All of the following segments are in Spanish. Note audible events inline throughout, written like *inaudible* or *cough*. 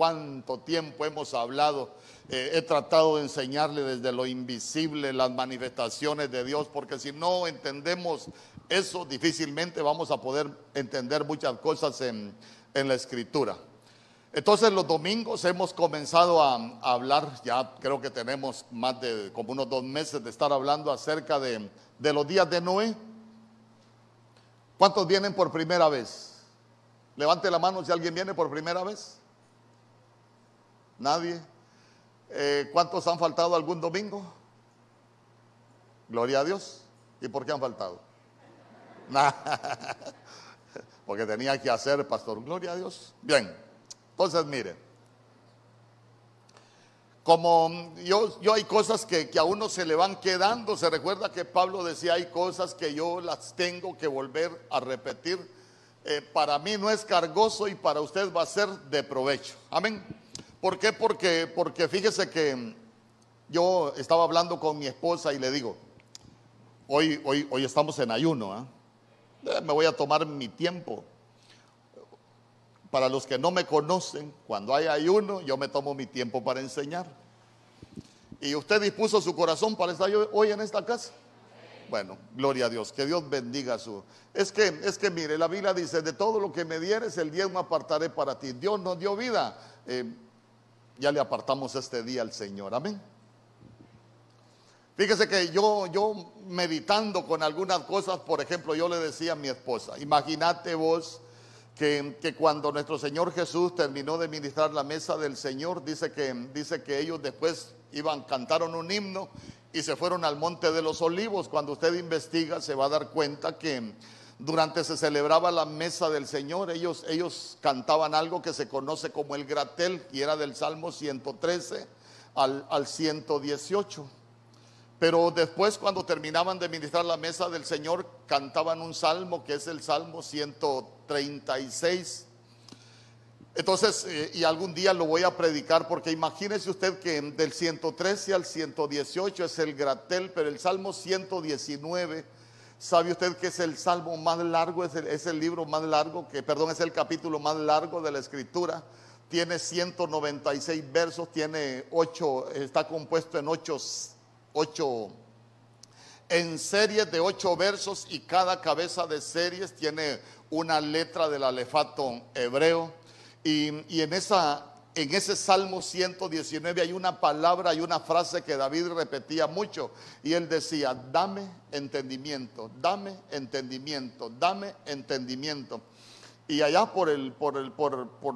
cuánto tiempo hemos hablado. Eh, he tratado de enseñarle desde lo invisible las manifestaciones de Dios, porque si no entendemos eso, difícilmente vamos a poder entender muchas cosas en, la escritura. Entonces los domingos hemos comenzado a, hablar, ya creo que tenemos más de como unos dos meses de estar hablando acerca de, de los días de Noé. ¿Cuántos vienen por primera vez? Levante la mano si alguien viene por primera vez. Nadie. Eh, ¿Cuántos han faltado algún domingo? Gloria a Dios. ¿Y por qué han faltado? *laughs* *laughs* Porque tenía que hacer, pastor. Gloria a Dios. Bien. Entonces, mire. Como yo, yo hay cosas que, que a uno se le van quedando. Se recuerda que Pablo decía, hay cosas que yo las tengo que volver a repetir eh, para mí no es cargoso y para usted va a ser de provecho. Amén. ¿Por qué? Porque, porque fíjese que yo estaba hablando con mi esposa y le digo, hoy, hoy, hoy estamos en ayuno, ¿ah? eh, me voy a tomar mi tiempo. Para los que no me conocen, cuando hay ayuno, yo me tomo mi tiempo para enseñar. ¿Y usted dispuso su corazón para estar hoy en esta casa? Bueno, gloria a Dios, que Dios bendiga su. Es que, es que mire, la Biblia dice: De todo lo que me dieres, el diezmo apartaré para ti. Dios nos dio vida. Eh, ya le apartamos este día al Señor. Amén. Fíjese que yo, yo meditando con algunas cosas, por ejemplo, yo le decía a mi esposa: Imagínate vos que, que, cuando nuestro Señor Jesús terminó de ministrar la mesa del Señor, dice que, dice que ellos después iban, cantaron un himno y se fueron al Monte de los Olivos. Cuando usted investiga se va a dar cuenta que durante se celebraba la mesa del Señor, ellos, ellos cantaban algo que se conoce como el gratel y era del Salmo 113 al, al 118. Pero después cuando terminaban de ministrar la mesa del Señor, cantaban un salmo que es el Salmo 136 entonces, eh, y algún día lo voy a predicar porque imagínese usted que del 113 al 118 es el gratel, pero el Salmo 119, ¿sabe usted que es el salmo más largo, es el, es el libro más largo, que perdón, es el capítulo más largo de la escritura? Tiene 196 versos, tiene 8, está compuesto en 8, 8 en series de 8 versos y cada cabeza de series tiene una letra del alefato hebreo. Y, en, esa, en ese Salmo 119 hay una palabra, hay una frase que David repetía mucho. Y él decía, dame entendimiento, dame entendimiento, dame entendimiento. Y allá por,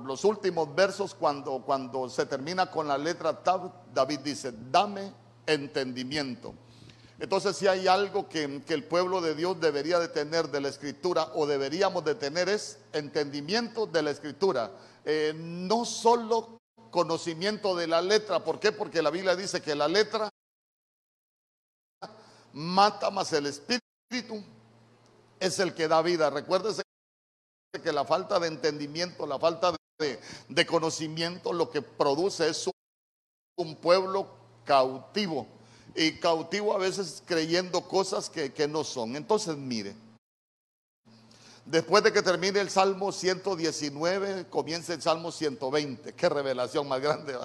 los últimos versos, cuando, se termina con la letra Tab, David dice, dame entendimiento. Entonces si hay algo que, el pueblo de Dios debería de tener de la escritura o deberíamos de tener es entendimiento de la escritura. Eh, no solo conocimiento de la letra, ¿por qué? Porque la Biblia dice que la letra mata más el espíritu es el que da vida. Recuérdese que la falta de entendimiento, la falta de, conocimiento, lo que produce es un pueblo cautivo y cautivo a veces creyendo cosas que, no son. Entonces, mire, después de que termine el Salmo 119, comienza el Salmo 120. Qué revelación más grande.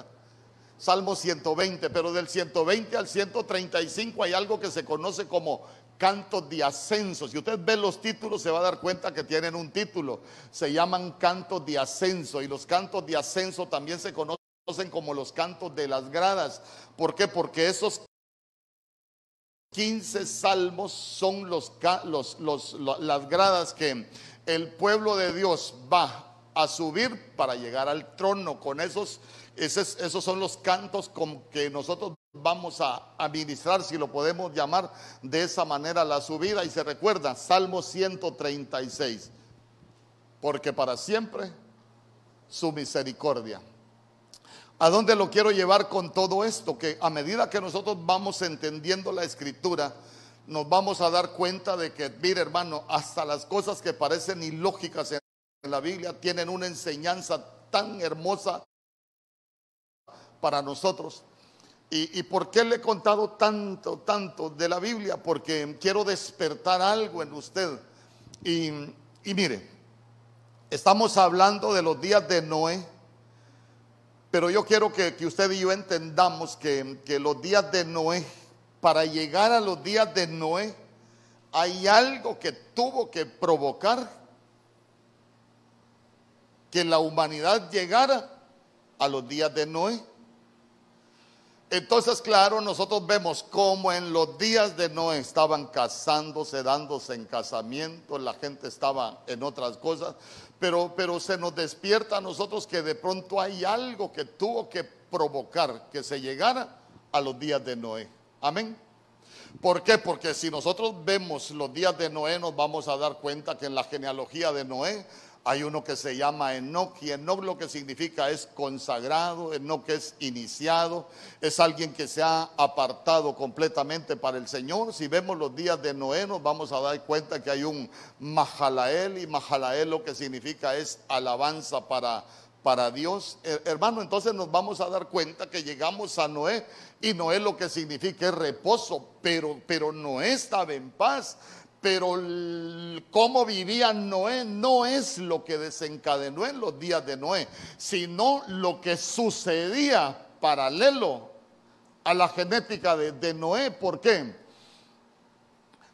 Salmo 120, pero del 120 al 135 hay algo que se conoce como cantos de ascenso. Si usted ve los títulos se va a dar cuenta que tienen un título. Se llaman cantos de ascenso y los cantos de ascenso también se conocen como los cantos de las gradas. ¿Por qué? Porque esos 15 salmos son los, las gradas que el pueblo de Dios va a subir para llegar al trono. Con esos, esos, esos son los cantos con que nosotros vamos a administrar, si lo podemos llamar de esa manera, la subida. Y se recuerda, Salmo 136, porque para siempre su misericordia. ¿A dónde lo quiero llevar con todo esto? Que a medida que nosotros vamos entendiendo la escritura, nos vamos a dar cuenta de que, mire hermano, hasta las cosas que parecen ilógicas en la Biblia tienen una enseñanza tan hermosa para nosotros. ¿Y, por qué le he contado tanto, tanto de la Biblia? Porque quiero despertar algo en usted. Y, y mire, estamos hablando de los días de Noé Pero yo quiero que, usted y yo entendamos que, que los días de Noé, para llegar a los días de Noé, hay algo que tuvo que provocar que la humanidad llegara a los días de Noé. Entonces, claro, nosotros vemos cómo en los días de Noé estaban casándose, dándose en casamiento, la gente estaba en otras cosas, pero, pero se nos despierta a nosotros que de pronto hay algo que tuvo que provocar que se llegara a los días de Noé. Amén. ¿Por qué? Porque si nosotros vemos los días de Noé, nos vamos a dar cuenta que en la genealogía de Noé hay uno que se llama Enoch y Enoch lo que significa es consagrado, Enoch es iniciado, es alguien que se ha apartado completamente para el Señor. Si vemos los días de Noé nos vamos a dar cuenta que hay un Mahalael y Mahalael lo que significa es alabanza para, para Dios. Hermano, entonces nos vamos a dar cuenta que llegamos a Noé y Noé lo que significa es reposo, pero, pero Noé estaba en paz. Pero cómo vivía Noé no es lo que desencadenó en los días de Noé, sino lo que sucedía paralelo a la genética de, Noé. ¿Por qué?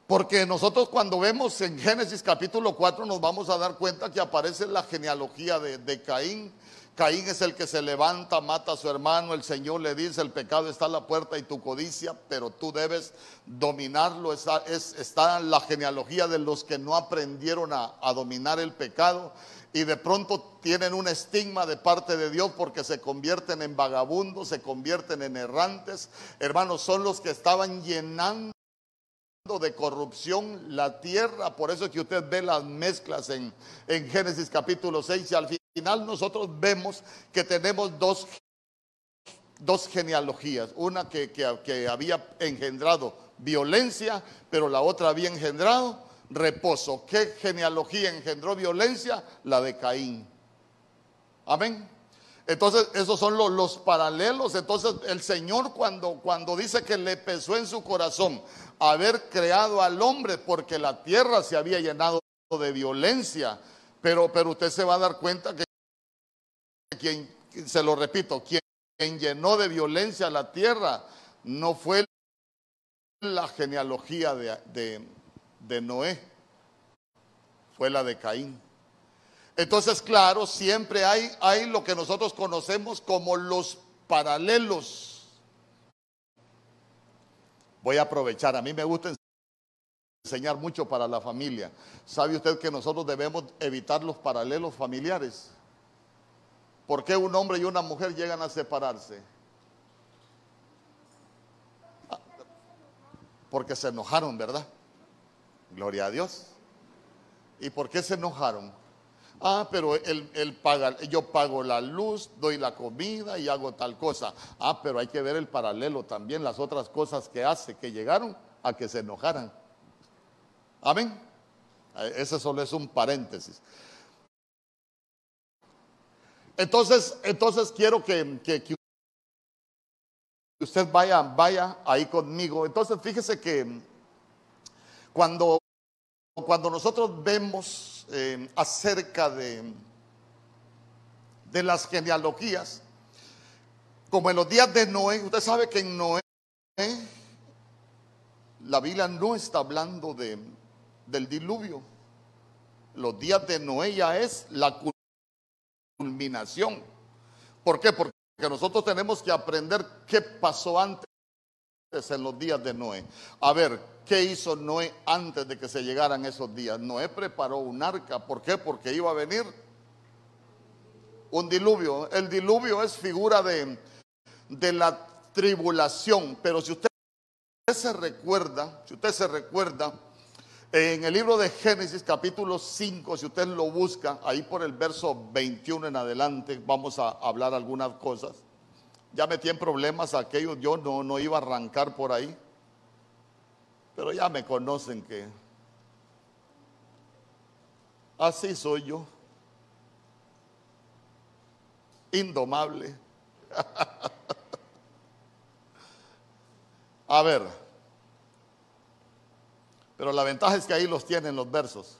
Porque nosotros cuando vemos en Génesis capítulo 4 nos vamos a dar cuenta que aparece la genealogía de, de Caín Caín es el que se levanta, mata a su hermano, el Señor le dice, el pecado está a la puerta y tu codicia, pero tú debes dominarlo. Está, está la genealogía de los que no aprendieron a, a dominar el pecado y de pronto tienen un estigma de parte de Dios porque se convierten en vagabundos, se convierten en errantes. Hermanos, son los que estaban llenando de corrupción la tierra. Por eso es que usted ve las mezclas en, en Génesis capítulo 6 y al final nosotros vemos que tenemos dos, dos genealogías. Una que, que, había engendrado violencia, pero la otra había engendrado reposo. ¿Qué genealogía engendró violencia? La de Caín. Amén. Entonces, esos son los, los, paralelos. Entonces, el Señor cuando, cuando dice que le pesó en su corazón haber creado al hombre porque la tierra se había llenado de violencia, pero, pero usted se va a dar cuenta que quien, se lo repito, quien, llenó de violencia la tierra no fue la genealogía de, de Noé, fue la de Caín. Entonces, claro, siempre hay, hay lo que nosotros conocemos como los paralelos. Voy a aprovechar, a mí me gusta enseñar mucho para la familia. ¿Sabe usted que nosotros debemos evitar los paralelos familiares? ¿Por qué un hombre y una mujer llegan a separarse? Porque se enojaron, ¿verdad? Gloria a Dios. ¿Y por qué se enojaron? Ah, pero él, paga, yo pago la luz, doy la comida y hago tal cosa. Ah, pero hay que ver el paralelo también, las otras cosas que hace, que llegaron a que se enojaran. Amén. Eh, ese solo es un paréntesis. Entonces, entonces quiero que, usted vaya, vaya ahí conmigo. Entonces, fíjese que cuando, cuando nosotros vemos eh, acerca de, de las genealogías. Como en los días de Noé, usted sabe que en Noé la Biblia no está hablando de, del diluvio. Los días de Noé ya es la culminación. ¿Por qué? Porque nosotros tenemos que aprender qué pasó antes en los días de Noé. A ver, ¿qué hizo Noé antes de que se llegaran esos días? Noé preparó un arca. ¿Por qué? Porque iba a venir un diluvio. El diluvio es figura de, de la tribulación. Pero si usted se recuerda, si usted se recuerda, en el libro de Génesis capítulo 5, si usted lo busca, ahí por el verso 21 en adelante, vamos a hablar algunas cosas ya metí en problemas aquellos, yo no, no iba a arrancar por ahí, pero ya me conocen que así soy yo, indomable. *laughs* a ver, pero la ventaja es que ahí los tienen los versos.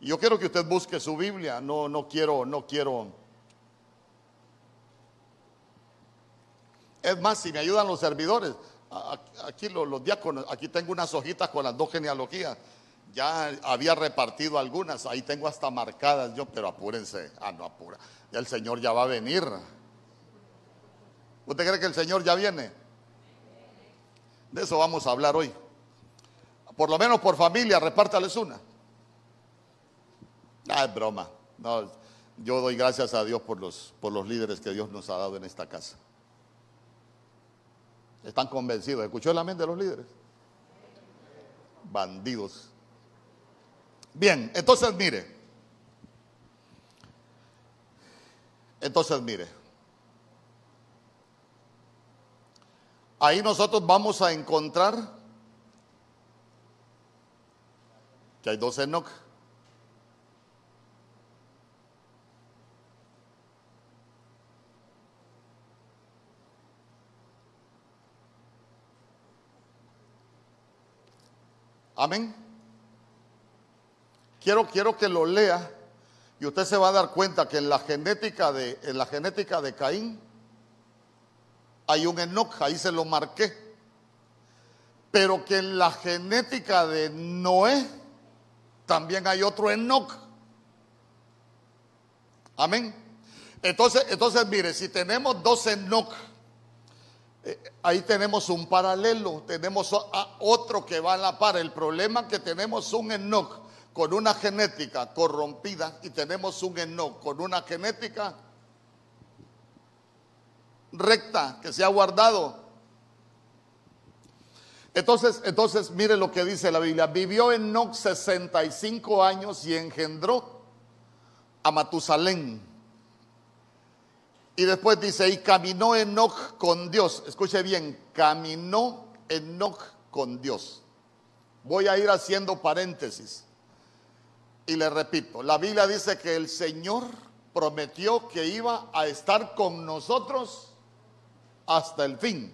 Y yo quiero que usted busque su Biblia, no, no quiero, no quiero. Es más, si me ayudan los servidores, aquí los, diáconos, aquí tengo unas hojitas con las dos genealogías. Ya había repartido algunas, ahí tengo hasta marcadas yo, pero apúrense. Ah, no apura. Ya el Señor ya va a venir. ¿Usted cree que el Señor ya viene? De eso vamos a hablar hoy. Por lo menos por familia, repártales una. Ah, es broma. Yo doy gracias a Dios por los, por los líderes que Dios nos ha dado en esta casa. Están convencidos. ¿Escuchó la mente de los líderes? Bandidos. Bien, entonces mire. Entonces mire. Ahí nosotros vamos a encontrar que hay dos Enoch. Amén. Quiero, quiero que lo lea y usted se va a dar cuenta que en la genética de, en la genética de Caín hay un Enoch, ahí se lo marqué. Pero que en la genética de Noé también hay otro Enoch. Amén. Entonces, entonces mire, si tenemos dos Enoch, eh, ahí tenemos un paralelo, tenemos otro que va a la par. El problema es que tenemos un Enoch con una genética corrompida y tenemos un Enoch con una genética recta que se ha guardado. Entonces, entonces mire lo que dice la Biblia. Vivió Enoch 65 años y engendró a Matusalén. Y después dice, y caminó Enoch con Dios. Escuche bien, caminó Enoch con Dios. Voy a ir haciendo paréntesis. Y le repito, la Biblia dice que el Señor prometió que iba a estar con nosotros hasta el fin.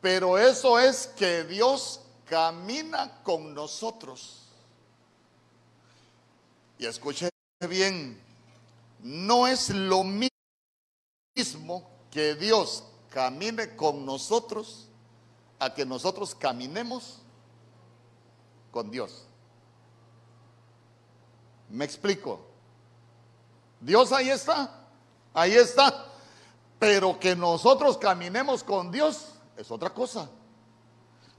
Pero eso es que Dios camina con nosotros. Y escuche bien, no es lo mismo que Dios camine con nosotros a que nosotros caminemos con Dios. Me explico. Dios ahí está, ahí está. Pero que nosotros caminemos con Dios es otra cosa.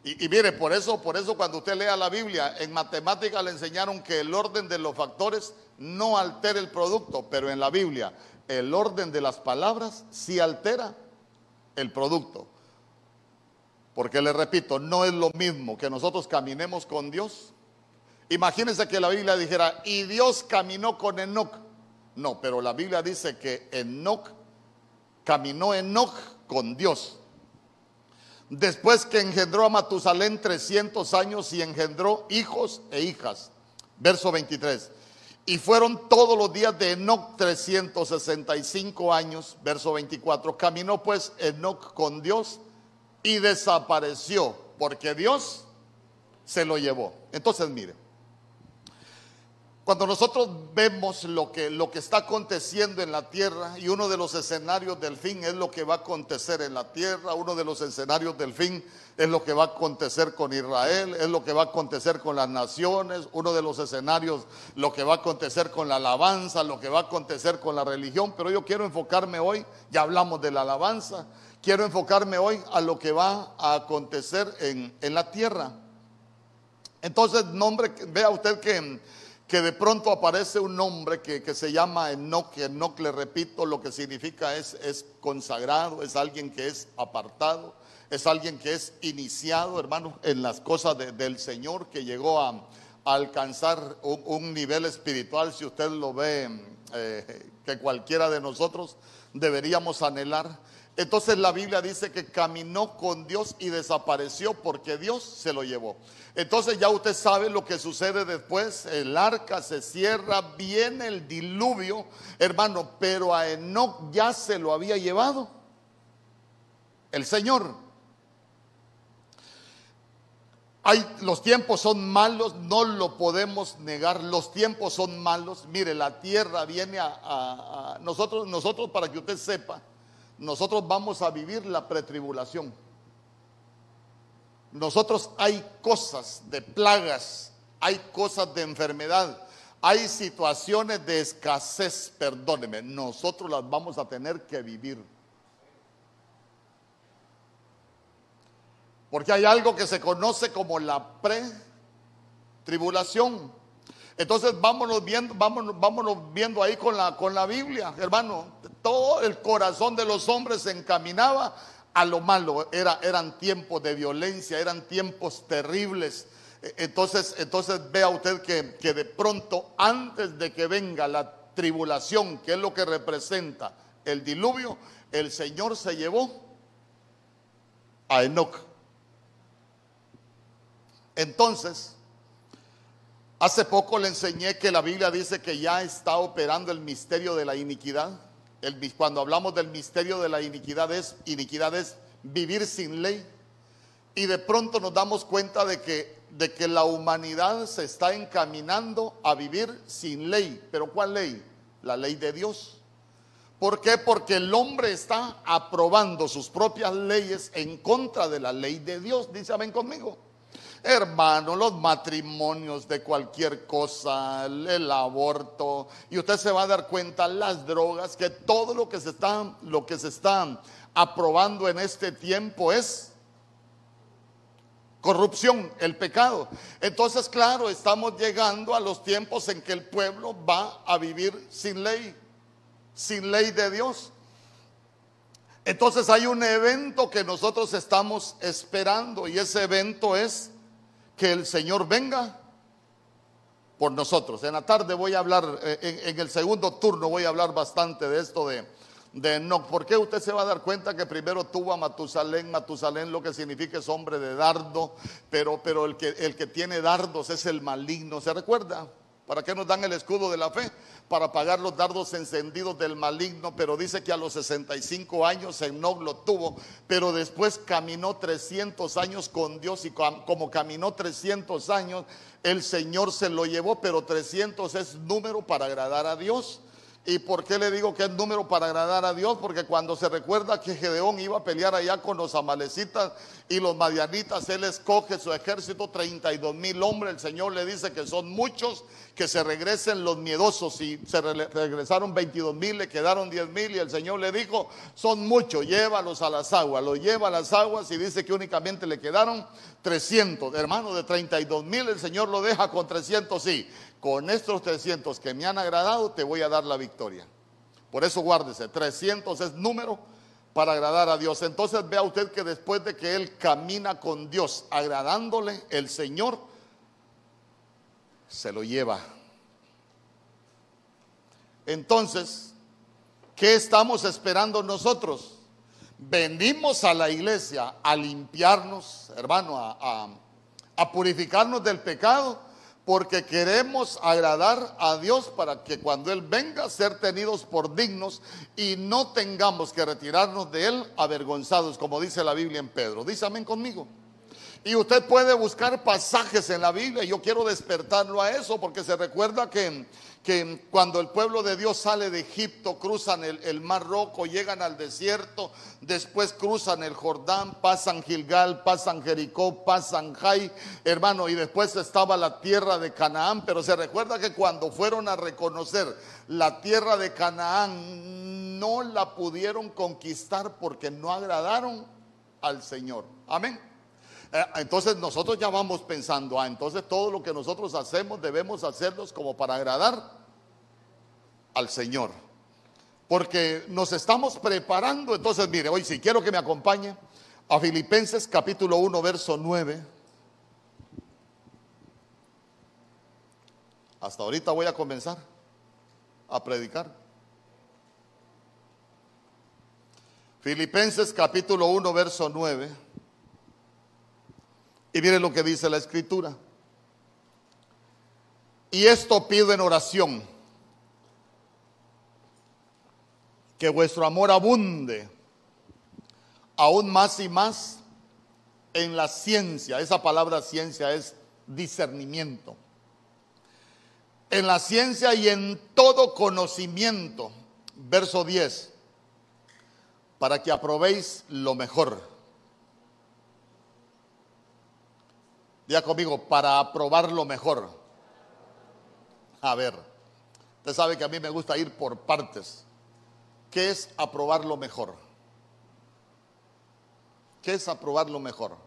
Y, mire, por eso, por eso cuando usted lea la Biblia, en matemática le enseñaron que el orden de los factores no altera el producto, pero en la Biblia el orden de las palabras sí altera el producto. Porque le repito, no es lo mismo que nosotros caminemos con Dios. Imagínense que la Biblia dijera, y Dios caminó con Enoch. No, pero la Biblia dice que Enoch caminó Enoch con Dios. Después que engendró a Matusalén 300 años y engendró hijos e hijas. Verso 23. Y fueron todos los días de Enoch 365 años. Verso 24. Caminó pues Enoch con Dios y desapareció porque Dios se lo llevó. Entonces mire. Cuando nosotros vemos lo que, está aconteciendo en la tierra y uno de los escenarios del fin es lo que va a acontecer en la tierra, uno de los escenarios del fin es lo que va a acontecer con Israel, es lo que va a acontecer con las naciones, uno de los escenarios lo que va a acontecer con la alabanza, lo que va a acontecer con la religión, pero yo quiero enfocarme hoy, ya hablamos de la alabanza, quiero enfocarme hoy a lo que va a acontecer en, en la tierra. Entonces, nombre, vea usted que que de pronto aparece un nombre que, se llama Enoch, Enoch le repito, lo que significa es, es consagrado, es alguien que es apartado, es alguien que es iniciado, hermano, en las cosas del Señor, que llegó a, alcanzar un, nivel espiritual, si usted lo ve, eh, que cualquiera de nosotros deberíamos anhelar. Entonces la Biblia dice que caminó con Dios y desapareció porque Dios se lo llevó. Entonces ya usted sabe lo que sucede después. El arca se cierra, viene el diluvio, hermano, pero a Enoch ya se lo había llevado el Señor. Los tiempos son malos, no lo podemos negar. Los tiempos son malos. Mire, la tierra viene a, a nosotros, nosotros para que usted sepa nosotros vamos a vivir la pretribulación. Nosotros hay cosas de plagas, hay cosas de enfermedad, hay situaciones de escasez, perdóneme, nosotros las vamos a tener que vivir. Porque hay algo que se conoce como la pre-tribulación. Entonces vámonos viendo, vámonos, vámonos viendo ahí con la, con la Biblia, hermano. Todo el corazón de los hombres se encaminaba a lo malo. Era, eran tiempos de violencia, eran tiempos terribles. E, entonces, entonces vea usted que, que de pronto, antes de que venga la tribulación, que es lo que representa el diluvio, el Señor se llevó a Enoch. Entonces, hace poco le enseñé que la Biblia dice que ya está operando el misterio de la iniquidad. cuando hablamos del misterio de la iniquidad es, iniquidad es vivir sin ley. Y de pronto nos damos cuenta de que, de que la humanidad se está encaminando a vivir sin ley. ¿Pero cuál ley? La ley de Dios. ¿Por qué? Porque el hombre está aprobando sus propias leyes en contra de la ley de Dios. Dice amén conmigo. Hermano, los matrimonios de cualquier cosa, el aborto, y usted se va a dar cuenta las drogas, que todo lo que se está, lo que se está aprobando en este tiempo es corrupción, el pecado. Entonces, claro, estamos llegando a los tiempos en que el pueblo va a vivir sin ley, sin ley de Dios. Entonces hay un evento que nosotros estamos esperando y ese evento es que el Señor venga por nosotros. En la tarde voy a hablar, eh, en, el segundo turno voy a hablar bastante de esto de, de no. ¿Por qué usted se va a dar cuenta que primero tuvo a Matusalén? Matusalén lo que significa es hombre de dardo, pero, pero el, que, el que tiene dardos es el maligno. ¿Se recuerda? ¿Para qué nos dan el escudo de la fe? Para pagar los dardos encendidos del maligno, pero dice que a los 65 años Enoch lo tuvo, pero después caminó 300 años con Dios y como caminó 300 años, el Señor se lo llevó, pero 300 es número para agradar a Dios. ¿Y por qué le digo que es número para agradar a Dios? Porque cuando se recuerda que Gedeón iba a pelear allá con los amalecitas y los madianitas, él escoge su ejército, 32 mil hombres. El Señor le dice que son muchos, que se regresen los miedosos. Y se regresaron 22 mil, le quedaron 10 mil. Y el Señor le dijo: Son muchos, llévalos a las aguas. Los lleva a las aguas y dice que únicamente le quedaron 300. Hermano, de 32 mil, el Señor lo deja con 300, sí con estos 300 que me han agradado, te voy a dar la victoria. Por eso guárdese, 300 es número para agradar a Dios. Entonces vea usted que después de que él camina con Dios, agradándole, el Señor se lo lleva. Entonces, ¿qué estamos esperando nosotros? Venimos a la iglesia a limpiarnos, hermano, a, a purificarnos del pecado porque queremos agradar a Dios para que cuando Él venga ser tenidos por dignos y no tengamos que retirarnos de Él avergonzados, como dice la Biblia en Pedro. Dice amén conmigo. Y usted puede buscar pasajes en la Biblia. Yo quiero despertarlo a eso porque se recuerda que que cuando el pueblo de Dios sale de Egipto, cruzan el, Mar Rojo, llegan al desierto, después cruzan el Jordán, pasan Gilgal, pasan Jericó, pasan Jai, hermano, y después estaba la tierra de Canaán, pero se recuerda que cuando fueron a reconocer la tierra de Canaán, no la pudieron conquistar porque no agradaron al Señor. Amén. Eh, entonces nosotros ya vamos pensando, ah, entonces todo lo que nosotros hacemos debemos hacerlos como para agradar al Señor. Porque nos estamos preparando, entonces mire, hoy si quiero que me acompañe a Filipenses capítulo 1, verso 9. Hasta ahorita voy a comenzar a predicar. Filipenses capítulo 1, verso 9. Y miren lo que dice la escritura. Y esto pido en oración, que vuestro amor abunde aún más y más en la ciencia. Esa palabra ciencia es discernimiento. En la ciencia y en todo conocimiento. Verso 10. para que aprobéis lo mejor. Diga conmigo, para aprobar lo mejor. A ver, usted sabe que a mí me gusta ir por partes. ¿Qué es aprobar lo mejor? ¿Qué es aprobar lo mejor?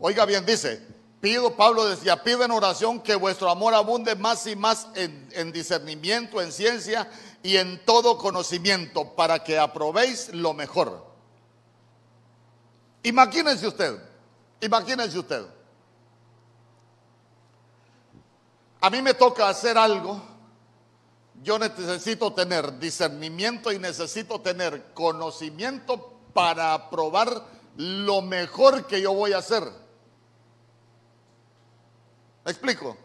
Oiga bien, dice, pido, Pablo decía, pido en oración que vuestro amor abunde más y más en, en discernimiento, en ciencia y en todo conocimiento, para que aprobéis lo mejor. Imagínense usted, imagínense usted. A mí me toca hacer algo, yo necesito tener discernimiento y necesito tener conocimiento para aprobar lo mejor que yo voy a hacer. ¿Me explico?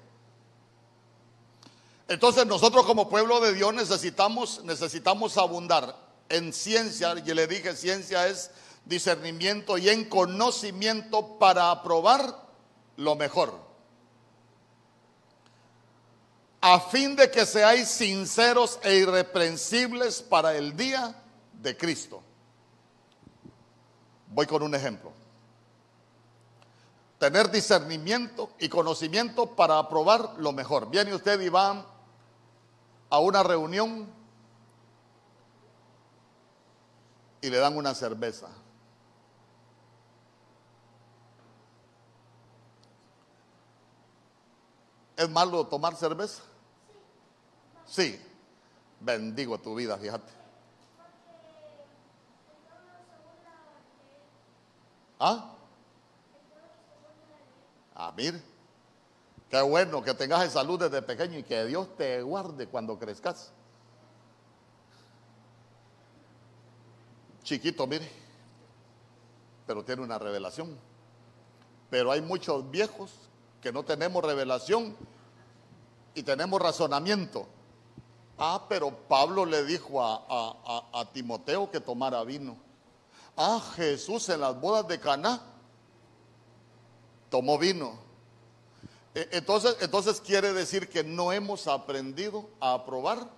Entonces nosotros como pueblo de Dios necesitamos, necesitamos abundar en ciencia, y le dije ciencia es discernimiento y en conocimiento para aprobar lo mejor. A fin de que seáis sinceros e irreprensibles para el día de Cristo. Voy con un ejemplo. Tener discernimiento y conocimiento para aprobar lo mejor. Viene usted y va a una reunión y le dan una cerveza. ¿Es malo tomar cerveza? Sí. Bendigo tu vida, fíjate. ¿Ah? Ah, mire. Qué bueno que tengas salud desde pequeño y que Dios te guarde cuando crezcas. Chiquito, mire, pero tiene una revelación. Pero hay muchos viejos que no tenemos revelación y tenemos razonamiento. Ah, pero Pablo le dijo a, a Timoteo que tomara vino. Ah, Jesús en las bodas de Caná tomó vino. E, entonces, entonces quiere decir que no hemos aprendido a aprobar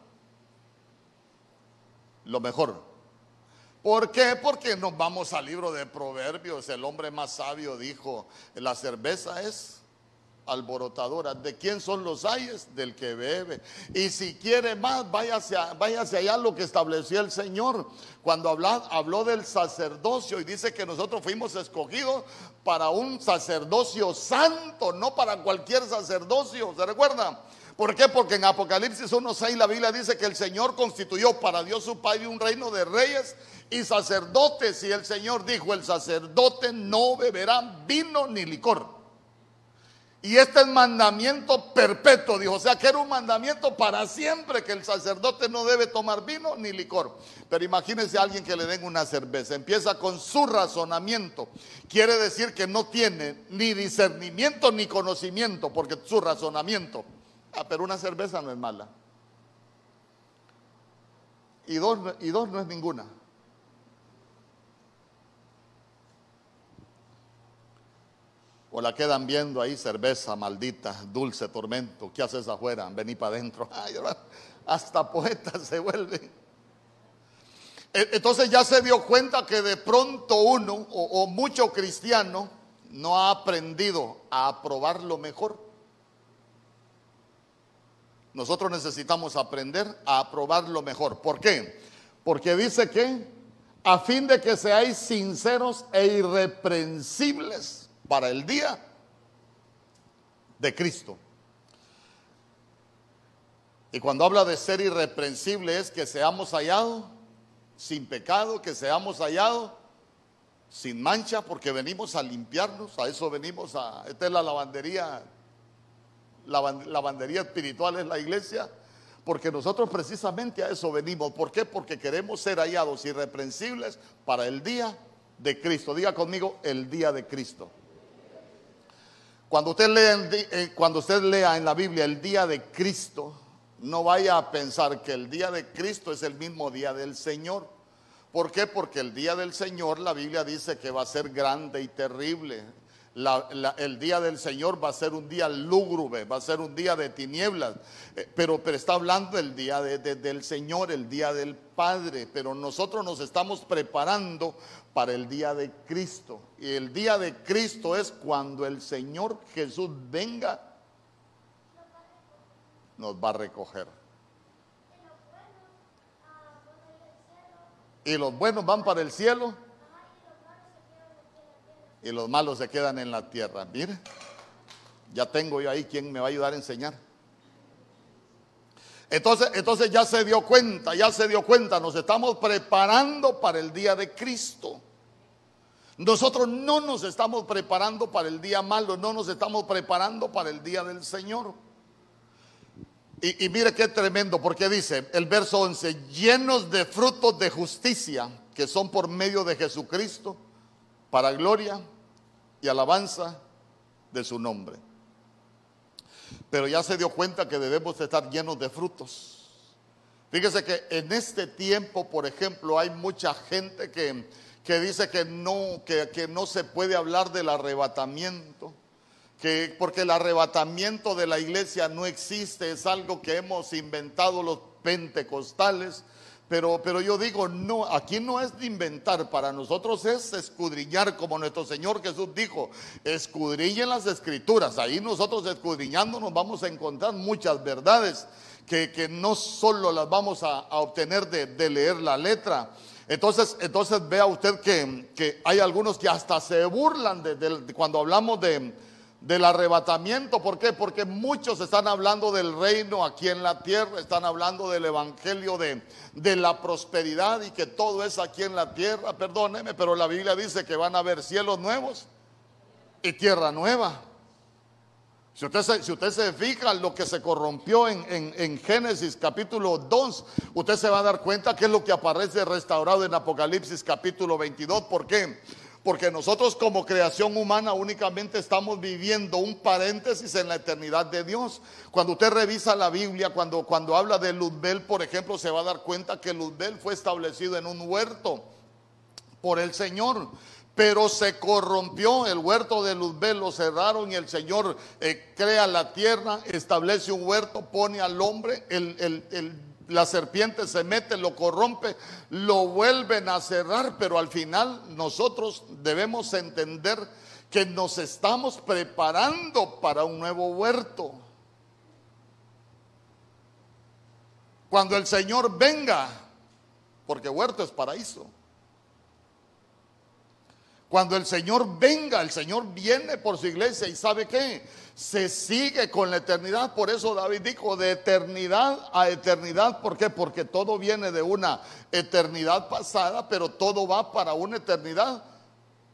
lo mejor. ¿Por qué? Porque nos vamos al libro de Proverbios. El hombre más sabio dijo, la cerveza es alborotadora. ¿De quién son los ayes? Del que bebe. Y si quiere más, váyase, váyase allá lo que estableció el Señor. Cuando habló del sacerdocio y dice que nosotros fuimos escogidos para un sacerdocio santo, no para cualquier sacerdocio. ¿Se recuerda? ¿Por qué? Porque en Apocalipsis 1.6 la Biblia dice que el Señor constituyó para Dios su Padre un reino de reyes y sacerdotes. Y el Señor dijo, el sacerdote no beberá vino ni licor. Y este es mandamiento perpetuo, dijo. O sea que era un mandamiento para siempre que el sacerdote no debe tomar vino ni licor. Pero imagínense a alguien que le den una cerveza. Empieza con su razonamiento. Quiere decir que no tiene ni discernimiento ni conocimiento, porque su razonamiento. Ah, pero una cerveza no es mala. Y dos, y dos no es ninguna. O la quedan viendo ahí, cerveza maldita, dulce tormento. ¿Qué haces afuera? Vení para adentro. *laughs* hasta poeta se vuelve. E, entonces ya se dio cuenta que de pronto uno o, o mucho cristiano no ha aprendido a aprobar lo mejor. Nosotros necesitamos aprender a aprobar lo mejor. ¿Por qué? Porque dice que a fin de que seáis sinceros e irreprensibles para el día de Cristo. Y cuando habla de ser irreprensible es que seamos hallados sin pecado, que seamos hallados sin mancha, porque venimos a limpiarnos, a eso venimos a, esta es la lavandería, la lavandería espiritual es la iglesia, porque nosotros precisamente a eso venimos. ¿Por qué? Porque queremos ser hallados irreprensibles para el día de Cristo. Diga conmigo, el día de Cristo. Cuando eh, cuando usted lea en la Biblia el día de Cristo, no vaya a pensar que el día de Cristo es el mismo día del Señor. ¿Por qué? Porque el día del Señor la Biblia dice que va a ser grande y terrible. el día del Señor va a ser un día lúgubre, va a ser un día de tinieblas, eh, pero, pero está hablando del día del Señor, el día del Padre, pero nosotros nos estamos preparando para el día de Cristo. Y el día de Cristo es cuando el Señor Jesús venga, nos va a recoger. Y los buenos van para el cielo y los malos se quedan en la tierra. Mire, ya tengo yo ahí quien me va a ayudar a enseñar. Entonces, entonces ya se dio cuenta, ya se dio cuenta, nos estamos preparando para el día de Cristo. Nosotros no nos estamos preparando para el día malo, no nos estamos preparando para el día del Señor. Y, y, mire qué tremendo, porque dice el verso 11, llenos de frutos de justicia que son por medio de Jesucristo, para gloria y alabanza de su nombre. Pero ya se dio cuenta que debemos estar llenos de frutos. Fíjese que en este tiempo, por ejemplo, hay mucha gente que, que dice que no, que, que no se puede hablar del arrebatamiento. Que, porque el arrebatamiento de la iglesia no existe, es algo que hemos inventado los pentecostales, pero, pero yo digo, no, aquí no es de inventar, para nosotros es escudriñar, como nuestro Señor Jesús dijo, escudriñen las escrituras, ahí nosotros escudriñando nos vamos a encontrar muchas verdades que, que no solo las vamos a, obtener de, leer la letra. Entonces, entonces vea usted que, que hay algunos que hasta se burlan de cuando hablamos de del arrebatamiento. ¿Por qué? Porque muchos están hablando del reino aquí en la tierra, están hablando del evangelio de, de, la prosperidad y que todo es aquí en la tierra. Perdóneme, pero la Biblia dice que van a haber cielos nuevos y tierra nueva. Si usted, se, si usted se fija lo que se corrompió en, en, en, Génesis capítulo 2, usted se va a dar cuenta que es lo que aparece restaurado en Apocalipsis capítulo 22. ¿Por qué? Porque nosotros como creación humana únicamente estamos viviendo un paréntesis en la eternidad de Dios. Cuando usted revisa la Biblia, cuando, cuando habla de Luzbel, por ejemplo, se va a dar cuenta que Luzbel fue establecido en un huerto por el Señor. Pero se corrompió el huerto de Luzbel, lo cerraron y el Señor eh, crea la tierra, establece un huerto, pone al hombre, el, el, el la serpiente se mete, lo corrompe, lo vuelven a cerrar, pero al final nosotros debemos entender que nos estamos preparando para un nuevo huerto. Cuando el Señor venga, porque huerto es paraíso. Cuando el Señor venga, el Señor viene por su iglesia y sabe qué, se sigue con la eternidad. Por eso David dijo de eternidad a eternidad. ¿Por qué? Porque todo viene de una eternidad pasada, pero todo va para una eternidad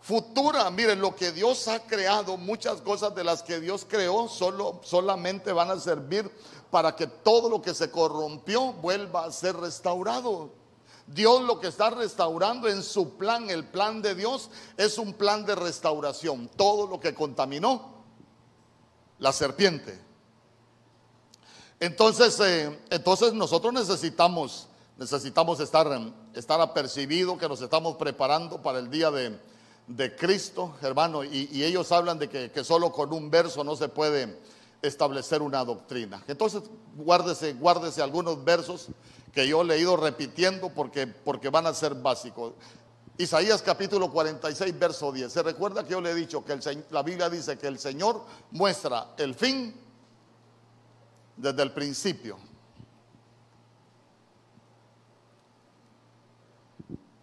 futura. Miren, lo que Dios ha creado, muchas cosas de las que Dios creó, solo, solamente van a servir para que todo lo que se corrompió vuelva a ser restaurado. Dios lo que está restaurando en su plan, el plan de Dios, es un plan de restauración. Todo lo que contaminó, la serpiente. Entonces, eh, entonces nosotros necesitamos, necesitamos estar, estar apercibidos que nos estamos preparando para el día de, Cristo, hermano, y, ellos hablan de que, que, solo con un verso no se puede establecer una doctrina. Entonces, guárdese, guárdese algunos versos que yo he ido repitiendo porque, porque van a ser básicos. Isaías capítulo 46, verso 10. Se recuerda que yo le he dicho que la Biblia dice que el Señor muestra el fin desde el principio.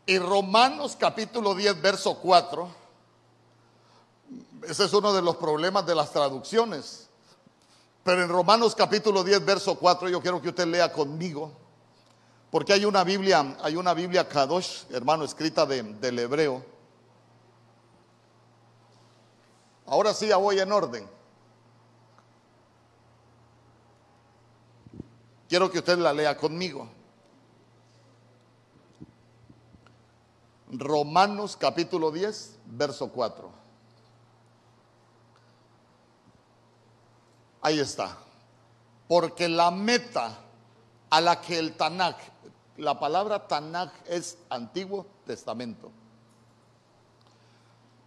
Y Romanos capítulo 10, verso 4. Ese es uno de los problemas de las traducciones. Pero en Romanos capítulo 10, verso 4, yo quiero que usted lea conmigo. Porque hay una Biblia, hay una Biblia Kadosh, hermano, escrita del hebreo. Ahora sí ya voy en orden. Quiero que usted la lea conmigo. Romanos capítulo 10, verso 4. Ahí está. Porque la meta a la que el Tanakh la palabra Tanaj es Antiguo Testamento.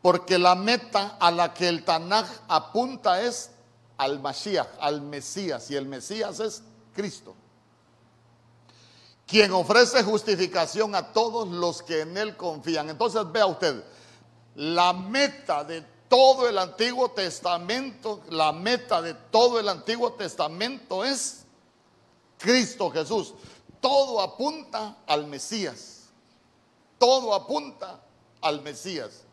Porque la meta a la que el Tanaj apunta es al Mashiach, al Mesías, y el Mesías es Cristo, quien ofrece justificación a todos los que en Él confían. Entonces vea usted, la meta de todo el Antiguo Testamento, la meta de todo el Antiguo Testamento es Cristo Jesús. Todo apunta al Mesías. Todo apunta al Mesías.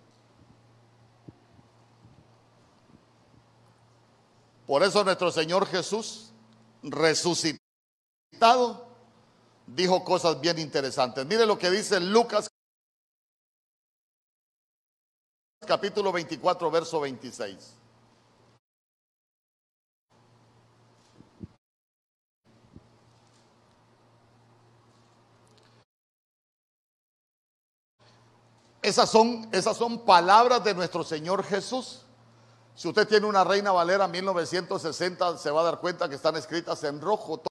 Por eso nuestro Señor Jesús, resucitado, dijo cosas bien interesantes. Mire lo que dice Lucas capítulo 24, verso 26. Esas son, esas son palabras de nuestro Señor Jesús. Si usted tiene una Reina Valera 1960, se va a dar cuenta que están escritas en rojo.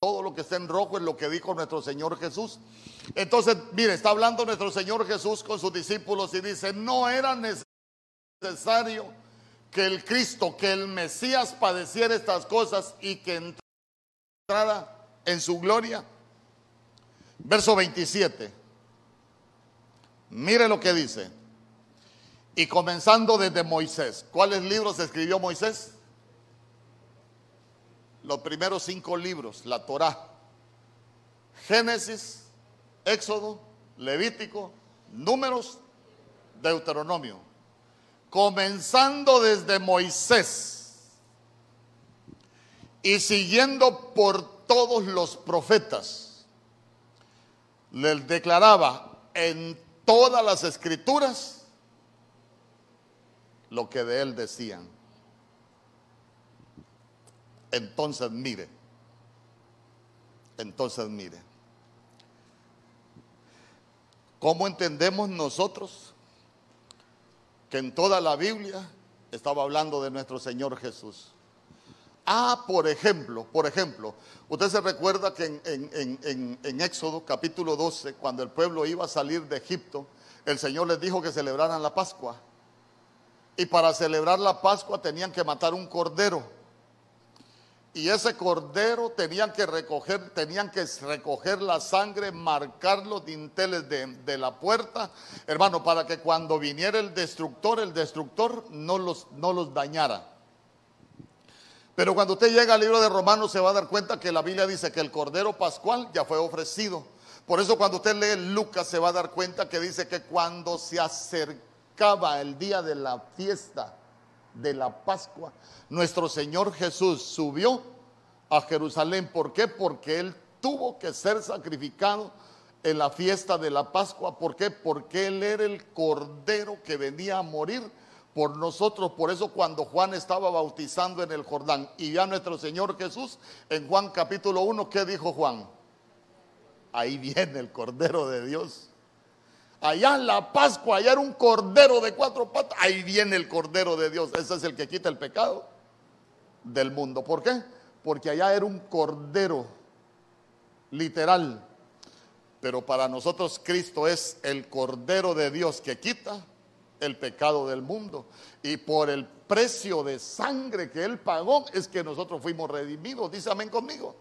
Todo lo que está en rojo es lo que dijo nuestro Señor Jesús. Entonces, mire, está hablando nuestro Señor Jesús con sus discípulos y dice, no era necesario que el Cristo, que el Mesías padeciera estas cosas y que entrara en su gloria. Verso 27. Mire lo que dice. Y comenzando desde Moisés. ¿Cuáles libros escribió Moisés? Los primeros cinco libros, la Torá. Génesis, Éxodo, Levítico, Números, Deuteronomio. Comenzando desde Moisés y siguiendo por todos los profetas, les declaraba en todas las escrituras lo que de él decían. Entonces mire, entonces mire, ¿cómo entendemos nosotros que en toda la Biblia estaba hablando de nuestro Señor Jesús? Ah, por ejemplo, por ejemplo, usted se recuerda que en, Éxodo capítulo 12, cuando el pueblo iba a salir de Egipto, el Señor les dijo que celebraran la Pascua. Y para celebrar la Pascua tenían que matar un cordero. Y ese cordero tenían que recoger, tenían que recoger la sangre, marcar los dinteles de, de la puerta, hermano, para que cuando viniera el destructor, el destructor no los, no los dañara. Pero cuando usted llega al libro de Romanos se va a dar cuenta que la Biblia dice que el Cordero Pascual ya fue ofrecido. Por eso cuando usted lee Lucas se va a dar cuenta que dice que cuando se acercaba el día de la fiesta de la Pascua, nuestro Señor Jesús subió a Jerusalén. ¿Por qué? Porque Él tuvo que ser sacrificado en la fiesta de la Pascua. ¿Por qué? Porque Él era el Cordero que venía a morir por nosotros. Por eso cuando Juan estaba bautizando en el Jordán y ya nuestro Señor Jesús, en Juan capítulo 1, ¿qué dijo Juan? Ahí viene el Cordero de Dios. Allá en la Pascua, allá era un cordero de cuatro patas. Ahí viene el Cordero de Dios. Ese es el que quita el pecado del mundo. ¿Por qué? Porque allá era un cordero literal. Pero para nosotros Cristo es el Cordero de Dios que quita el pecado del mundo. Y por el precio de sangre que Él pagó es que nosotros fuimos redimidos. Dice amén conmigo.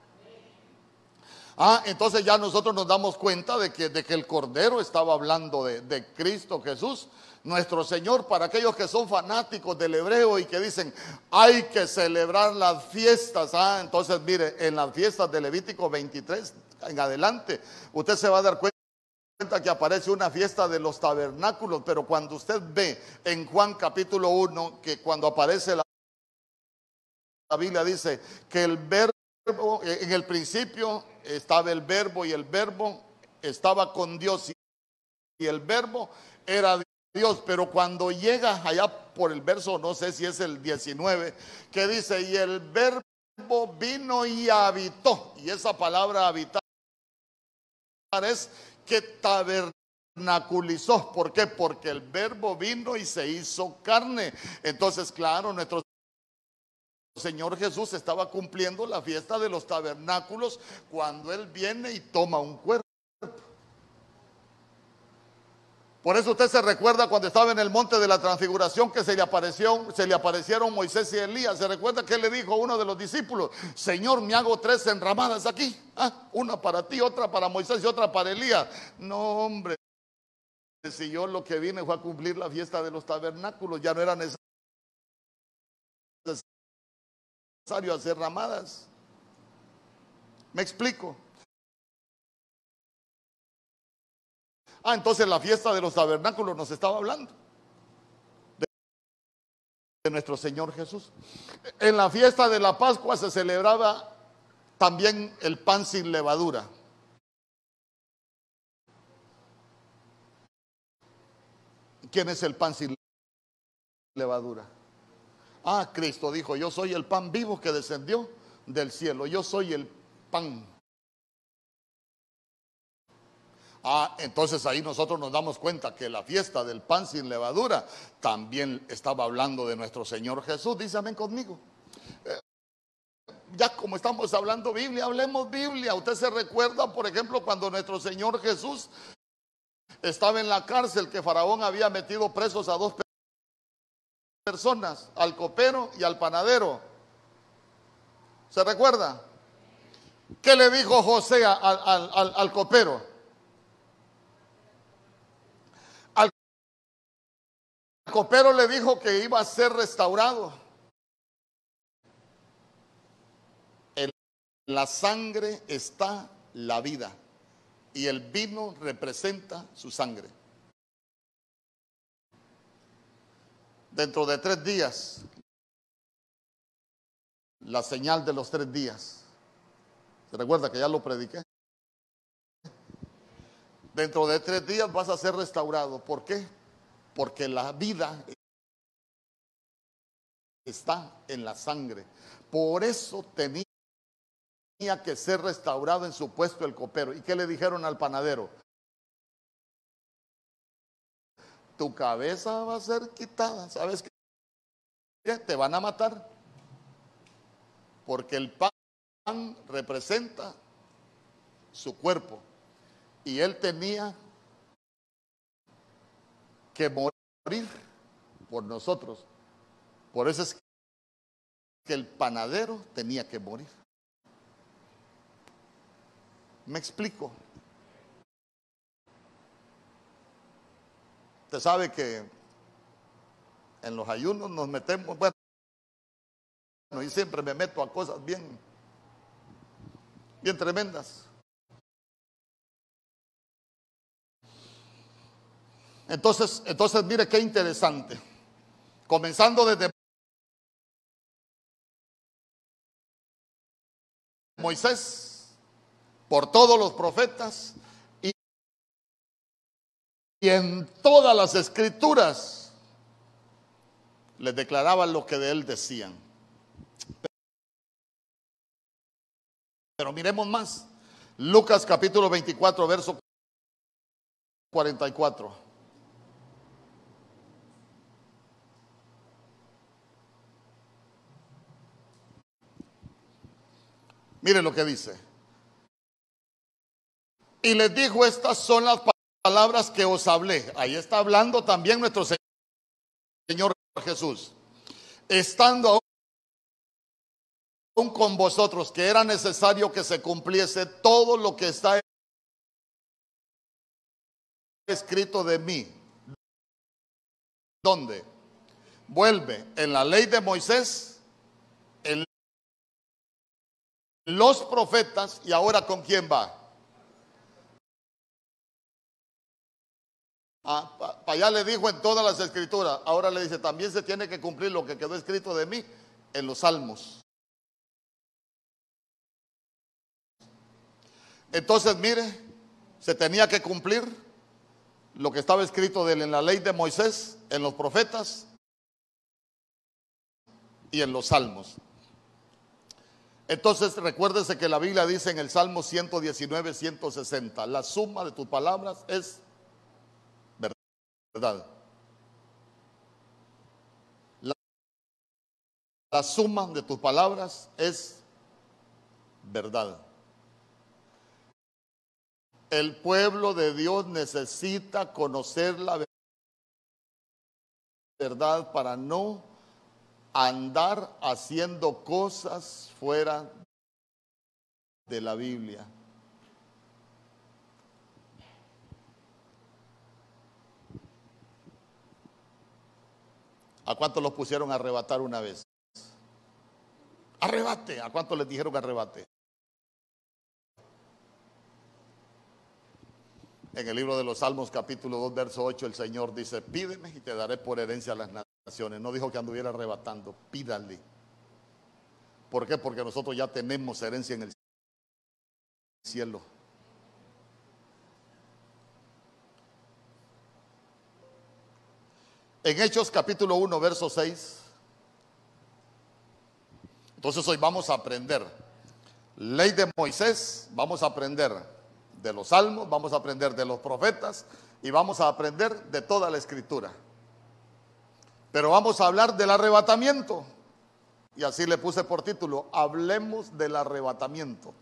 Ah, entonces ya nosotros nos damos cuenta de que, de que el Cordero estaba hablando de, de, Cristo Jesús, nuestro Señor, para aquellos que son fanáticos del hebreo y que dicen, hay que celebrar las fiestas. Ah, entonces mire, en las fiestas de Levítico 23 en adelante, usted se va a dar cuenta que aparece una fiesta de los tabernáculos, pero cuando usted ve en Juan capítulo 1 que cuando aparece la, la Biblia dice que el verbo, en el principio estaba el verbo y el verbo estaba con Dios y el verbo era Dios, pero cuando llega allá por el verso, no sé si es el 19, que dice, y el verbo vino y habitó, y esa palabra habitar es que tabernaculizó. ¿Por qué? Porque el verbo vino y se hizo carne. Entonces, claro, nuestro Señor Jesús estaba cumpliendo la fiesta de los tabernáculos cuando Él viene y toma un cuerpo. Por eso usted se recuerda cuando estaba en el monte de la transfiguración que se le, apareció, se le aparecieron Moisés y Elías. Se recuerda que le dijo a uno de los discípulos, Señor, me hago tres enramadas aquí. Ah, una para ti, otra para Moisés y otra para Elías. No, hombre. Si yo lo que vine fue a cumplir la fiesta de los tabernáculos, ya no era necesario hacer ramadas. ¿Me explico? Ah, entonces la fiesta de los tabernáculos nos estaba hablando. De nuestro Señor Jesús. En la fiesta de la Pascua se celebraba también el pan sin levadura. ¿Quién es el pan sin levadura? Ah, Cristo dijo, yo soy el pan vivo que descendió del cielo. Yo soy el pan Ah, entonces ahí nosotros nos damos cuenta que la fiesta del pan sin levadura también estaba hablando de nuestro Señor Jesús. Dice amén conmigo. Eh, ya como estamos hablando Biblia, hablemos Biblia. Usted se recuerda, por ejemplo, cuando nuestro Señor Jesús estaba en la cárcel, que Faraón había metido presos a dos personas, al copero y al panadero. ¿Se recuerda? ¿Qué le dijo José al, al copero? Copero le dijo que iba a ser restaurado. En la sangre está la vida y el vino representa su sangre. Dentro de tres días, la señal de los tres días. ¿Se recuerda que ya lo prediqué? Dentro de tres días vas a ser restaurado. ¿Por qué? Porque la vida está en la sangre. Por eso tenía que ser restaurado en su puesto el copero. ¿Y qué le dijeron al panadero? Tu cabeza va a ser quitada. ¿Sabes qué? Te van a matar. Porque el pan representa su cuerpo. Y él tenía que morir por nosotros. Por eso es que el panadero tenía que morir. Me explico. Usted sabe que en los ayunos nos metemos, bueno, y siempre me meto a cosas bien, bien tremendas. Entonces, entonces mire qué interesante. Comenzando desde Moisés, por todos los profetas y, y en todas las escrituras les declaraban lo que de él decían. Pero miremos más. Lucas capítulo 24, verso 44. Mire lo que dice. Y les dijo, estas son las palabras que os hablé. Ahí está hablando también nuestro Señor Jesús. Estando aún con vosotros, que era necesario que se cumpliese todo lo que está escrito de mí. ¿Dónde? Vuelve en la ley de Moisés los profetas y ahora con quién va. Ah, para allá le dijo en todas las escrituras, ahora le dice, también se tiene que cumplir lo que quedó escrito de mí en los salmos. Entonces, mire, se tenía que cumplir lo que estaba escrito de él en la ley de Moisés, en los profetas y en los salmos. Entonces recuérdese que la Biblia dice en el Salmo 119, 160, la suma de tus palabras es verdad. La, la suma de tus palabras es verdad. El pueblo de Dios necesita conocer la verdad para no andar haciendo cosas fuera de la Biblia. ¿A cuántos los pusieron a arrebatar una vez? Arrebate. ¿A cuántos les dijeron arrebate? En el libro de los Salmos capítulo 2, verso 8, el Señor dice, pídeme y te daré por herencia las naciones. No dijo que anduviera arrebatando, pídale. ¿Por qué? Porque nosotros ya tenemos herencia en el cielo. En Hechos capítulo 1, verso 6. Entonces hoy vamos a aprender ley de Moisés, vamos a aprender de los salmos, vamos a aprender de los profetas y vamos a aprender de toda la escritura. Pero vamos a hablar del arrebatamiento. Y así le puse por título, hablemos del arrebatamiento.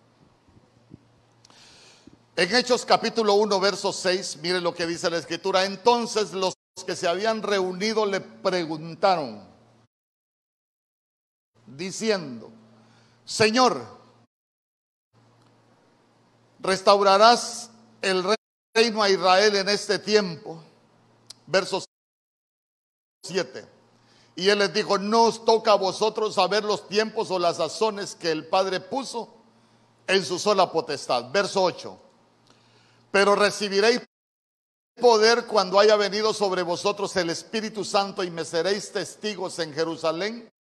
En Hechos capítulo 1, verso 6, mire lo que dice la escritura. Entonces los que se habían reunido le preguntaron, diciendo, Señor, ¿restaurarás el reino a Israel en este tiempo? Verso 7. Y él les dijo, no os toca a vosotros saber los tiempos o las sazones que el Padre puso en su sola potestad. Verso 8. Pero recibiréis poder cuando haya venido sobre vosotros el Espíritu Santo y me seréis testigos en Jerusalén,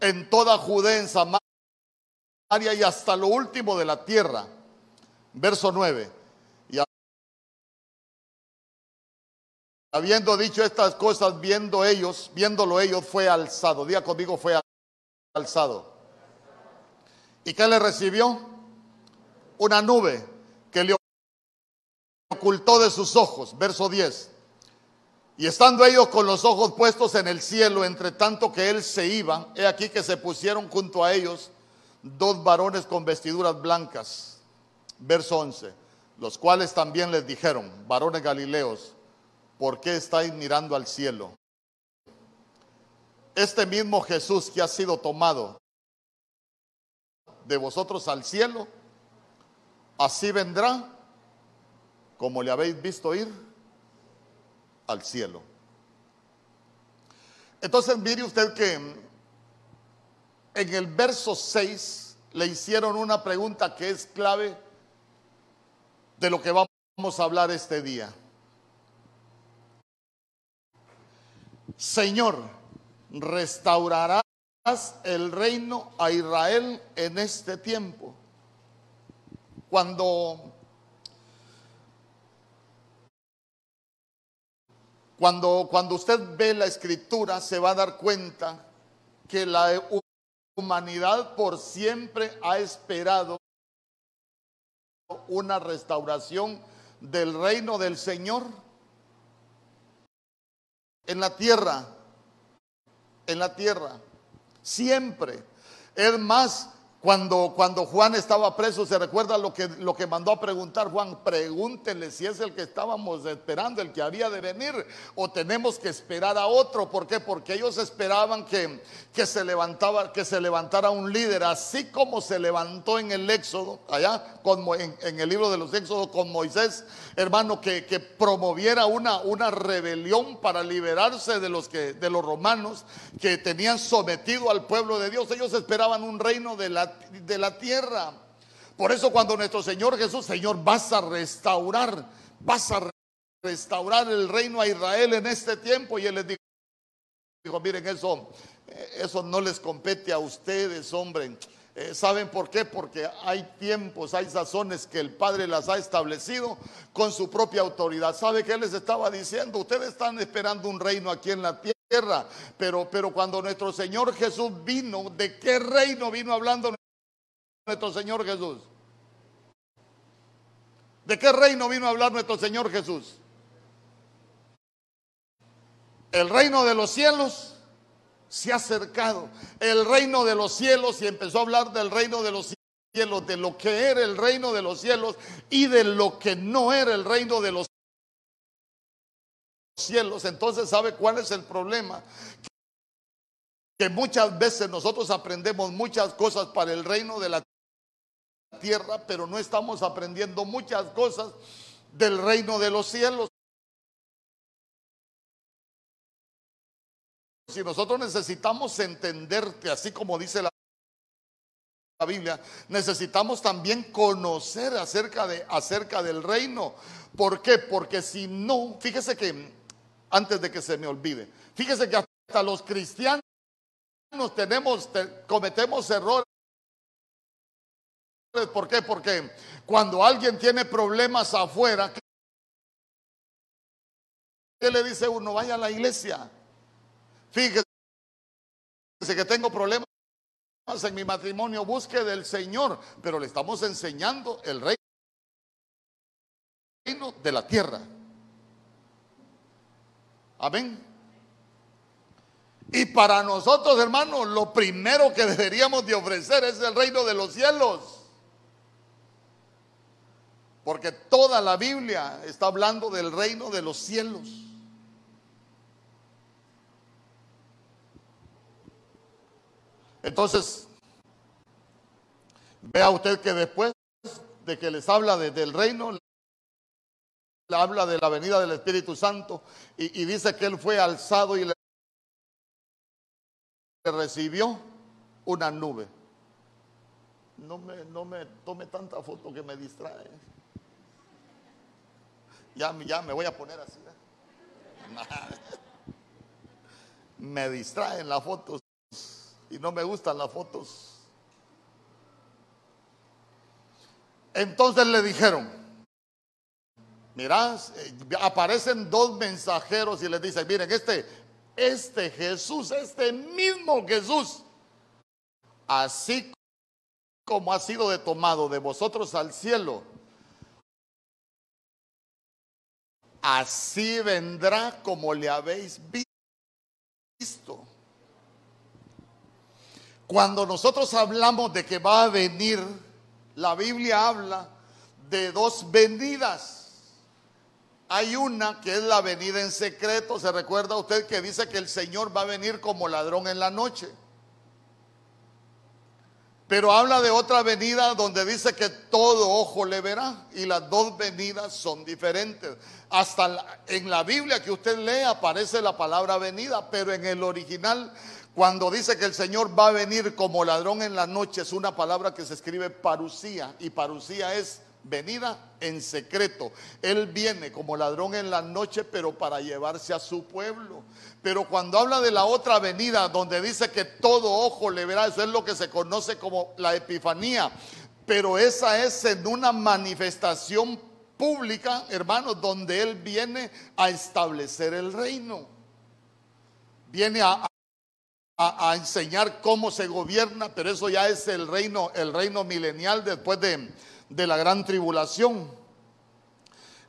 en toda Judea, en Samaria y hasta lo último de la tierra. Verso 9. Habiendo dicho estas cosas, viendo ellos, viéndolo ellos, fue alzado. Día conmigo fue alzado. ¿Y qué le recibió? Una nube que le ocultó de sus ojos. Verso 10. Y estando ellos con los ojos puestos en el cielo, entre tanto que él se iba, he aquí que se pusieron junto a ellos dos varones con vestiduras blancas. Verso 11. Los cuales también les dijeron, varones galileos, ¿por qué estáis mirando al cielo? Este mismo Jesús que ha sido tomado de vosotros al cielo, así vendrá como le habéis visto ir al cielo. Entonces mire usted que en el verso 6 le hicieron una pregunta que es clave de lo que vamos a hablar este día. Señor, restaurarás el reino a Israel en este tiempo. Cuando Cuando, cuando usted ve la escritura se va a dar cuenta que la humanidad por siempre ha esperado una restauración del reino del Señor en la tierra, en la tierra, siempre. Es más, cuando, cuando Juan estaba preso, ¿se recuerda lo que, lo que mandó a preguntar Juan? Pregúntenle si es el que estábamos esperando, el que había de venir, o tenemos que esperar a otro. ¿Por qué? Porque ellos esperaban que, que, se, levantaba, que se levantara un líder, así como se levantó en el Éxodo, allá en, en, el libro de los Éxodos con Moisés, hermano, que, que promoviera una, una rebelión para liberarse de los, que, de los romanos que tenían sometido al pueblo de Dios. Ellos esperaban un reino de la de la tierra. Por eso cuando nuestro Señor Jesús, Señor, vas a restaurar, vas a restaurar el reino a Israel en este tiempo. Y Él les dijo, miren, eso, eso no les compete a ustedes, hombre. Eh, ¿Saben por qué? Porque hay tiempos, hay sazones que el Padre las ha establecido con su propia autoridad. ¿Sabe qué les estaba diciendo? Ustedes están esperando un reino aquí en la tierra. Pero, pero cuando nuestro Señor Jesús vino, ¿de qué reino vino hablando nuestro Señor Jesús? ¿De qué reino vino a hablar nuestro Señor Jesús? El reino de los cielos se ha acercado. El reino de los cielos y empezó a hablar del reino de los cielos, de lo que era el reino de los cielos y de lo que no era el reino de los cielos. Entonces, ¿sabe cuál es el problema? Que muchas veces nosotros aprendemos muchas cosas para el reino de la tierra, pero no estamos aprendiendo muchas cosas del reino de los cielos. Si nosotros necesitamos entenderte, así como dice la la Biblia, necesitamos también conocer acerca, de, acerca del reino. ¿Por qué? Porque si no, fíjese que, antes de que se me olvide, fíjese que hasta los cristianos tenemos, cometemos errores. ¿Por qué? Porque cuando alguien tiene problemas afuera, ¿qué le dice uno? Vaya a la iglesia. Fíjese que tengo problemas en mi matrimonio, busque del Señor, pero le estamos enseñando el reino de la tierra. Amén. Y para nosotros, hermanos, lo primero que deberíamos de ofrecer es el reino de los cielos. Porque toda la Biblia está hablando del reino de los cielos. Entonces, vea usted que después de que les habla del reino, le habla de la venida del Espíritu Santo y, dice que él fue alzado y le recibió una nube. No me, no me tome tanta foto que me distrae. Ya, me voy a poner así. ¿eh? *laughs* Me distraen las fotos y no me gustan las fotos. Entonces le dijeron, mirá, eh, aparecen dos mensajeros y les dicen, miren, este, este Jesús, este mismo Jesús, así como ha sido de tomado de vosotros al cielo, así vendrá como le habéis visto. Cuando nosotros hablamos de que va a venir, la Biblia habla de dos venidas. Hay una que es la venida en secreto. ¿Se recuerda usted que dice que el Señor va a venir como ladrón en la noche? Pero habla de otra venida donde dice que todo ojo le verá y las dos venidas son diferentes. Hasta en la Biblia que usted lee aparece la palabra venida, pero en el original cuando dice que el Señor va a venir como ladrón en la noche, es una palabra que se escribe parucía y parucía es venida en secreto. Él viene como ladrón en la noche, pero para llevarse a su pueblo. Pero cuando habla de la otra venida, donde dice que todo ojo le verá, eso es lo que se conoce como la epifanía. Pero esa es en una manifestación pública, hermanos, donde Él viene a establecer el reino. Viene a, a, enseñar cómo se gobierna, pero eso ya es el reino, el reino milenial después de, de la gran tribulación.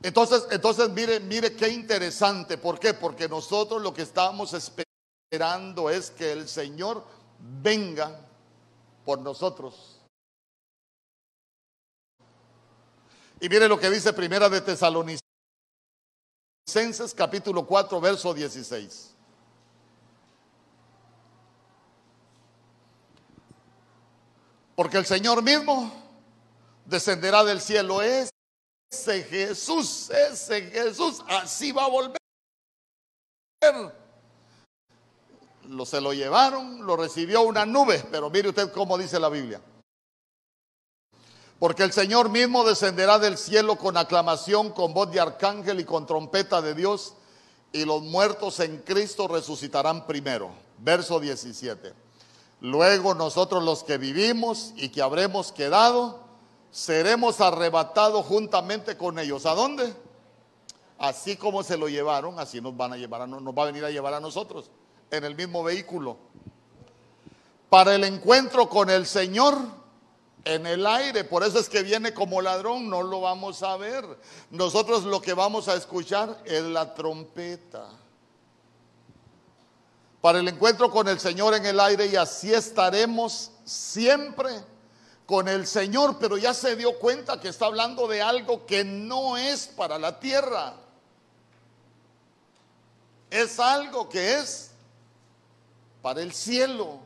Entonces, entonces mire, mire qué interesante. ¿Por qué? Porque nosotros lo que estamos esperando es que el Señor venga por nosotros. Y mire lo que dice Primera de Tesalonicenses capítulo 4 verso 16. Porque el Señor mismo descenderá del cielo. Ese Jesús, ese Jesús, así va a volver. Lo, se lo llevaron, lo recibió una nube, pero mire usted cómo dice la Biblia. Porque el Señor mismo descenderá del cielo con aclamación, con voz de arcángel y con trompeta de Dios, y los muertos en Cristo resucitarán primero. Verso 17. Luego nosotros los que vivimos y que habremos quedado, seremos arrebatados juntamente con ellos. ¿A dónde? Así como se lo llevaron, así nos van a llevar a, nos va a venir a llevar a nosotros en el mismo vehículo. Para el encuentro con el Señor en el aire, por eso es que viene como ladrón, no lo vamos a ver. Nosotros lo que vamos a escuchar es la trompeta para el encuentro con el Señor en el aire y así estaremos siempre con el Señor, pero ya se dio cuenta que está hablando de algo que no es para la tierra. Es algo que es para el cielo.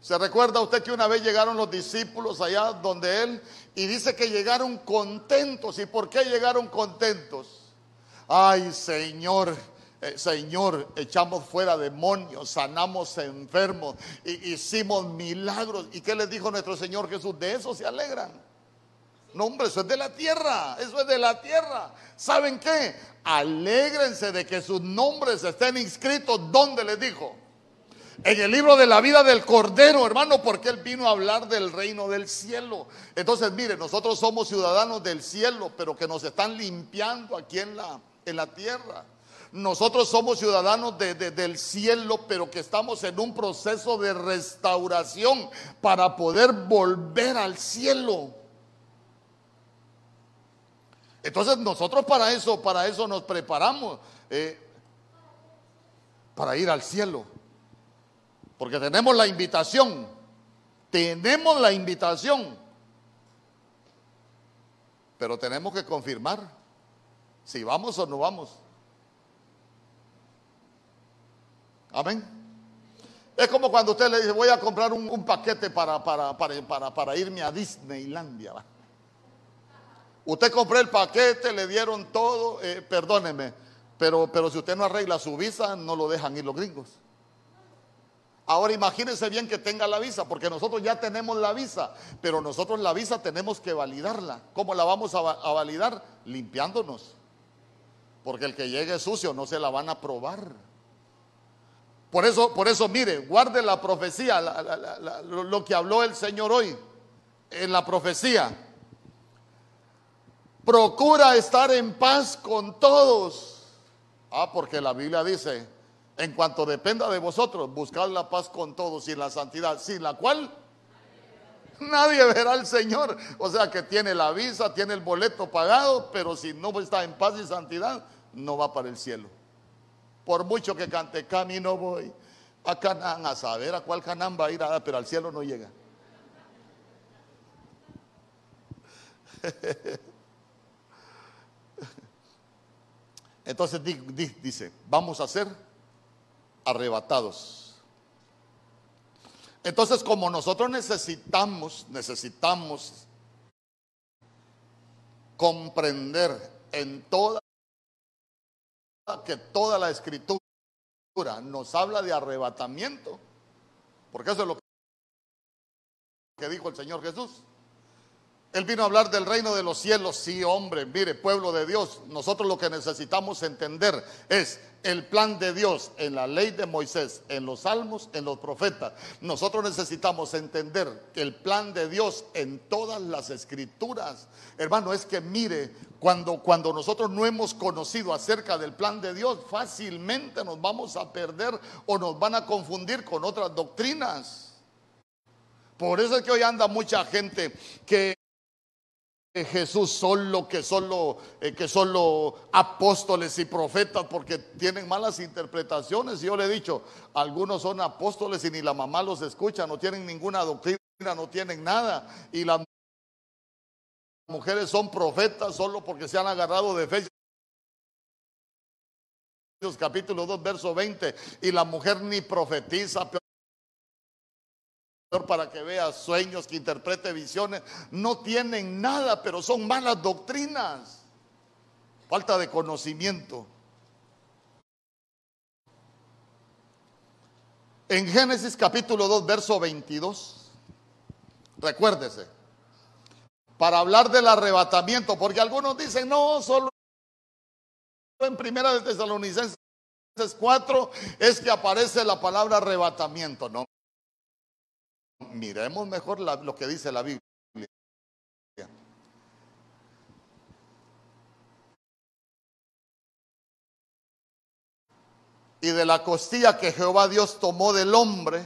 ¿Se recuerda usted que una vez llegaron los discípulos allá donde él y dice que llegaron contentos? ¿Y por qué llegaron contentos? Ay, Señor, eh, Señor, echamos fuera demonios, sanamos enfermos, hicimos milagros. ¿Y qué les dijo nuestro Señor Jesús? De eso se alegran. No, hombre, eso es de la tierra, eso es de la tierra. ¿Saben qué? Alégrense de que sus nombres estén inscritos. ¿Dónde les dijo? en el libro de la vida del Cordero, hermano, porque Él vino a hablar del reino del cielo. Entonces, mire, nosotros somos ciudadanos del cielo, pero que nos están limpiando aquí en la, en la tierra. Nosotros somos ciudadanos del cielo, pero que estamos en un proceso de restauración para poder volver al cielo. Entonces nosotros para eso, para eso nos preparamos, eh, para ir al cielo. Porque tenemos la invitación. Tenemos la invitación. Pero tenemos que confirmar si vamos o no vamos. Amén. Es como cuando usted le dice, voy a comprar un, paquete para, para, para, para, irme a Disneylandia. Usted compró el paquete, le dieron todo, eh, perdóneme, pero, pero si usted no arregla su visa, no lo dejan ir los gringos. Ahora imagínense bien que tenga la visa, porque nosotros ya tenemos la visa, pero nosotros la visa tenemos que validarla. ¿Cómo la vamos a, validar? Limpiándonos. Porque el que llegue sucio no se la van a probar. Por eso, por eso, mire, guarde la profecía, lo que habló el Señor hoy en la profecía. Procura estar en paz con todos. Ah, porque la Biblia dice, en cuanto dependa de vosotros, buscad la paz con todos y la santidad, sin la cual nadie verá al Señor. O sea que tiene la visa, tiene el boleto pagado, pero si no está en paz y santidad, no va para el cielo. Por mucho que cante, camino voy a Canaán, a saber a cuál Canaán va a ir, a, pero al cielo no llega. *laughs* Entonces dice, vamos a hacer arrebatados. Entonces, como nosotros necesitamos, necesitamos comprender en toda que toda la escritura nos habla de arrebatamiento, porque eso es lo que dijo el Señor Jesús. Él vino a hablar del reino de los cielos. Sí, hombre, mire, pueblo de Dios, nosotros lo que necesitamos entender es el plan de Dios en la ley de Moisés, en los salmos, en los profetas. Nosotros necesitamos entender el plan de Dios en todas las escrituras, hermano, es que mire, cuando, cuando nosotros no hemos conocido acerca del plan de Dios, fácilmente nos vamos a perder o nos van a confundir con otras doctrinas. Por eso es que hoy anda mucha gente que Jesús solo, que solo, eh, que solo apóstoles y profetas, porque tienen malas interpretaciones. Yo le he dicho, algunos son apóstoles y ni la mamá los escucha, no tienen ninguna doctrina, no tienen nada. Y las mujeres son profetas solo porque se han agarrado de fe capítulo 2, verso 20, y la mujer ni profetiza, para que vea sueños, que interprete visiones. No tienen nada, pero son malas doctrinas. Falta de conocimiento. En Génesis capítulo 2, verso 22, recuérdese, para hablar del arrebatamiento, porque algunos dicen, no, solo en primera de Tesalonicenses 4 es que aparece la palabra arrebatamiento, no. Miremos mejor lo que dice la Biblia. Y de la costilla que Jehová Dios tomó del hombre,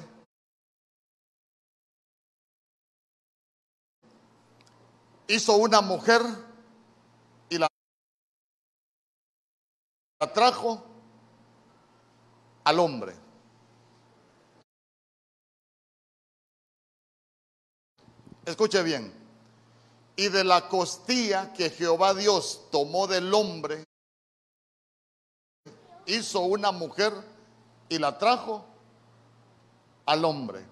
hizo una mujer y la trajo al hombre. Escuche bien. Y de la costilla que Jehová Dios tomó del hombre, hizo una mujer y la trajo al hombre.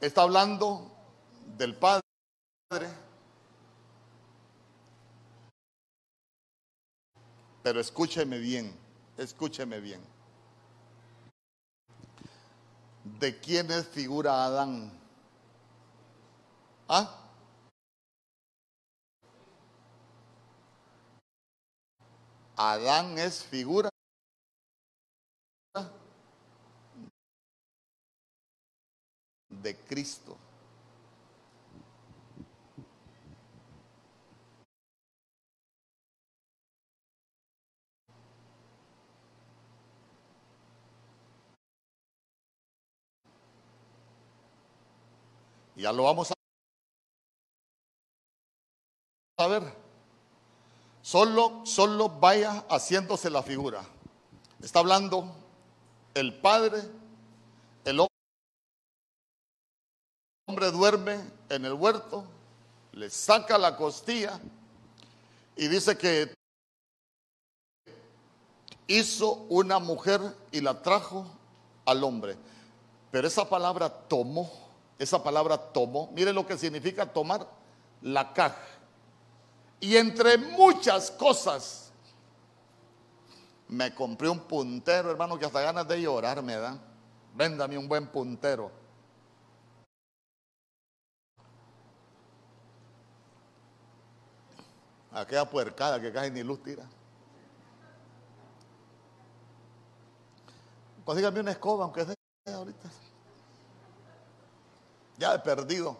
Está hablando del Padre. Pero escúcheme bien, escúcheme bien. ¿De quién es figura Adán? ¿Ah? Adán es figura de Cristo. Ya lo vamos a ver. Solo, solo vaya haciéndose la figura. Está hablando el Padre, el hombre duerme en el huerto, le saca la costilla y dice que hizo una mujer y la trajo al hombre. Pero esa palabra tomó, esa palabra tomó, mire lo que significa tomar la caja. Y entre muchas cosas, me compré un puntero, hermano, que hasta ganas de llorar me da. Véndame un buen puntero. Aquella puercada que casi ni luz tira. Consígame una escoba, aunque sea ahorita. Ya he perdido.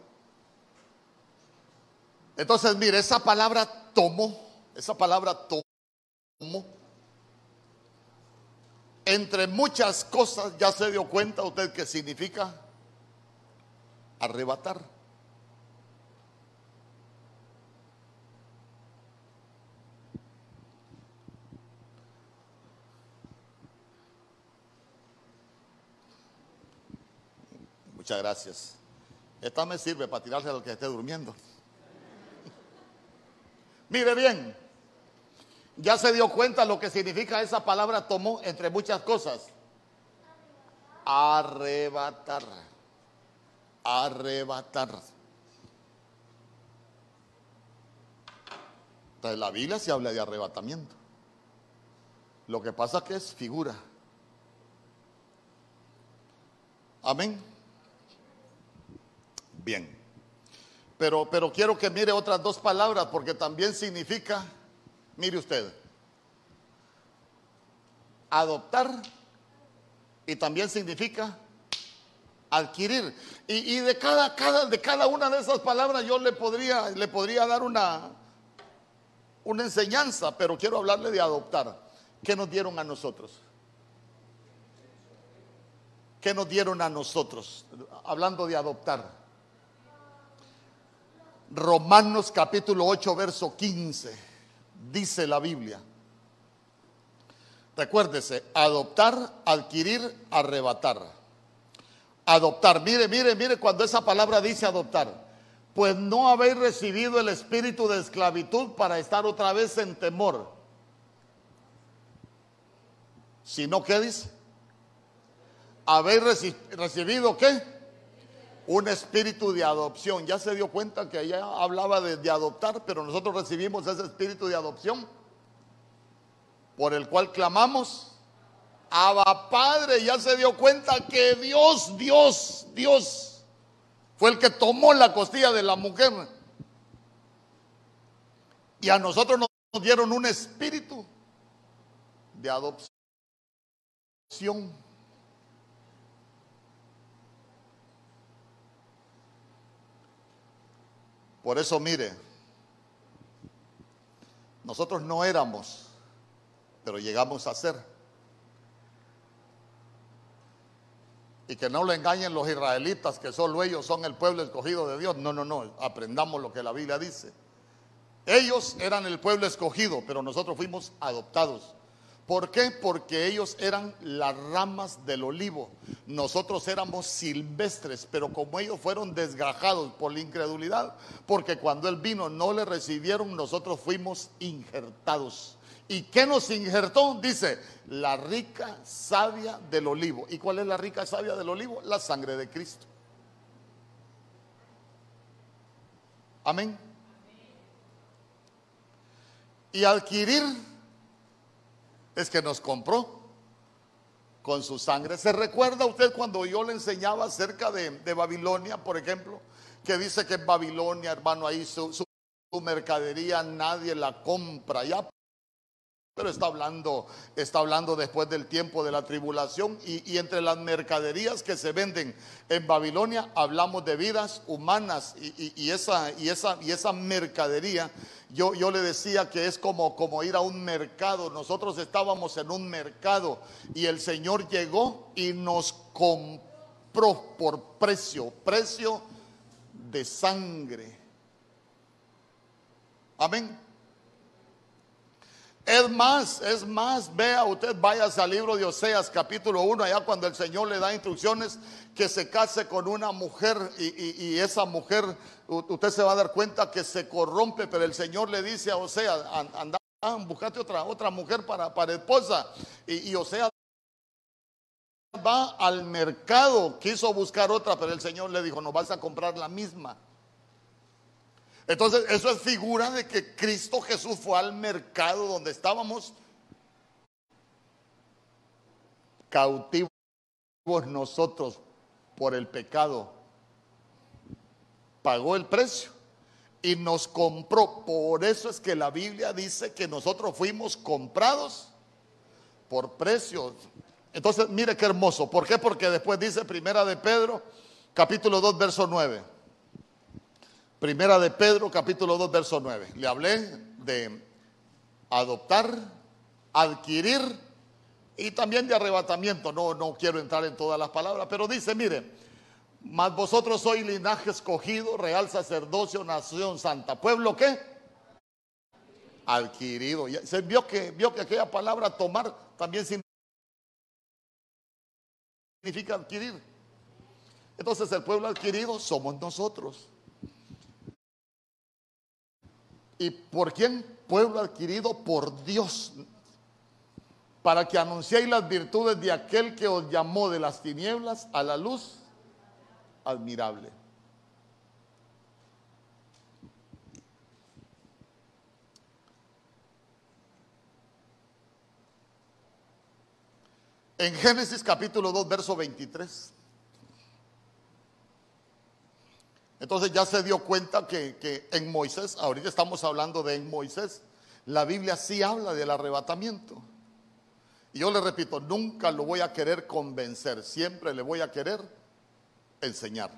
Entonces, mire, esa palabra tomó, esa palabra tomó. Entre muchas cosas ya se dio cuenta usted que significa arrebatar. Muchas gracias. Esta me sirve para tirarse al que esté durmiendo. *laughs* Mire bien, ya se dio cuenta lo que significa esa palabra tomó entre muchas cosas. Arrebatar. Arrebatar. Entonces la Biblia se habla de arrebatamiento. Lo que pasa que es figura. Amén. Bien. Pero, pero quiero que mire otras dos palabras porque también significa, mire usted, adoptar y también significa adquirir. Y, de, cada, cada, de cada una de esas palabras yo le podría, le podría dar una, una enseñanza, pero quiero hablarle de adoptar. ¿Qué nos dieron a nosotros? ¿Qué nos dieron a nosotros? Hablando de adoptar. Romanos capítulo 8, verso 15, dice la Biblia. Recuérdese, adoptar, adquirir, arrebatar. Adoptar, mire, mire, mire cuando esa palabra dice adoptar. Pues no habéis recibido el espíritu de esclavitud para estar otra vez en temor. Sino, ¿qué dice? ¿Habéis recibido qué? Un espíritu de adopción. Ya se dio cuenta que ella hablaba de, adoptar, pero nosotros recibimos ese espíritu de adopción por el cual clamamos. Abba Padre, ya se dio cuenta que Dios, Dios, Dios fue el que tomó la costilla de la mujer. Y a nosotros nos dieron un espíritu de adopción. Por eso mire, nosotros no éramos, pero llegamos a ser. Y que no lo engañen los israelitas, que solo ellos son el pueblo escogido de Dios. No, no, no, aprendamos lo que la Biblia dice. Ellos eran el pueblo escogido, pero nosotros fuimos adoptados ¿Por qué? Porque ellos eran las ramas del olivo. Nosotros éramos silvestres, pero como ellos fueron desgajados por la incredulidad, porque cuando Él vino no le recibieron, nosotros fuimos injertados. ¿Y qué nos injertó? Dice, la rica savia del olivo. ¿Y cuál es la rica savia del olivo? La sangre de Cristo. Amén. Y adquirir es que nos compró con su sangre. ¿Se recuerda usted cuando yo le enseñaba acerca de, Babilonia, por ejemplo? Que dice que en Babilonia, hermano, ahí su, su, mercadería nadie la compra. Ya pero está hablando, está hablando después del tiempo de la tribulación y, entre las mercaderías que se venden en Babilonia hablamos de vidas humanas y, esa, y, esa, y esa mercadería, yo, yo le decía que es como, como ir a un mercado. Nosotros estábamos en un mercado y el Señor llegó y nos compró por precio, precio de sangre. Amén. Es más, es más, vea usted, váyase al libro de Oseas capítulo 1, allá cuando el Señor le da instrucciones que se case con una mujer y, esa mujer, usted se va a dar cuenta que se corrompe, pero el Señor le dice a Oseas, anda, buscate otra, otra mujer para, para esposa. Y, y Oseas va al mercado, quiso buscar otra, pero el Señor le dijo, no vas a comprar la misma. Entonces, eso es figura de que Cristo Jesús fue al mercado donde estábamos cautivos nosotros por el pecado. Pagó el precio y nos compró. Por eso es que la Biblia dice que nosotros fuimos comprados por precio. Entonces, mire qué hermoso. ¿Por qué? Porque después dice Primera de Pedro, capítulo 2, verso 9. Primera de Pedro, capítulo 2, verso 9. Le hablé de adoptar, adquirir y también de arrebatamiento. No, no quiero entrar en todas las palabras, pero dice, mire, mas vosotros sois linaje escogido, real sacerdocio, nación santa. ¿Pueblo qué? Adquirido. Se vio que, vio que aquella palabra tomar también significa adquirir. Entonces el pueblo adquirido somos nosotros. ¿Y por quién? Pueblo adquirido por Dios, para que anunciéis las virtudes de aquel que os llamó de las tinieblas a la luz admirable. En Génesis capítulo 2, verso 23. Entonces ya se dio cuenta que, en Moisés, ahorita estamos hablando de en Moisés, la Biblia sí habla del arrebatamiento. Y yo le repito, nunca lo voy a querer convencer, siempre le voy a querer enseñar.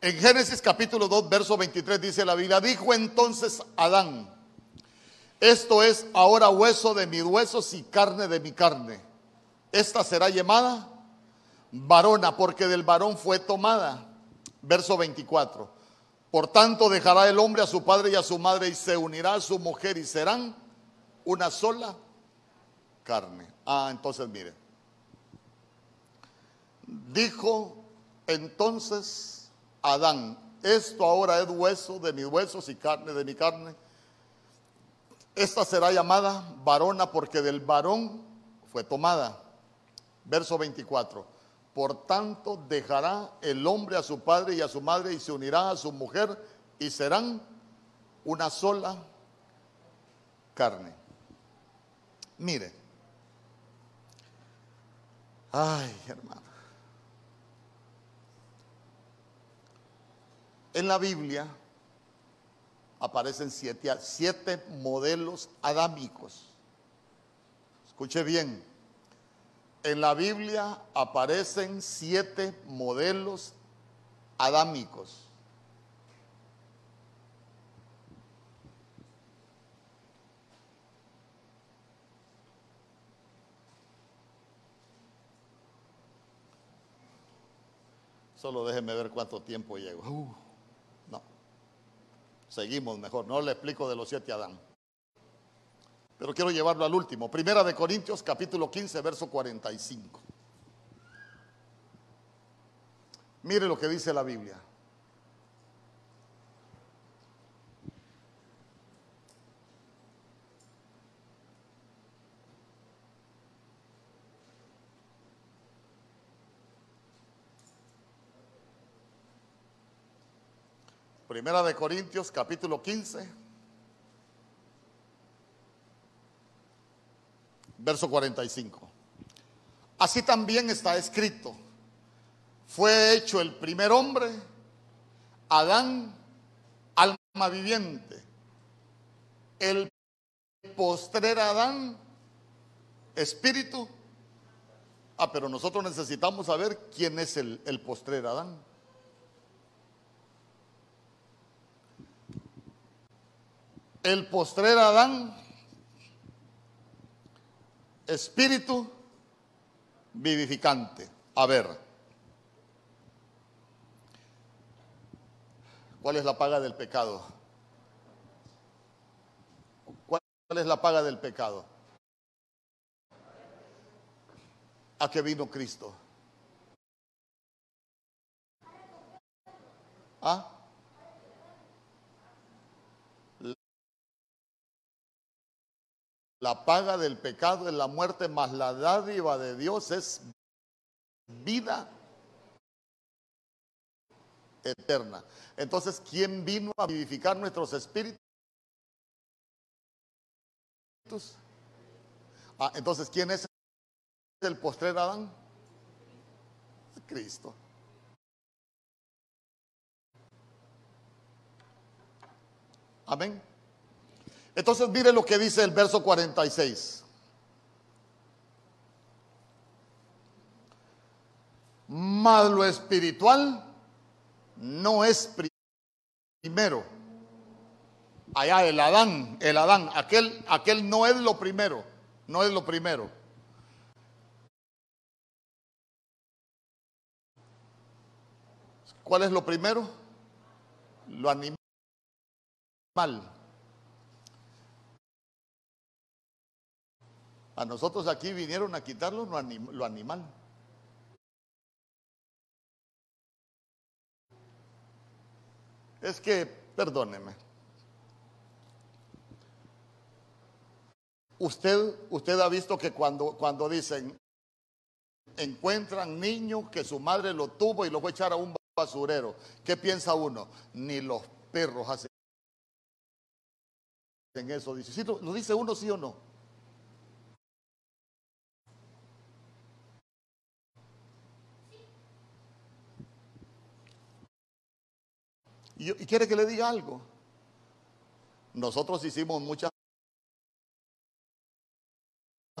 En Génesis capítulo 2, verso 23 dice la Biblia, dijo entonces Adán, esto es ahora hueso de mis huesos y carne de mi carne. Esta será llamada varona porque del varón fue tomada. Verso 24. Por tanto dejará el hombre a su padre y a su madre y se unirá a su mujer y serán una sola carne. Ah, entonces mire. Dijo entonces Adán, esto ahora es hueso de mis huesos y carne de mi carne. Esta será llamada varona porque del varón fue tomada. Verso 24. Por tanto, dejará el hombre a su padre y a su madre y se unirá a su mujer y serán una sola carne. Mire. Ay, hermano. En la Biblia aparecen siete, modelos adámicos. Escuche bien en la Biblia aparecen siete modelos adámicos. Solo déjeme ver cuánto tiempo llego. Uh, no. Seguimos mejor. No le explico de los siete Adán. Pero quiero llevarlo al último. Primera de Corintios, capítulo 15, verso 45. Mire lo que dice la Biblia. Primera de Corintios, capítulo 15, verso 45. Así también está escrito. Fue hecho el primer hombre, Adán, alma viviente. El postrer Adán, espíritu. Ah, pero nosotros necesitamos saber quién es el, el postrer Adán. el postrer Adán, espíritu vivificante. A ver, ¿cuál es la paga del pecado? ¿Cuál es la paga del pecado? ¿A qué vino Cristo? ¿Ah? La paga del pecado es la muerte, más la dádiva de Dios es vida eterna. Entonces, ¿quién vino a vivificar nuestros espíritus? Ah, entonces, ¿quién es el postrer Adán? Cristo. Amén. Entonces mire lo que dice el verso 46. Mas lo espiritual no es primero. Allá el Adán, el Adán, aquel, aquel no es lo primero, no es lo primero. ¿Cuál es lo primero? Lo animal. A nosotros aquí vinieron a quitarlo lo animal. Es que, perdóneme. Usted, usted ha visto que cuando, cuando dicen, encuentran niño que su madre lo tuvo y lo fue a echar a un basurero, ¿qué piensa uno? Ni los perros hacen eso. Dice, ¿Lo dice uno sí o no? Y, quiere que le diga algo. Nosotros hicimos muchas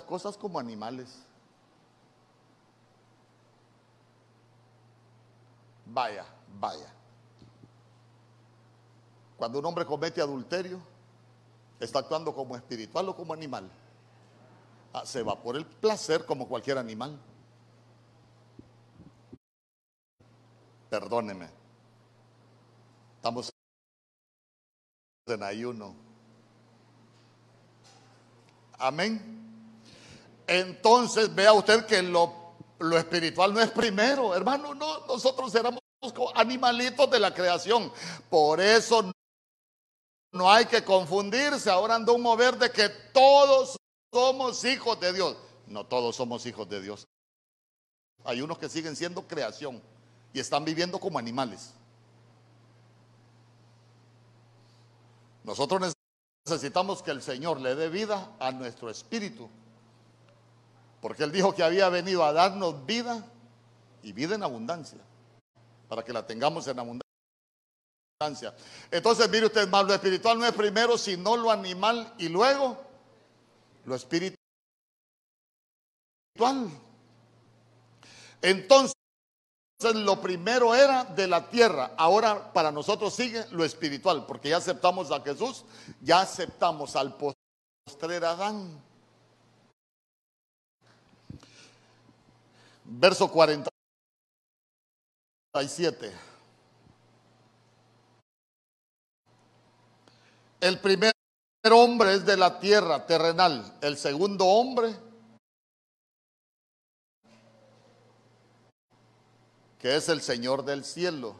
cosas como animales. Vaya, vaya. Cuando un hombre comete adulterio, está actuando como espiritual o como animal. Ah, se va por el placer como cualquier animal. Perdóneme. Estamos en ayuno. Amén. Entonces vea usted que lo, lo espiritual no es primero, hermano, no, nosotros éramos animalitos de la creación. Por eso no hay que confundirse. Ahora anda un mover de que todos somos hijos de Dios. No todos somos hijos de Dios. Hay unos que siguen siendo creación y están viviendo como animales. Nosotros necesitamos que el Señor le dé vida a nuestro espíritu. Porque Él dijo que había venido a darnos vida y vida en abundancia. Para que la tengamos en abundancia. Entonces, mire usted más, lo espiritual no es primero, sino lo animal y luego lo espiritual. Entonces, entonces lo primero era de la tierra, ahora para nosotros sigue lo espiritual, porque ya aceptamos a Jesús, ya aceptamos al postrer Adán. Verso 47. El primer hombre es de la tierra terrenal. El segundo hombre, es el Señor del cielo.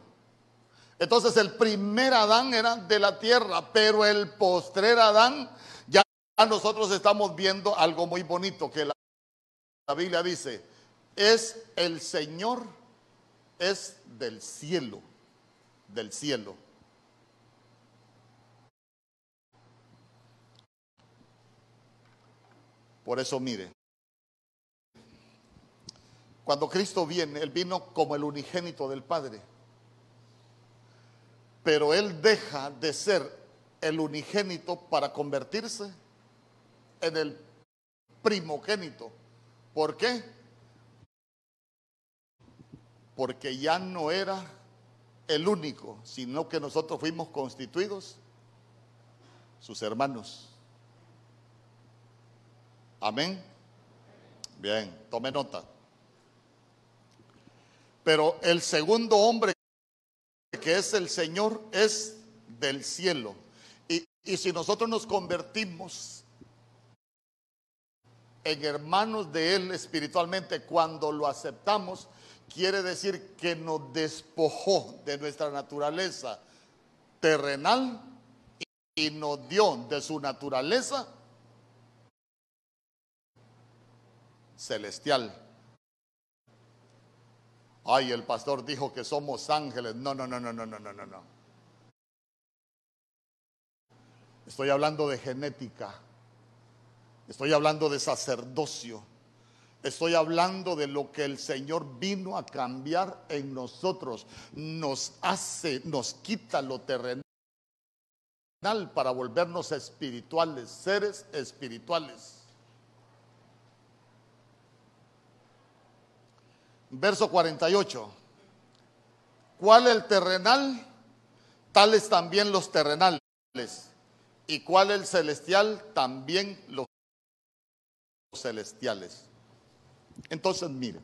Entonces el primer Adán era de la tierra, pero el postrer Adán, ya nosotros estamos viendo algo muy bonito que la, la Biblia dice, es el Señor, es del cielo, del cielo. Por eso mire, cuando Cristo viene, Él vino como el unigénito del Padre. Pero Él deja de ser el unigénito para convertirse en el primogénito. ¿Por qué? Porque ya no era el único, sino que nosotros fuimos constituidos sus hermanos. Amén. Bien, tome nota. Pero el segundo hombre que es el Señor es del cielo. Y, y si nosotros nos convertimos en hermanos de Él espiritualmente, cuando lo aceptamos, quiere decir que nos despojó de nuestra naturaleza terrenal y nos dio de su naturaleza celestial. Ay, el pastor dijo que somos ángeles. No, no, no, no, no, no, no, no, no. Estoy hablando de genética. Estoy hablando de sacerdocio. Estoy hablando de lo que el Señor vino a cambiar en nosotros. Nos hace, nos quita lo terrenal para volvernos espirituales, seres espirituales. Verso 48. ¿Cuál el terrenal? Tales también los terrenales. ¿Y cuál el celestial? También los celestiales. Entonces, mire,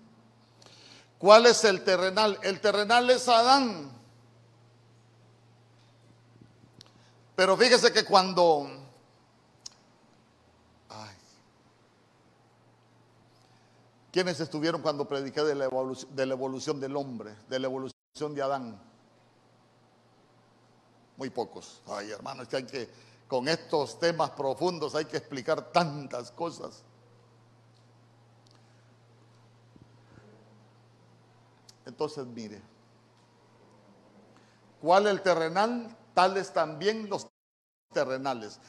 ¿cuál es el terrenal? El terrenal es Adán. Pero fíjese que cuando ¿Quiénes estuvieron cuando prediqué de la, evolución, del hombre, de la evolución de Adán? Muy pocos. Ay, hermano, es que hay que, con estos temas profundos hay que explicar tantas cosas. Entonces, mire, ¿cuál el terrenal? Tales también los terrenales.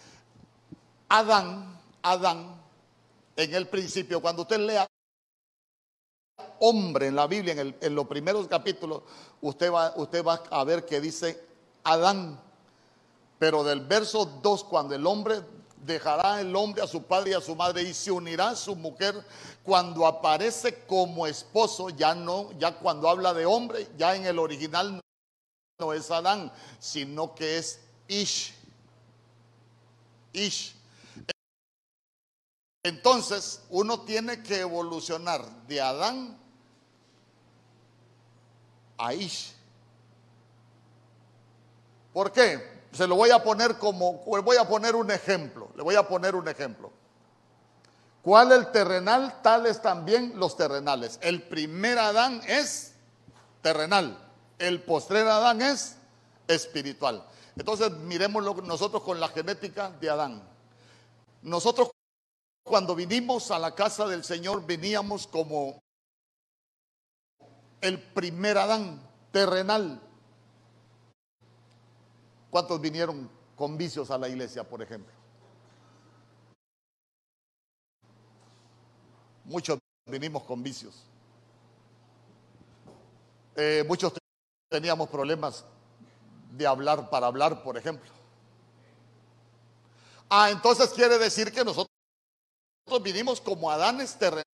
Adán, Adán, en el principio, cuando usted lea hombre en la Biblia, en, los primeros capítulos, usted va, usted va a ver que dice Adán. Pero del verso 2, cuando el hombre dejará el hombre a su padre y a su madre y se unirá a su mujer, cuando aparece como esposo, ya no, ya cuando habla de hombre, ya en el original no es Adán, sino que es Ish. Ish. Entonces, uno tiene que evolucionar de Adán a Ish. ¿Por qué? Se lo voy a poner como, voy a poner un ejemplo, le voy a poner un ejemplo. ¿Cuál el terrenal? Tales también los terrenales. El primer Adán es terrenal, el postrer Adán es espiritual. Entonces miremoslo nosotros con la genética de Adán. Nosotros cuando vinimos a la casa del Señor, veníamos como el primer Adán terrenal. ¿Cuántos vinieron con vicios a la iglesia, por ejemplo? Muchos vinimos con vicios. Eh, muchos teníamos problemas de hablar para hablar, por ejemplo. Ah, entonces quiere decir que nosotros vinimos como Adanes terrenales.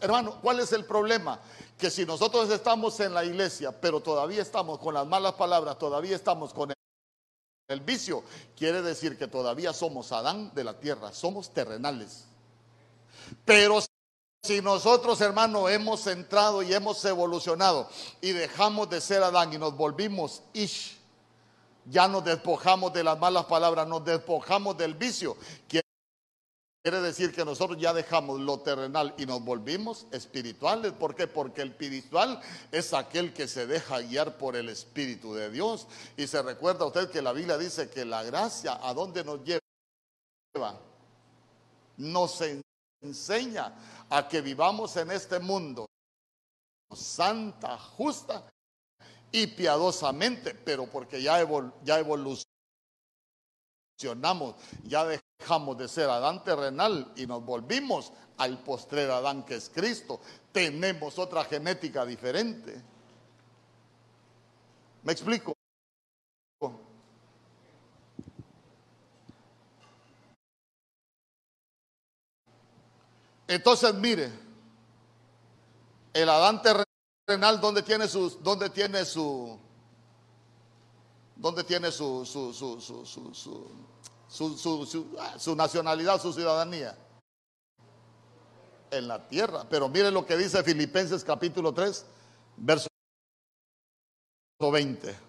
Hermano, ¿cuál es el problema? Que si nosotros estamos en la iglesia, pero todavía estamos con las malas palabras, todavía estamos con el, vicio, quiere decir que todavía somos Adán de la tierra, somos terrenales. Pero si nosotros, hermano, hemos entrado y hemos evolucionado y dejamos de ser Adán y nos volvimos Ish, Ya nos despojamos de las malas palabras, nos despojamos del vicio. Quiere decir que nosotros ya dejamos lo terrenal y nos volvimos espirituales. ¿Por qué? Porque el espiritual es aquel que se deja guiar por el Espíritu de Dios. Y se recuerda usted que la Biblia dice que la gracia a dónde nos lleva nos enseña a que vivamos en este mundo santa, justa y piadosamente, pero porque ya, ya evolucionamos, ya dejamos de ser Adán terrenal y nos volvimos al postrer Adán que es Cristo. Tenemos otra genética diferente. ¿Me explico? Entonces, mire, el Adán terrenal, ¿dónde tiene sus, dónde tiene su, dónde tiene su, su, su, su, su nacionalidad, su ciudadanía? En la tierra. Pero mire lo que dice Filipenses capítulo 3, verso 20.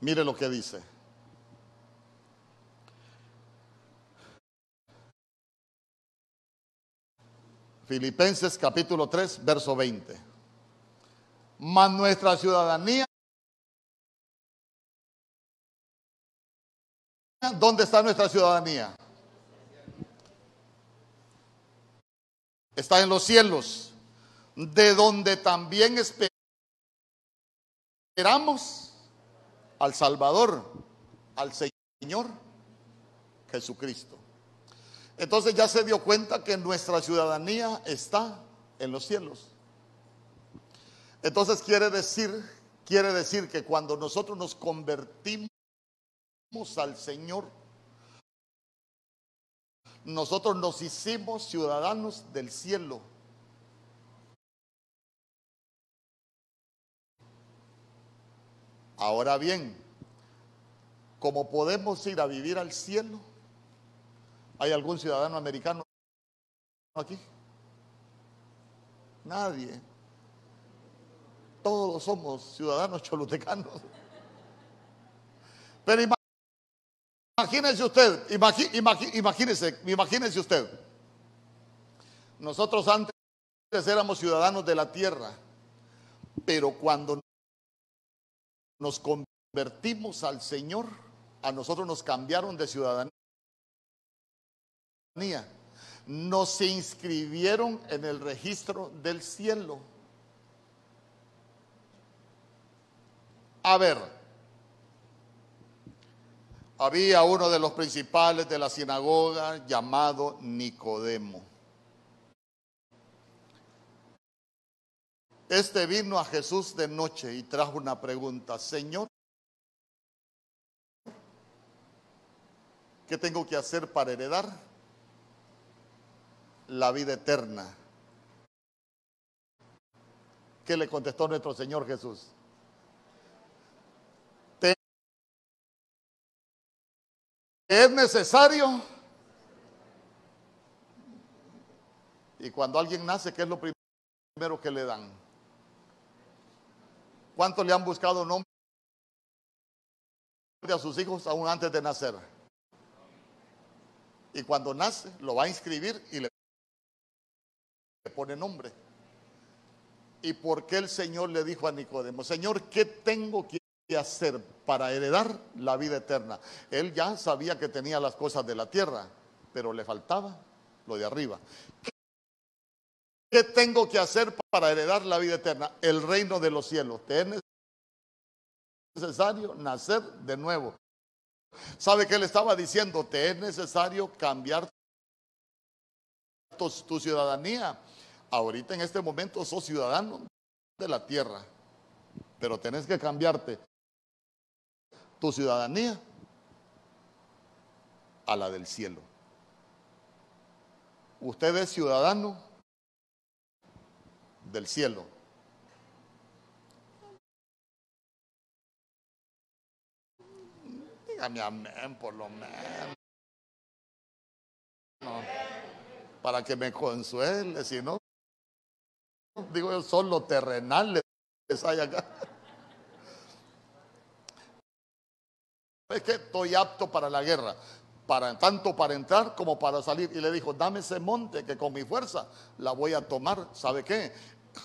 Mire lo que dice. Filipenses capítulo 3, verso 20. Mas nuestra ciudadanía. ¿Dónde está nuestra ciudadanía? Está en los cielos, de donde también esperamos al Salvador, al Señor Jesucristo. Entonces ya se dio cuenta que nuestra ciudadanía está en los cielos. Entonces quiere decir, quiere decir que cuando nosotros nos convertimos al Señor, nosotros nos hicimos ciudadanos del cielo. Ahora bien, como podemos ir a vivir al cielo, ¿hay algún ciudadano americano aquí? Nadie. Todos somos ciudadanos cholutecanos. Pero imagínese usted, imagínese, imagínese usted. Nosotros antes éramos ciudadanos de la tierra, pero cuando nos convertimos al Señor, a nosotros nos cambiaron de ciudadanía. Nos inscribieron en el registro del cielo. A ver, había uno de los principales de la sinagoga llamado Nicodemo. Este vino a Jesús de noche y trajo una pregunta, Señor, ¿qué tengo que hacer para heredar la vida eterna? ¿Qué le contestó nuestro Señor Jesús? es necesario. Y cuando alguien nace, ¿qué es lo primero que le dan? ¿Cuántos le han buscado nombre a sus hijos aún antes de nacer? Y cuando nace, lo va a inscribir y le pone nombre. ¿Y por qué el Señor le dijo a Nicodemo, Señor, ¿qué tengo que hacer para heredar la vida eterna? Él ya sabía que tenía las cosas de la tierra, pero le faltaba lo de arriba. ¿Qué tengo que hacer para heredar la vida eterna? El reino de los cielos. Te es necesario nacer de nuevo. ¿Sabe qué le estaba diciendo? Te es necesario cambiar tu, tu ciudadanía. Ahorita en este momento sos ciudadano de la tierra, pero tenés que cambiarte tu ciudadanía a la del cielo. Usted es ciudadano del cielo. dígame amén por lo menos. Para que me consuele, si no, digo yo, solo terrenales hay acá. Es que estoy apto para la guerra, para, tanto para entrar como para salir. Y le dijo, dame ese monte que con mi fuerza la voy a tomar. ¿Sabe qué?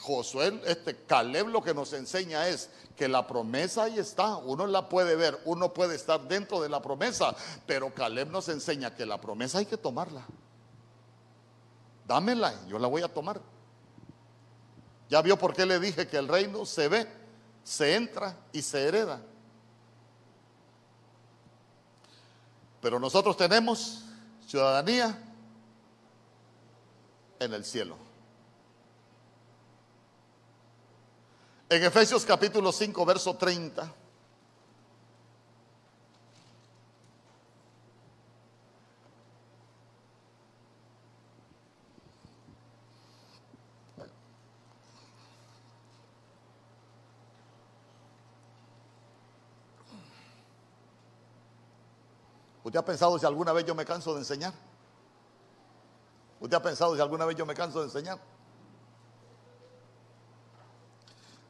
Josué, este Caleb lo que nos enseña es que la promesa ahí está, uno la puede ver, uno puede estar dentro de la promesa, pero Caleb nos enseña que la promesa hay que tomarla. Dámela, yo la voy a tomar. Ya vio por qué le dije que el reino se ve, se entra y se hereda. Pero nosotros tenemos ciudadanía en el cielo. En Efesios capítulo 5, verso 30. ¿Usted ha pensado si alguna vez yo me canso de enseñar? ¿Usted ha pensado si alguna vez yo me canso de enseñar?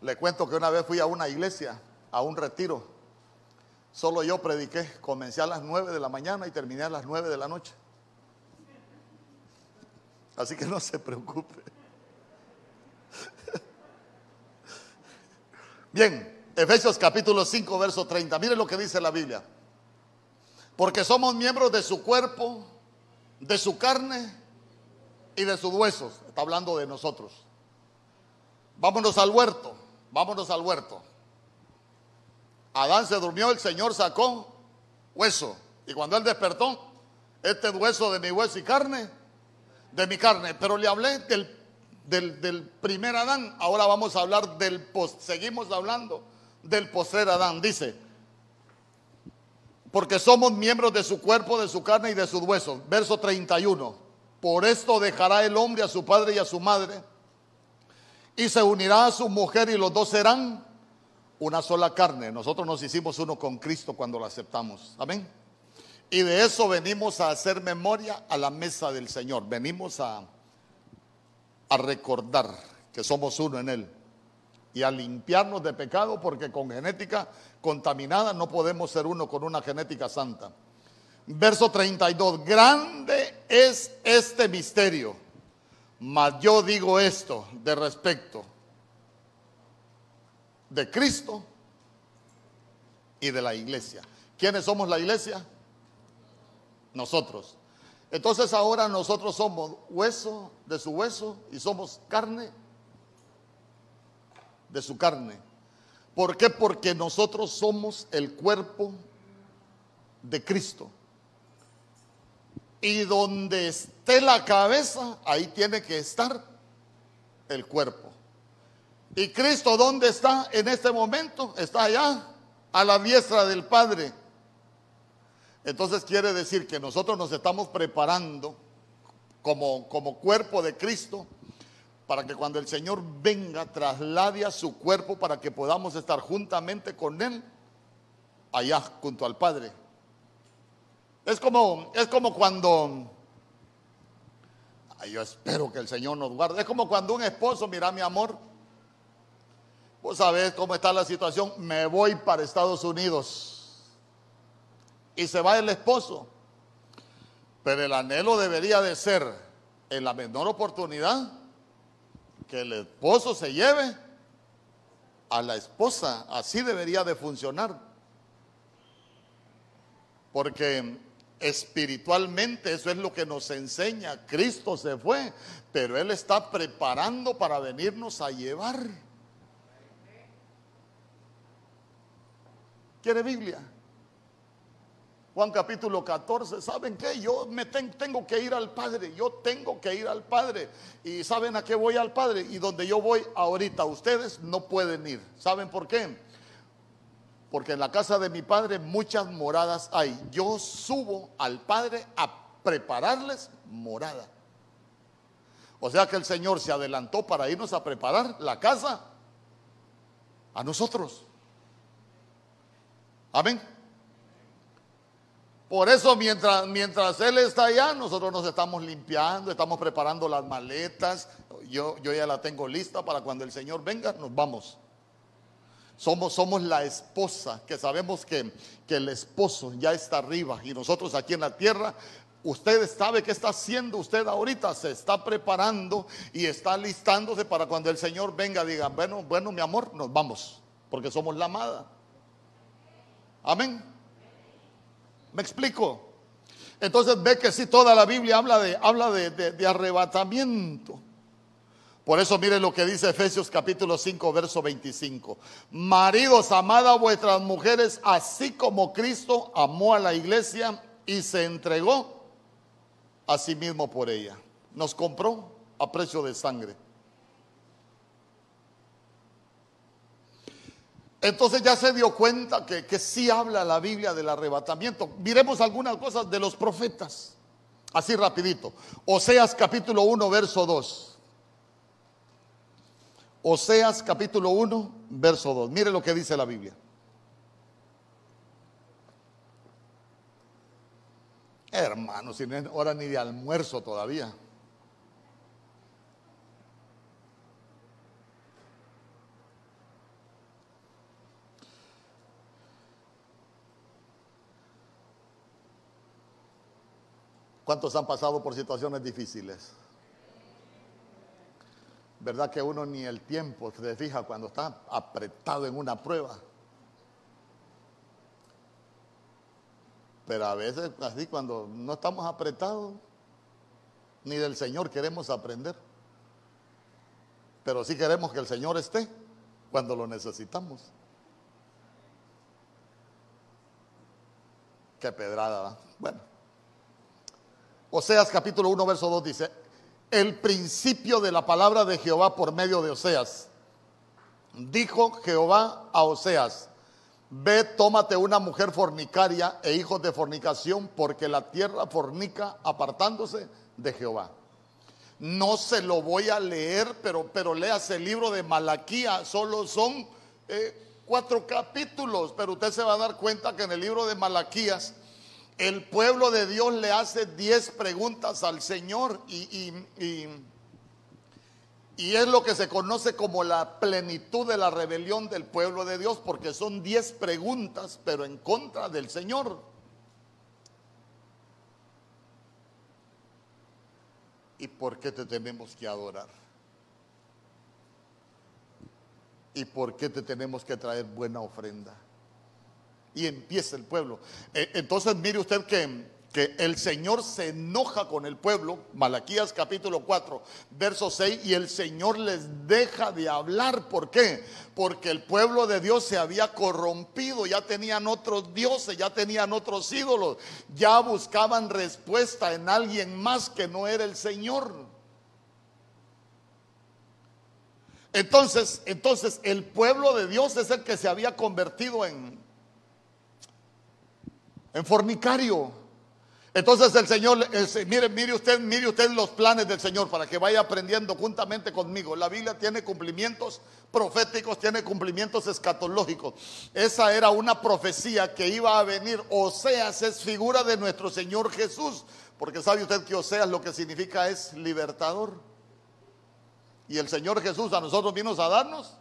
Le cuento que una vez fui a una iglesia, a un retiro. Solo yo prediqué. Comencé a las 9 de la mañana y terminé a las 9 de la noche. Así que no se preocupe. Bien, Efesios capítulo 5, verso 30. Mire lo que dice la Biblia. Porque somos miembros de su cuerpo, de su carne y de sus huesos. Está hablando de nosotros. Vámonos al huerto vámonos al huerto. Adán se durmió, el Señor sacó hueso. Y cuando él despertó, este hueso de mi hueso y carne, de mi carne. Pero le hablé del, del, primer Adán. Ahora vamos a hablar del post. Seguimos hablando del postrer Adán. Dice, porque somos miembros de su cuerpo, de su carne y de sus huesos. Verso 31. Por esto dejará el hombre a su padre y a su madre y se unirá a su mujer y los dos serán una sola carne. Nosotros nos hicimos uno con Cristo cuando lo aceptamos. Amén. Y de eso venimos a hacer memoria a la mesa del Señor. Venimos a, a recordar que somos uno en Él y a limpiarnos de pecado porque con genética contaminada no podemos ser uno con una genética santa. Verso 32, grande es este misterio mas yo digo esto de respecto de Cristo y de la iglesia. ¿Quiénes somos la iglesia? Nosotros. Entonces ahora nosotros somos hueso de su hueso y somos carne de su carne. ¿Por qué? Porque nosotros somos el cuerpo de Cristo. Y donde esté la cabeza, ahí tiene que estar el cuerpo. ¿Y Cristo dónde está en este momento? Está allá, a la diestra del Padre. Entonces quiere decir que nosotros nos estamos preparando como, como cuerpo de Cristo para que cuando el Señor venga traslade a su cuerpo para que podamos estar juntamente con Él allá junto al Padre. Es como, es como cuando, yo espero que el Señor nos guarde, es como cuando un esposo, mira mi amor, vos sabés cómo está la situación, me voy para Estados Unidos y se va el esposo, pero el anhelo debería de ser en la menor oportunidad que el esposo se lleve a la esposa, así debería de funcionar. Porque espiritualmente, eso es lo que nos enseña. Cristo se fue, pero Él está preparando para venirnos a llevar. ¿Quiere Biblia? Juan capítulo 14, ¿saben qué? Yo me tengo que ir al Padre, yo tengo que ir al Padre. ¿Y saben a qué voy al Padre? Y donde yo voy ahorita, ustedes no pueden ir. ¿Saben por qué? Porque en la casa de mi padre muchas moradas hay. Yo subo al Padre a prepararles morada. O sea que el Señor se adelantó para irnos a preparar la casa a nosotros. Amén. Por eso mientras, mientras Él está allá, nosotros nos estamos limpiando, estamos preparando las maletas. Yo, yo ya la tengo lista para cuando el Señor venga, nos vamos. Somos, somos la esposa, que sabemos que, que el esposo ya está arriba y nosotros aquí en la tierra Usted sabe qué está haciendo usted ahorita, se está preparando y está listándose para cuando el Señor venga, diga, bueno, bueno, mi amor, nos vamos, porque somos la amada. Amén. ¿Me explico? Entonces ve que sí, toda la Biblia habla de, habla de, arrebatamiento. Por eso mire lo que dice Efesios capítulo 5, verso 25. Maridos, amad a vuestras mujeres, así como Cristo amó a la iglesia y se entregó a sí mismo por ella. Nos compró a precio de sangre. Entonces ya se dio cuenta que, que sí habla la Biblia del arrebatamiento. Miremos algunas cosas de los profetas. Así rapidito. Oseas capítulo 1, verso 2. Oseas capítulo 1, verso 2. Mire lo que dice la Biblia. Hermano, si no es hora ni de almuerzo todavía. ¿Cuántos han pasado por situaciones difíciles? ¿Verdad que uno ni el tiempo se fija cuando está apretado en una prueba? Pero a veces así cuando no estamos apretados, ni del Señor queremos aprender. Pero sí queremos que el Señor esté cuando lo necesitamos. Qué pedrada. Bueno. Oseas capítulo 1, verso 2 dice, el principio de la palabra de Jehová por medio de Oseas. Dijo Jehová a Oseas, Ve, tómate una mujer fornicaria e hijos de fornicación, porque la tierra fornica apartándose de Jehová. No se lo voy a leer, pero, pero el libro de Malaquía, solo son eh, cuatro capítulos, pero usted se va a dar cuenta que en el libro de Malaquías el pueblo de Dios le hace diez preguntas al Señor y y es lo que se conoce como la plenitud de la rebelión del pueblo de Dios, porque son diez preguntas, pero en contra del Señor. ¿Y por qué te tenemos que adorar? ¿Y por qué te tenemos que traer buena ofrenda? Y empieza el pueblo. E, entonces mire usted que que el Señor se enoja con el pueblo, Malaquías capítulo 4, verso 6, y el Señor les deja de hablar. ¿Por qué? Porque el pueblo de Dios se había corrompido, ya tenían otros dioses, ya tenían otros ídolos, ya buscaban respuesta en alguien más que no era el Señor. Entonces, entonces el pueblo de Dios es el que se había convertido en en fornicario entonces el Señor, mire, mire usted, mire usted los planes del Señor para que vaya aprendiendo juntamente conmigo. La Biblia tiene cumplimientos proféticos, tiene cumplimientos escatológicos. Esa era una profecía que iba a venir. Oseas es figura de nuestro Señor Jesús, porque sabe usted que Oseas lo que significa es libertador. Y el Señor Jesús a nosotros vino a darnos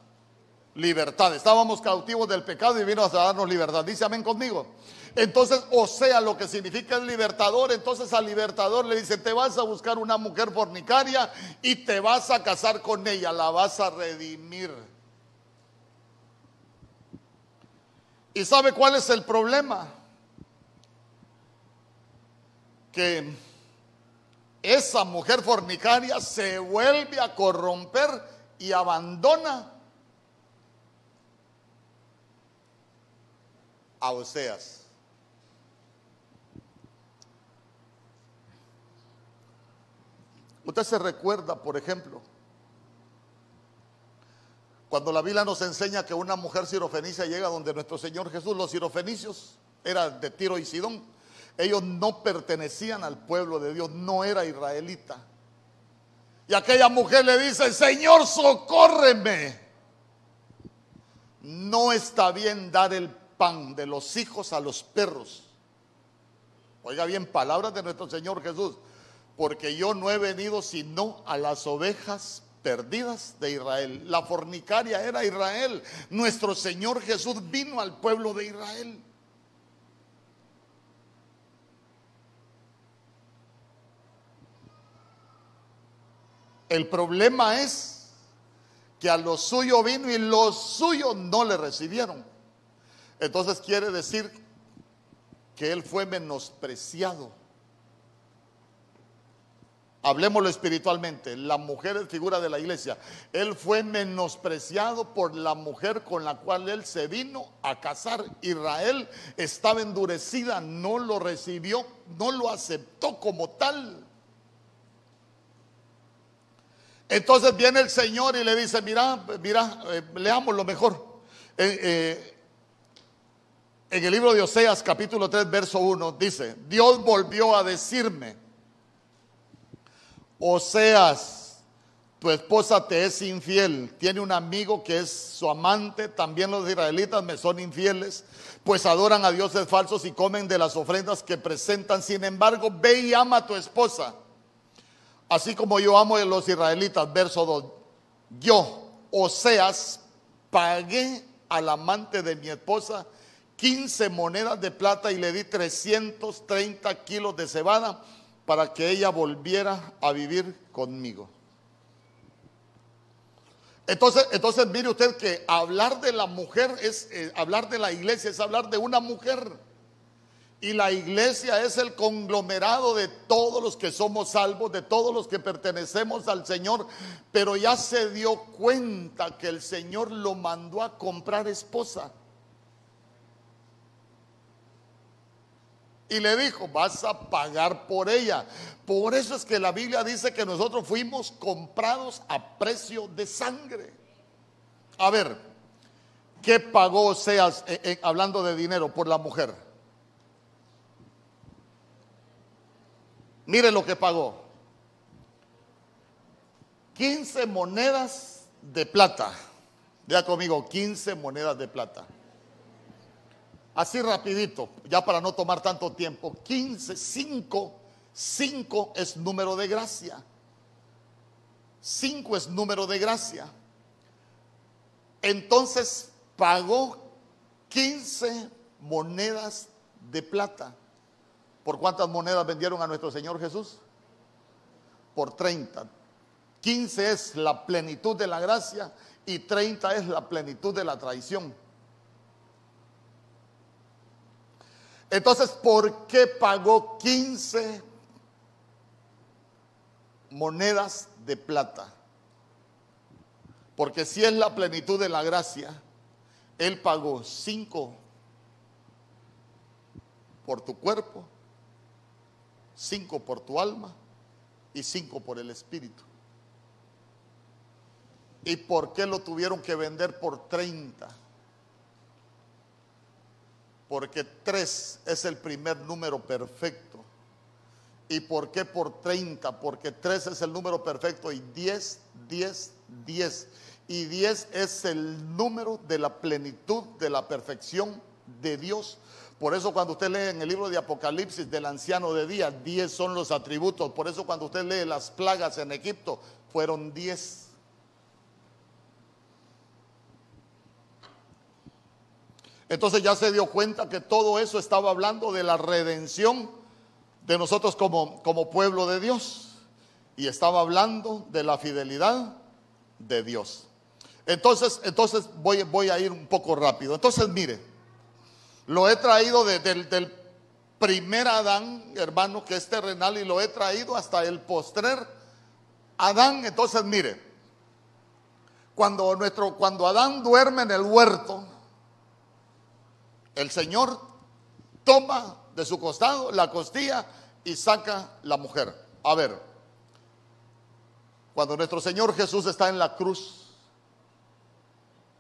libertad. Estábamos cautivos del pecado y vino a darnos libertad. Dice amén conmigo. Entonces, o sea, lo que significa el libertador, entonces al libertador le dice, te vas a buscar una mujer fornicaria y te vas a casar con ella, la vas a redimir. ¿Y sabe cuál es el problema? Que esa mujer fornicaria se vuelve a corromper y abandona a Oseas. Usted se recuerda, por ejemplo, cuando la Biblia nos enseña que una mujer sirofenicia llega donde nuestro Señor Jesús, los sirofenicios eran de Tiro y Sidón, ellos no pertenecían al pueblo de Dios, no era israelita. Y aquella mujer le dice, Señor, socórreme. No está bien dar el pan de los hijos a los perros. Oiga bien, palabras de nuestro Señor Jesús. Porque yo no he venido sino a las ovejas perdidas de Israel. La fornicaria era Israel. Nuestro Señor Jesús vino al pueblo de Israel. El problema es que a lo suyo vino y los suyos no le recibieron. Entonces quiere decir que él fue menospreciado. Hablemoslo espiritualmente. La mujer es figura de la iglesia. Él fue menospreciado por la mujer con la cual él se vino a casar. Israel estaba endurecida, no lo recibió, no lo aceptó como tal. Entonces viene el Señor y le dice, mira, mira, eh, leamos lo mejor. Eh, eh, en el libro de Oseas capítulo 3, verso 1, dice, Dios volvió a decirme, Oseas, tu esposa te es infiel, tiene un amigo que es su amante, también los israelitas me son infieles, pues adoran a dioses falsos y comen de las ofrendas que presentan, sin embargo, ve y ama a tu esposa Así como yo amo a los israelitas, verso 2, yo, Oseas, pagué al amante de mi esposa 15 monedas de plata y le di 330 kilos de cebada para que ella volviera a vivir conmigo. Entonces, entonces mire usted que hablar de la mujer es eh, hablar de la iglesia, es hablar de una mujer. Y la iglesia es el conglomerado de todos los que somos salvos, de todos los que pertenecemos al Señor. Pero ya se dio cuenta que el Señor lo mandó a comprar esposa. Y le dijo, vas a pagar por ella. Por eso es que la Biblia dice que nosotros fuimos comprados a precio de sangre. A ver, ¿qué pagó Seas eh, eh, hablando de dinero por la mujer? Mire lo que pagó. 15 monedas de plata. Vea conmigo, 15 monedas de plata. Así rapidito, ya para no tomar tanto tiempo. 15, 5, 5 es número de gracia. 5 es número de gracia. Entonces pagó 15 monedas de plata. ¿Por cuántas monedas vendieron a nuestro Señor Jesús? Por 30. 15 es la plenitud de la gracia y 30 es la plenitud de la traición. Entonces, ¿por qué pagó 15 monedas de plata? Porque si es la plenitud de la gracia, Él pagó 5 por tu cuerpo cinco por tu alma y cinco por el espíritu. ¿Y por qué lo tuvieron que vender por 30? Porque tres es el primer número perfecto. ¿Y por qué por 30? Porque tres es el número perfecto y 10, 10, 10. Y 10 es el número de la plenitud, de la perfección de Dios por eso cuando usted lee en el libro de Apocalipsis del anciano de día, 10 son los atributos. Por eso cuando usted lee las plagas en Egipto, fueron 10. Entonces ya se dio cuenta que todo eso estaba hablando de la redención de nosotros como, como pueblo de Dios. Y estaba hablando de la fidelidad de Dios. Entonces, entonces voy, voy a ir un poco rápido. Entonces, mire. Lo he traído desde el del primer Adán, hermano, que es terrenal, y lo he traído hasta el postrer Adán. Entonces, mire, cuando, nuestro, cuando Adán duerme en el huerto, el Señor toma de su costado la costilla y saca la mujer. A ver, cuando nuestro Señor Jesús está en la cruz,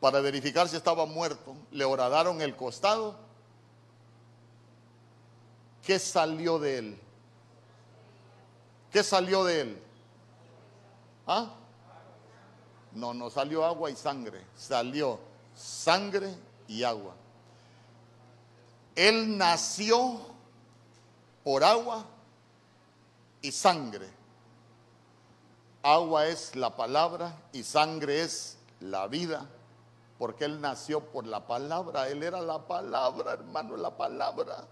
para verificar si estaba muerto, le horadaron el costado ¿Qué salió de él? ¿Qué salió de él? ¿Ah? No, no salió agua y sangre, salió sangre y agua. Él nació por agua y sangre. Agua es la palabra y sangre es la vida, porque Él nació por la palabra, Él era la palabra, hermano, la palabra.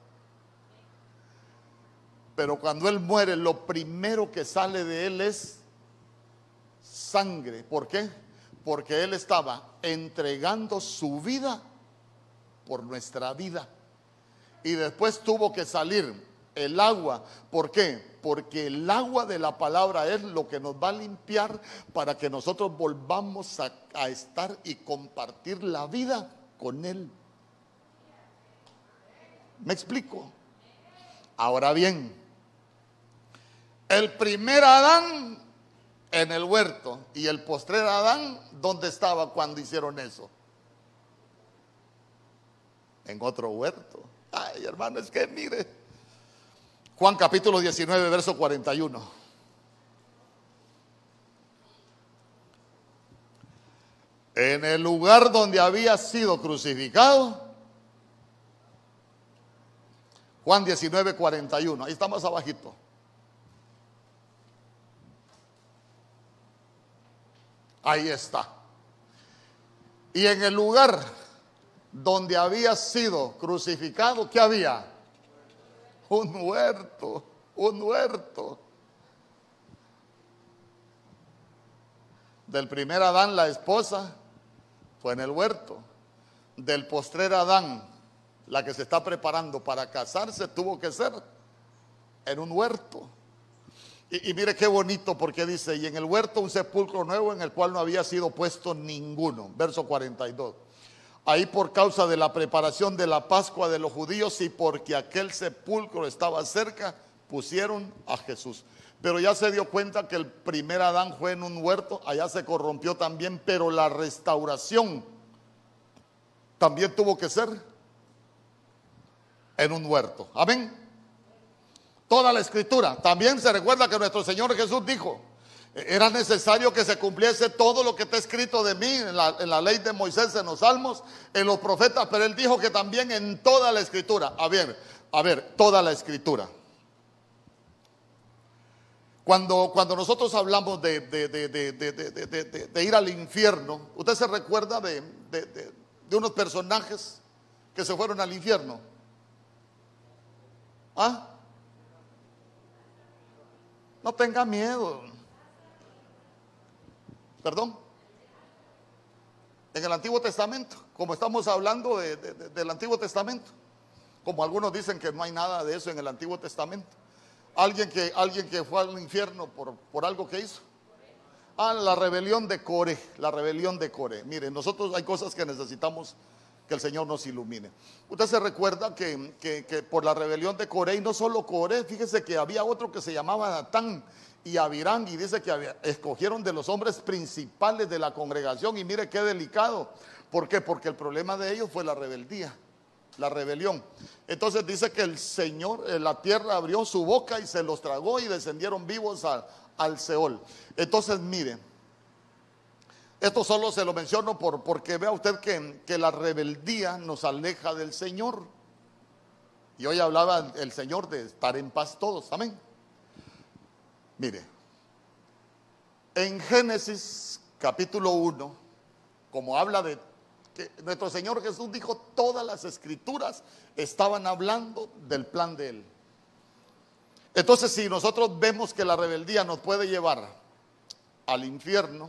Pero cuando Él muere, lo primero que sale de Él es sangre. ¿Por qué? Porque Él estaba entregando su vida por nuestra vida. Y después tuvo que salir el agua. ¿Por qué? Porque el agua de la palabra es lo que nos va a limpiar para que nosotros volvamos a, estar y compartir la vida con Él. ¿Me explico? Ahora bien, el primer Adán en el huerto y el postrer Adán, ¿dónde estaba cuando hicieron eso? En otro huerto. Ay, hermano, es que mire. Juan capítulo 19, verso 41. En el lugar donde había sido crucificado. Juan 19, 41. Ahí estamos abajito. Ahí está. Y en el lugar donde había sido crucificado, ¿qué había? Un huerto, un huerto. Del primer Adán, la esposa, fue en el huerto. Del postrer Adán, la que se está preparando para casarse, tuvo que ser en un huerto. Y, mire qué bonito porque dice, y en el huerto un sepulcro nuevo en el cual no había sido puesto ninguno. Verso 42. Ahí por causa de la preparación de la Pascua de los judíos y porque aquel sepulcro estaba cerca, pusieron a Jesús. Pero ya se dio cuenta que el primer Adán fue en un huerto, allá se corrompió también, pero la restauración también tuvo que ser en un huerto. Amén toda la escritura. También se recuerda que nuestro Señor Jesús dijo, era necesario que se cumpliese todo lo que está escrito de mí en la, ley de Moisés, en los salmos, en los profetas, pero él dijo que también en toda la escritura. A ver, a ver, toda la escritura. Cuando, cuando nosotros hablamos de, de, ir al infierno, usted se recuerda de, unos personajes que se fueron al infierno. ¿Ah? No tenga miedo. Perdón. En el Antiguo Testamento, como estamos hablando del Antiguo Testamento, como algunos dicen que no hay nada de eso en el Antiguo Testamento. Alguien que, alguien que fue al infierno por, por algo que hizo. Ah, la rebelión de Core, la rebelión de Core. Mire, nosotros hay cosas que necesitamos que el Señor nos ilumine. Usted se recuerda que, por la rebelión de Coré, y no solo Coré, fíjese que había otro que se llamaba Natán y Abirán, y dice que escogieron de los hombres principales de la congregación, y mire qué delicado. ¿Por qué? Porque el problema de ellos fue la rebeldía, la rebelión. Entonces dice que el Señor, eh, la tierra abrió su boca y se los tragó y descendieron vivos al, Seol. Entonces, mire esto solo se lo menciono por, porque vea usted que, que la rebeldía nos aleja del Señor. Y hoy hablaba el Señor de estar en paz todos. Amén. Mire, en Génesis capítulo 1, como habla de que nuestro Señor Jesús dijo, todas las escrituras estaban hablando del plan de Él. Entonces, si nosotros vemos que la rebeldía nos puede llevar al infierno,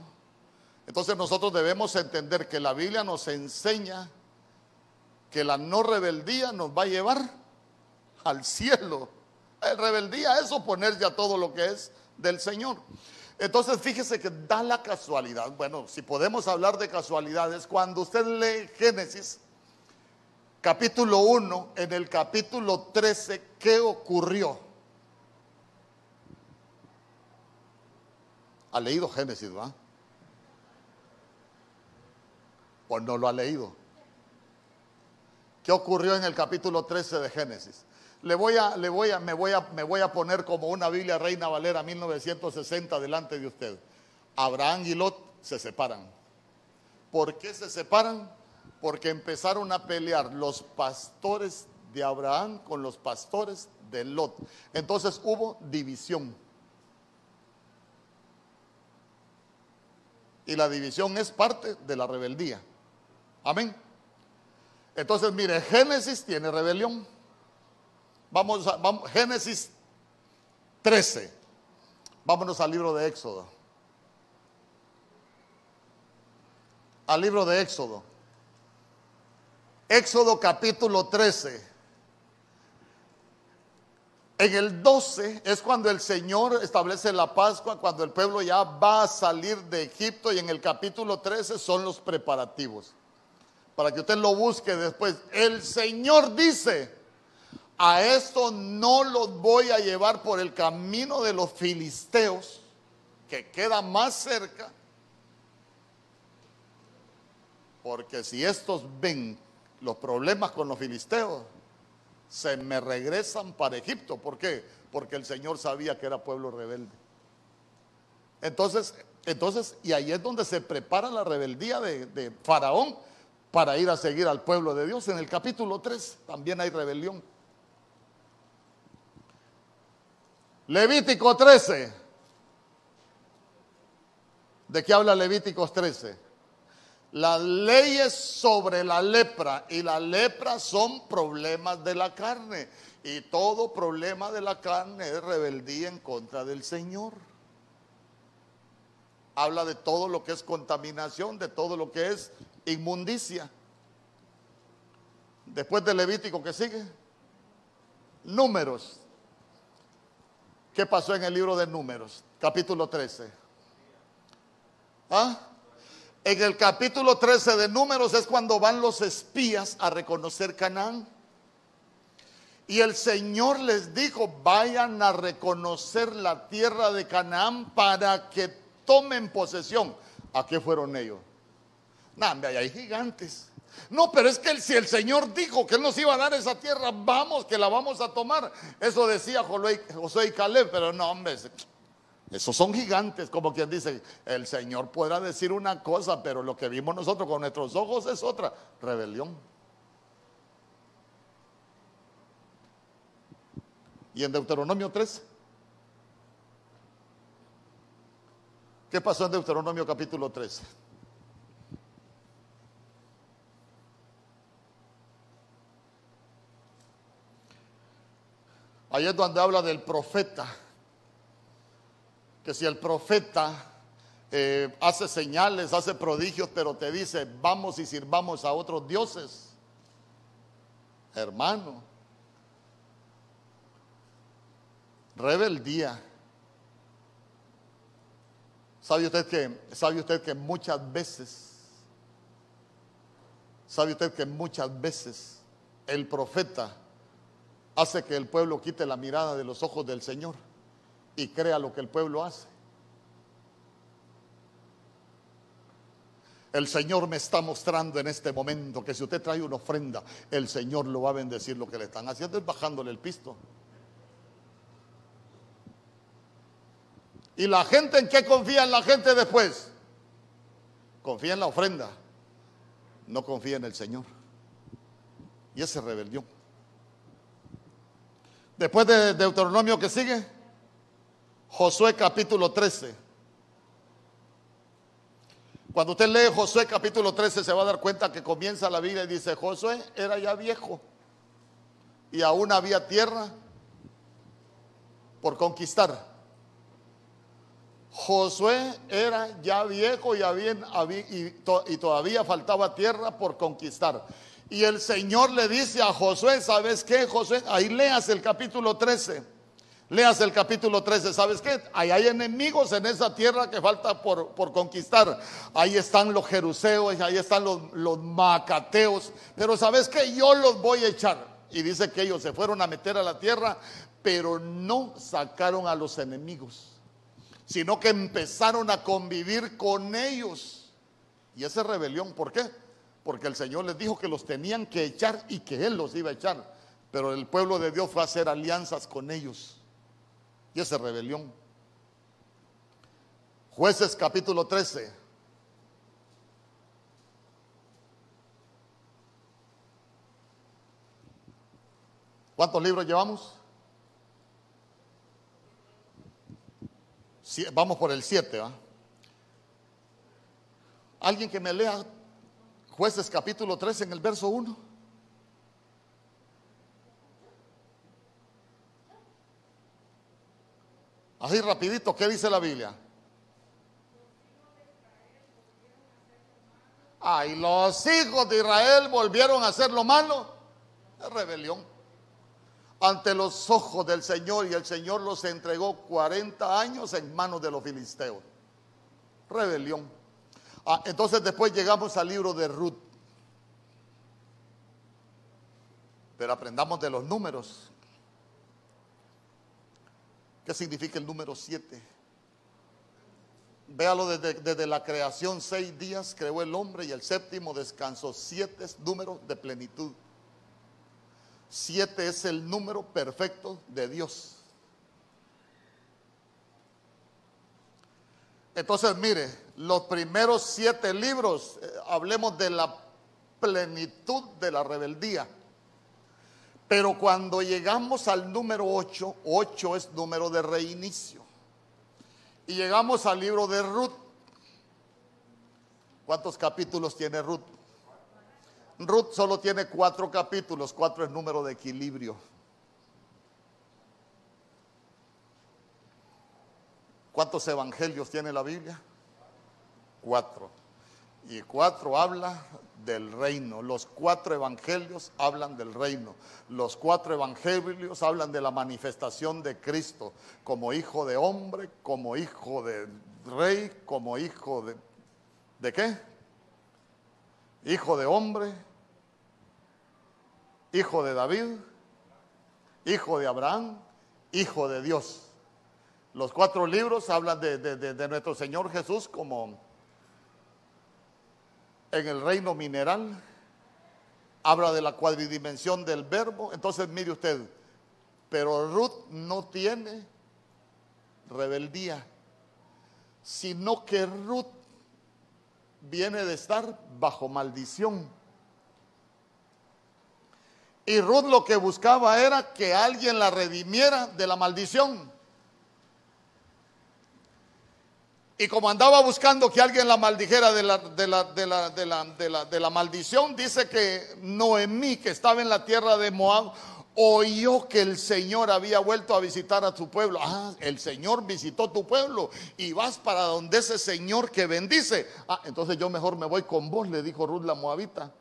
entonces nosotros debemos entender que la Biblia nos enseña que la no rebeldía nos va a llevar al cielo. La rebeldía es oponerse a todo lo que es del Señor. Entonces fíjese que da la casualidad. Bueno, si podemos hablar de casualidades, cuando usted lee Génesis capítulo 1, en el capítulo 13, ¿qué ocurrió? Ha leído Génesis, ¿va? o no lo ha leído. ¿Qué ocurrió en el capítulo 13 de Génesis? Le voy a, le voy a, me, voy a, me voy a poner como una Biblia Reina Valera 1960 delante de usted. Abraham y Lot se separan. ¿Por qué se separan? Porque empezaron a pelear los pastores de Abraham con los pastores de Lot. Entonces hubo división. Y la división es parte de la rebeldía. Amén. Entonces, mire, Génesis tiene rebelión. Vamos a vamos, Génesis 13. Vámonos al libro de Éxodo. Al libro de Éxodo. Éxodo capítulo 13. En el 12 es cuando el Señor establece la Pascua, cuando el pueblo ya va a salir de Egipto y en el capítulo 13 son los preparativos. Para que usted lo busque después. El Señor dice, a esto no los voy a llevar por el camino de los filisteos, que queda más cerca, porque si estos ven los problemas con los filisteos, se me regresan para Egipto. ¿Por qué? Porque el Señor sabía que era pueblo rebelde. Entonces, entonces, y ahí es donde se prepara la rebeldía de, de Faraón para ir a seguir al pueblo de Dios. En el capítulo 3 también hay rebelión. Levítico 13. ¿De qué habla Levíticos 13? Las leyes sobre la lepra y la lepra son problemas de la carne. Y todo problema de la carne es rebeldía en contra del Señor. Habla de todo lo que es contaminación, de todo lo que es inmundicia. Después del Levítico que sigue, números. ¿Qué pasó en el libro de números? Capítulo 13. ¿Ah? En el capítulo 13 de Números es cuando van los espías a reconocer Canaán. Y el Señor les dijo, vayan a reconocer la tierra de Canaán para que tomen posesión. ¿A qué fueron ellos? Nada, hay gigantes. No, pero es que si el Señor dijo que Él nos iba a dar esa tierra, vamos, que la vamos a tomar. Eso decía Josué y Caleb, pero no, hombre, esos son gigantes, como quien dice, el Señor podrá decir una cosa, pero lo que vimos nosotros con nuestros ojos es otra, rebelión. Y en Deuteronomio 3, ¿qué pasó en Deuteronomio capítulo 3? Ahí es donde habla del profeta que si el profeta eh, hace señales, hace prodigios, pero te dice, vamos y sirvamos a otros dioses, hermano, rebeldía. ¿Sabe usted que, sabe usted que muchas veces, sabe usted que muchas veces el profeta hace que el pueblo quite la mirada de los ojos del Señor? y crea lo que el pueblo hace. El Señor me está mostrando en este momento que si usted trae una ofrenda, el Señor lo va a bendecir. Lo que le están haciendo es bajándole el pisto. ¿Y la gente en qué confía en la gente después? Confía en la ofrenda. No confía en el Señor. Y esa rebelión. Después de Deuteronomio que sigue, Josué capítulo 13. Cuando usted lee Josué capítulo 13 se va a dar cuenta que comienza la vida y dice, Josué era ya viejo y aún había tierra por conquistar. Josué era ya viejo y, había, y todavía faltaba tierra por conquistar. Y el Señor le dice a Josué, ¿sabes qué, Josué? Ahí leas el capítulo 13. Leas el capítulo 13, ¿sabes qué? Ahí hay enemigos en esa tierra que falta por, conquistar. Ahí están los jeruseos, ahí están los, los macateos. Pero ¿sabes qué? Yo los voy a echar. Y dice que ellos se fueron a meter a la tierra, pero no sacaron a los enemigos, sino que empezaron a convivir con ellos. Y esa rebelión, ¿por qué? porque el Señor les dijo que los tenían que echar y que Él los iba a echar. Pero el pueblo de Dios fue a hacer alianzas con ellos. Y esa rebelión. Jueces capítulo 13. ¿Cuántos libros llevamos? Vamos por el 7. ¿eh? Alguien que me lea jueces capítulo 3 en el verso 1. Así rapidito, ¿qué dice la Biblia? Ay, los hijos de Israel volvieron a hacer lo malo. Rebelión. Ante los ojos del Señor y el Señor los entregó 40 años en manos de los filisteos. Rebelión. Ah, entonces después llegamos al libro de Ruth. Pero aprendamos de los números. ¿Qué significa el número 7? Véalo desde, la creación, seis días creó el hombre y el séptimo descansó. Siete es número de plenitud. Siete es el número perfecto de Dios. Entonces, mire, los primeros siete libros, eh, hablemos de la plenitud de la rebeldía. Pero cuando llegamos al número ocho, ocho es número de reinicio. Y llegamos al libro de Ruth. ¿Cuántos capítulos tiene Ruth? Ruth solo tiene cuatro capítulos, cuatro es número de equilibrio. ¿Cuántos evangelios tiene la Biblia? Cuatro. Y cuatro habla del reino. Los cuatro evangelios hablan del reino. Los cuatro evangelios hablan de la manifestación de Cristo como hijo de hombre, como hijo de rey, como hijo de... ¿De qué? Hijo de hombre, hijo de David, hijo de Abraham, hijo de Dios. Los cuatro libros hablan de, de nuestro Señor Jesús como en el reino mineral, habla de la cuadridimensión del verbo. Entonces, mire usted, pero Ruth no tiene rebeldía, sino que Ruth viene de estar bajo maldición. Y Ruth lo que buscaba era que alguien la redimiera de la maldición. Y como andaba buscando que alguien la maldijera de la, de la, de la, de la, de la maldición, dice que Noemí, que estaba en la tierra de Moab, oyó que el Señor había vuelto a visitar a su pueblo. Ah, el Señor visitó tu pueblo y vas para donde ese Señor que bendice. Ah, entonces yo mejor me voy con vos, le dijo Ruth la Moabita.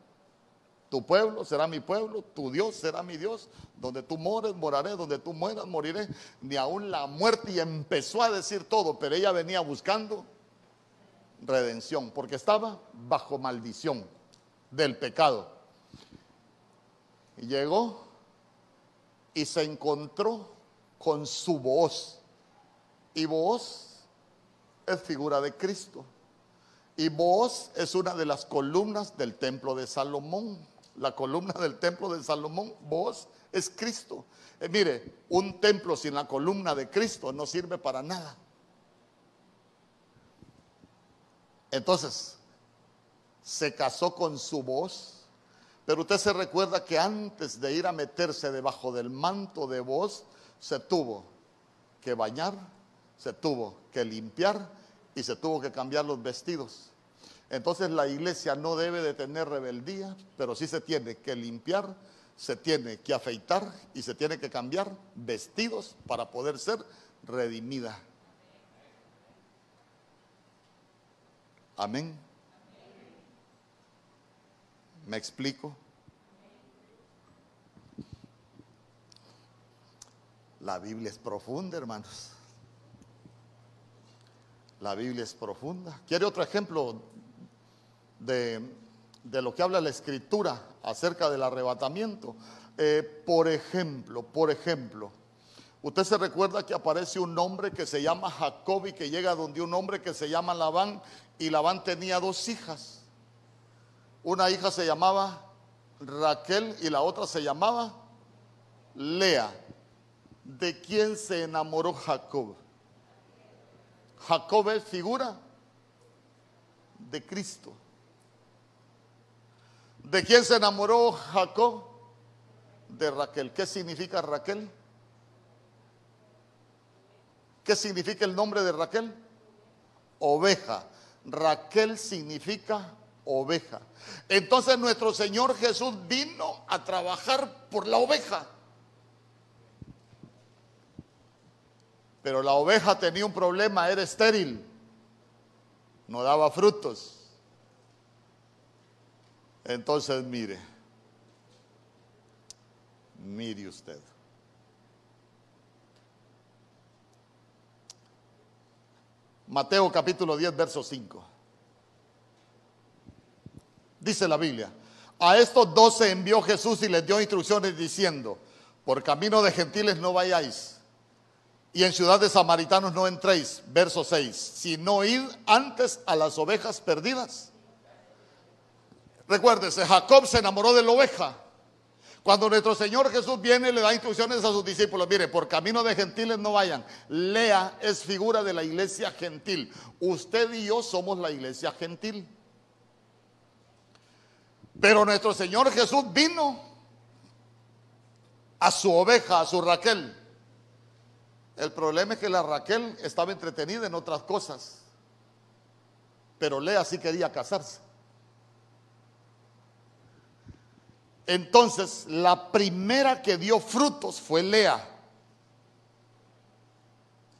Tu pueblo será mi pueblo, tu Dios será mi Dios. Donde tú mores, moraré, donde tú mueras, moriré. Ni aún la muerte y empezó a decir todo, pero ella venía buscando redención, porque estaba bajo maldición del pecado. Y llegó y se encontró con su voz. Y voz es figura de Cristo. Y voz es una de las columnas del templo de Salomón la columna del templo de Salomón, vos es Cristo. Eh, mire, un templo sin la columna de Cristo no sirve para nada. Entonces, se casó con su voz, pero usted se recuerda que antes de ir a meterse debajo del manto de voz, se tuvo que bañar, se tuvo que limpiar y se tuvo que cambiar los vestidos. Entonces la iglesia no debe de tener rebeldía, pero sí se tiene que limpiar, se tiene que afeitar y se tiene que cambiar vestidos para poder ser redimida. Amén. ¿Me explico? La Biblia es profunda, hermanos. La Biblia es profunda. ¿Quiere otro ejemplo de, lo que habla la escritura acerca del arrebatamiento. Eh, por ejemplo, por ejemplo, usted se recuerda que aparece un hombre que se llama Jacob y que llega donde un hombre que se llama Labán y Labán tenía dos hijas. Una hija se llamaba Raquel y la otra se llamaba Lea. ¿De quién se enamoró Jacob? Jacob es figura de Cristo. ¿De quién se enamoró Jacob? De Raquel. ¿Qué significa Raquel? ¿Qué significa el nombre de Raquel? Oveja. Raquel significa oveja. Entonces nuestro Señor Jesús vino a trabajar por la oveja. Pero la oveja tenía un problema, era estéril, no daba frutos. Entonces mire, mire usted. Mateo capítulo 10, verso 5. Dice la Biblia, a estos doce envió Jesús y les dio instrucciones diciendo, por camino de gentiles no vayáis y en ciudad de samaritanos no entréis, verso 6, sino id antes a las ovejas perdidas. Recuérdese, Jacob se enamoró de la oveja. Cuando nuestro Señor Jesús viene, le da instrucciones a sus discípulos. Mire, por camino de gentiles no vayan. Lea es figura de la iglesia gentil. Usted y yo somos la iglesia gentil. Pero nuestro Señor Jesús vino a su oveja, a su Raquel. El problema es que la Raquel estaba entretenida en otras cosas, pero Lea sí quería casarse. Entonces, la primera que dio frutos fue Lea,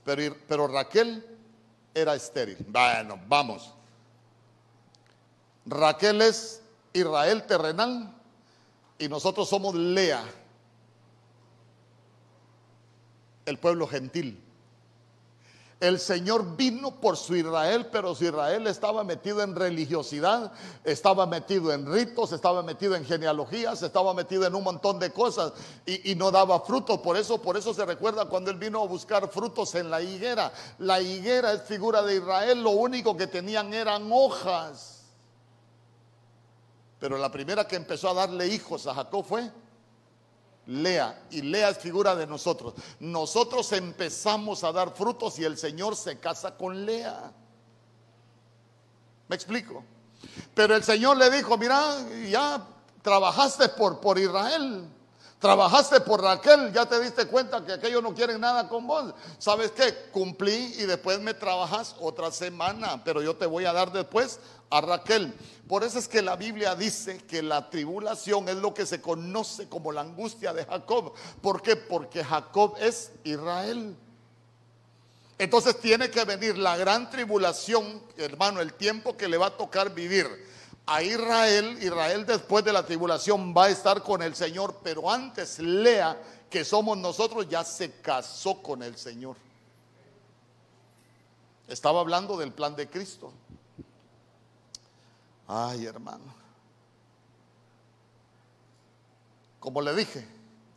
pero, Raquel era estéril. Bueno, vamos. Raquel es Israel terrenal y nosotros somos Lea el pueblo gentil. El Señor vino por su Israel, pero su Israel estaba metido en religiosidad, estaba metido en ritos, estaba metido en genealogías, estaba metido en un montón de cosas y, no daba frutos. Por eso, por eso se recuerda cuando él vino a buscar frutos en la higuera. La higuera es figura de Israel, lo único que tenían eran hojas. Pero la primera que empezó a darle hijos a Jacob fue Lea, y Lea es figura de nosotros. Nosotros empezamos a dar frutos y el Señor se casa con Lea. ¿Me explico? Pero el Señor le dijo, mira, ya trabajaste por, por Israel. Trabajaste por Raquel, ya te diste cuenta que aquellos no quieren nada con vos. ¿Sabes qué? Cumplí y después me trabajas otra semana, pero yo te voy a dar después a Raquel. Por eso es que la Biblia dice que la tribulación es lo que se conoce como la angustia de Jacob. ¿Por qué? Porque Jacob es Israel. Entonces tiene que venir la gran tribulación, hermano, el tiempo que le va a tocar vivir a Israel. Israel después de la tribulación va a estar con el Señor, pero antes Lea, que somos nosotros, ya se casó con el Señor. Estaba hablando del plan de Cristo. Ay, hermano. Como le dije,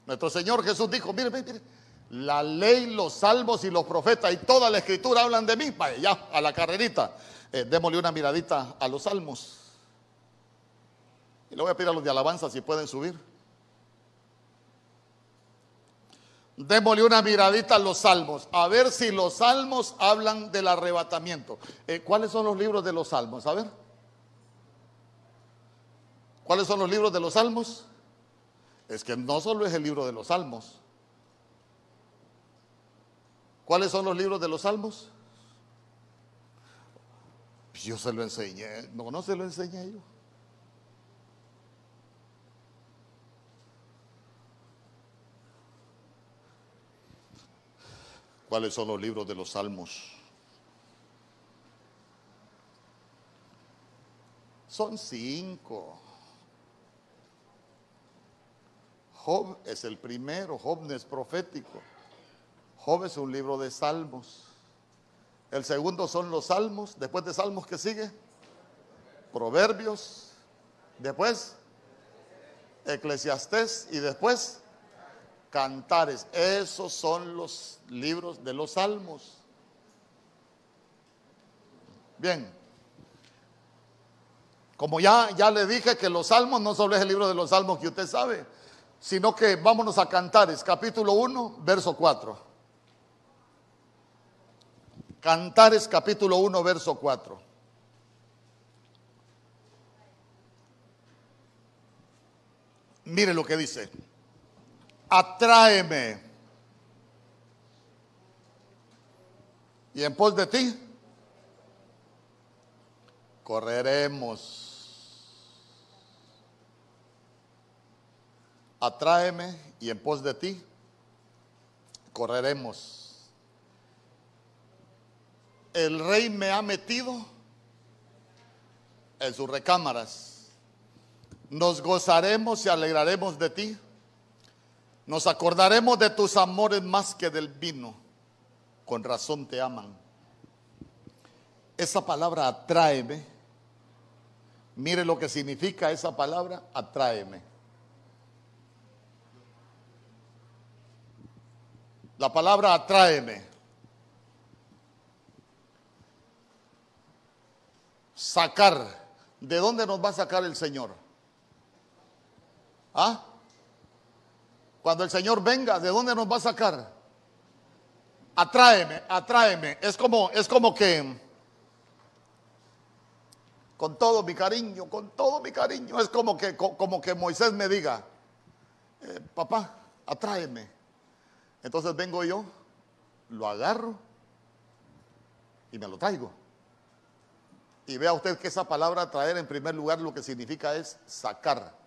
nuestro Señor Jesús dijo, mire, mire, la ley, los salmos y los profetas y toda la escritura hablan de mí. Vaya, ya, a la carrerita. Eh, démosle una miradita a los salmos. Y le voy a pedir a los de alabanza si pueden subir. Démosle una miradita a los salmos, a ver si los salmos hablan del arrebatamiento. Eh, ¿Cuáles son los libros de los salmos? A ver. ¿Cuáles son los libros de los salmos? Es que no solo es el libro de los salmos. ¿Cuáles son los libros de los salmos? Yo se lo enseñé. No, no se lo enseñé yo. ¿Cuáles son los libros de los salmos? Son cinco. Job es el primero, Job es profético. Job es un libro de salmos. El segundo son los salmos. Después de salmos, ¿qué sigue? Proverbios. Después, Eclesiastés. Y después, Cantares. Esos son los libros de los salmos. Bien. Como ya, ya le dije que los salmos no solo es el libro de los salmos que usted sabe, sino que vámonos a Cantares, capítulo 1, verso 4. Cantares, capítulo 1, verso 4. Mire lo que dice atráeme. Y en pos de ti correremos. Atráeme y en pos de ti correremos. El rey me ha metido en sus recámaras. Nos gozaremos y alegraremos de ti. Nos acordaremos de tus amores más que del vino. Con razón te aman. Esa palabra atráeme Mire lo que significa esa palabra, atráeme. La palabra atráeme. Sacar. ¿De dónde nos va a sacar el Señor? ¿Ah? Cuando el Señor venga, ¿de dónde nos va a sacar? Atráeme, atráeme. Es como, es como que con todo mi cariño, con todo mi cariño. Es como que, como que Moisés me diga, eh, papá, atráeme. Entonces vengo yo, lo agarro y me lo traigo. Y vea usted que esa palabra traer en primer lugar lo que significa es sacar.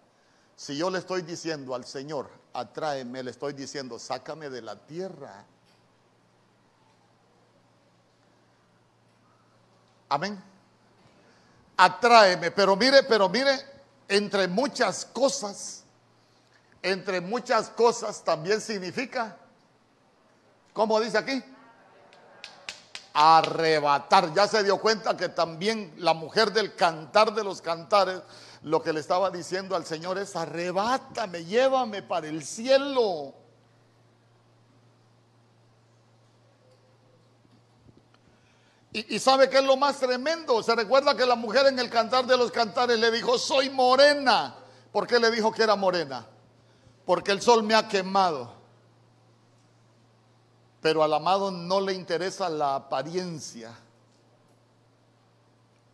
Si yo le estoy diciendo al Señor, atráeme, le estoy diciendo, sácame de la tierra. Amén atráeme. Pero mire, pero mire, entre muchas cosas, entre muchas cosas también significa, ¿cómo dice aquí? Arrebatar. Ya se dio cuenta que también la mujer del cantar de los cantares, lo que le estaba diciendo al Señor es, arrebátame, llévame para el cielo. Y, sabe que es lo más tremendo. Se recuerda que la mujer en el cantar de los cantares le dijo, soy morena. ¿Por qué le dijo que era morena? Porque el sol me ha quemado. Pero al amado no le interesa la apariencia.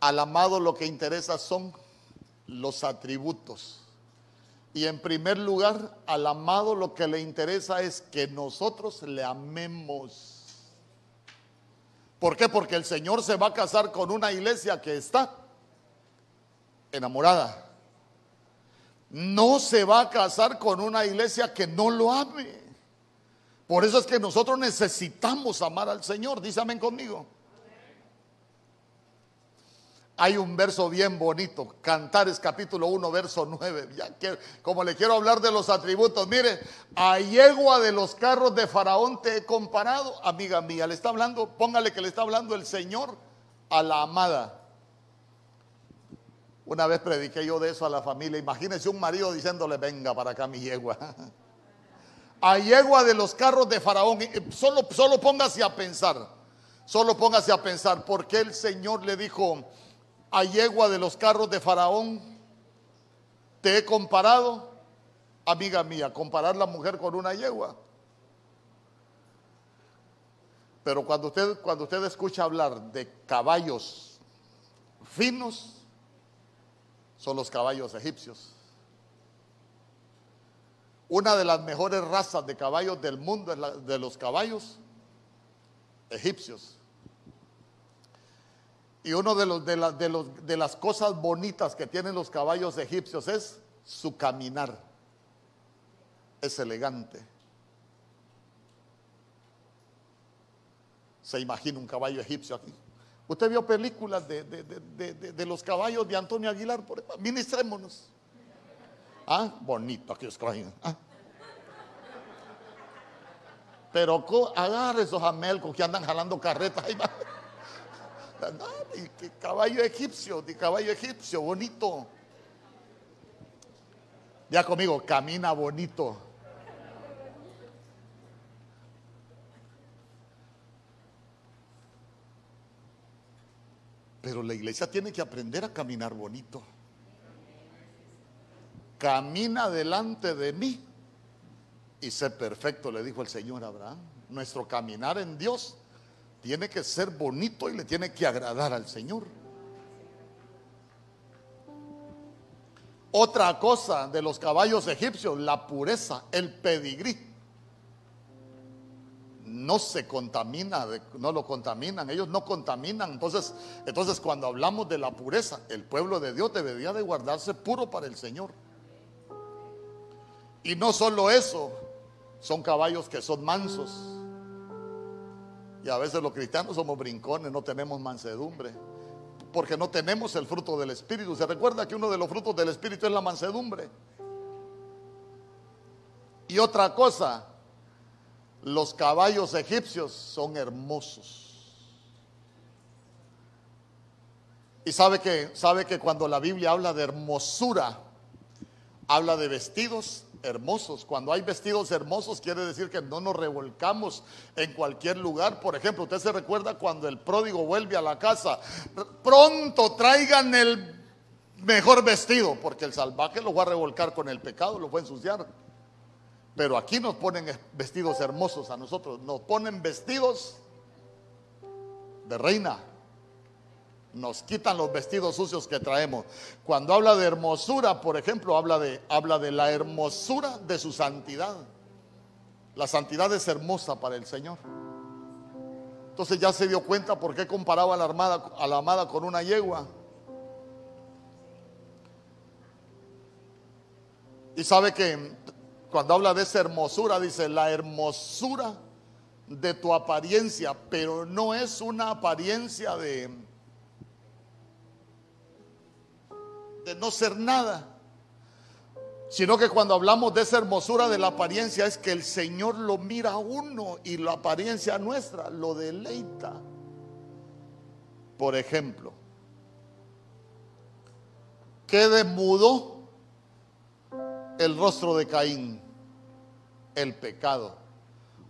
Al amado lo que interesa son los atributos. Y en primer lugar, al amado lo que le interesa es que nosotros le amemos. ¿Por qué? Porque el Señor se va a casar con una iglesia que está enamorada. No se va a casar con una iglesia que no lo ame. Por eso es que nosotros necesitamos amar al Señor. Dísame conmigo. Hay un verso bien bonito, Cantares capítulo 1, verso 9. como le quiero hablar de los atributos, mire, a yegua de los carros de Faraón te he comparado, amiga mía. Le está hablando, póngale que le está hablando el Señor a la amada. Una vez prediqué yo de eso a la familia. Imagínense un marido diciéndole, venga para acá mi yegua. *laughs* A yegua de los carros de Faraón. Solo, solo póngase a pensar. Solo póngase a pensar. Porque el Señor le dijo a yegua de los carros de Faraón, te he comparado, amiga mía, comparar la mujer con una yegua. Pero cuando usted, cuando usted escucha hablar de caballos finos, son los caballos egipcios. Una de las mejores razas de caballos del mundo es la de los caballos egipcios. Y una de, los, de, de, las cosas bonitas que tienen los caballos egipcios es su caminar. Es elegante. Se imagina un caballo egipcio aquí. Usted vio películas de, los caballos de Antonio Aguilar, por ministrémonos. Ah, bonito aquí es ¿Ah? Pero agarre esos amelcos que andan jalando carretas. Ahí de caballo egipcio, de caballo egipcio, bonito. Ya conmigo, camina bonito. Pero la iglesia tiene que aprender a caminar bonito. Camina delante de mí y sé perfecto, le dijo el Señor a Abraham. Nuestro caminar en Dios tiene que ser bonito y le tiene que agradar al Señor. Otra cosa de los caballos egipcios, la pureza, el pedigrí. no se contamina, no lo contaminan, ellos no contaminan. Entonces, entonces cuando hablamos de la pureza, el pueblo de Dios debería de guardarse puro para el Señor. Y no solo eso, son caballos que son mansos. Y a veces los cristianos somos brincones, no tenemos mansedumbre, porque no tenemos el fruto del Espíritu. Se recuerda que uno de los frutos del Espíritu es la mansedumbre. Y otra cosa, los caballos egipcios son hermosos. Y sabe que, sabe que cuando la Biblia habla de hermosura, habla de vestidos hermosos. Cuando hay vestidos hermosos quiere decir que no nos revolcamos en cualquier lugar. Por ejemplo, usted se recuerda cuando el pródigo vuelve a la casa, pronto traigan el mejor vestido, porque el salvaje lo va a revolcar con el pecado, lo va a ensuciar. Pero aquí nos ponen vestidos hermosos a nosotros, nos ponen vestidos de reina. Nos quitan los vestidos sucios que traemos. Cuando habla de hermosura, por ejemplo, habla de, habla de la hermosura de su santidad. La santidad es hermosa para el Señor. Entonces ya se dio cuenta por qué comparaba a la, armada, a la amada con una yegua. Y sabe que cuando habla de esa hermosura, dice la hermosura de tu apariencia, pero no es una apariencia de, de no ser nada. Sino que cuando hablamos de esa hermosura de la apariencia es que el Señor lo mira a uno y la apariencia nuestra lo deleita. Por ejemplo, ¿qué demudó el rostro de Caín? El pecado.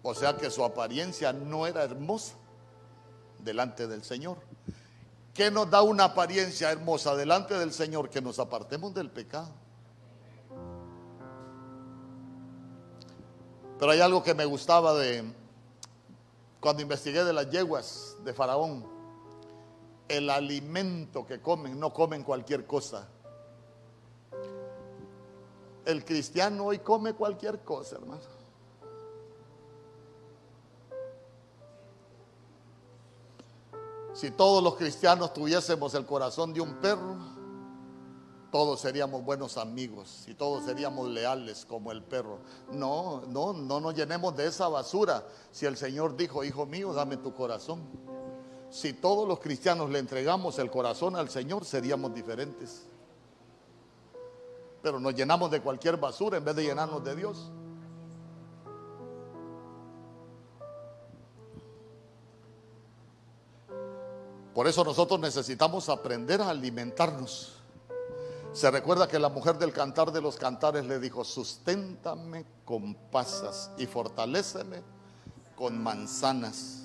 O sea que su apariencia no era hermosa delante del Señor. ¿Qué nos da una apariencia hermosa delante del Señor? Que nos apartemos del pecado. Pero hay algo que me gustaba de cuando investigué de las yeguas de Faraón. El alimento que comen, no comen cualquier cosa. El cristiano hoy come cualquier cosa, hermano. Si todos los cristianos tuviésemos el corazón de un perro, todos seríamos buenos amigos si todos seríamos leales como el perro. No, no, no nos llenemos de esa basura. Si el Señor dijo, hijo mío, dame tu corazón. Si todos los cristianos le entregamos el corazón al Señor, seríamos diferentes. Pero nos llenamos de cualquier basura en vez de llenarnos de Dios. Por eso nosotros necesitamos aprender a alimentarnos. Se recuerda que la mujer del cantar de los cantares le dijo, susténtame con pasas y fortaléceme con manzanas.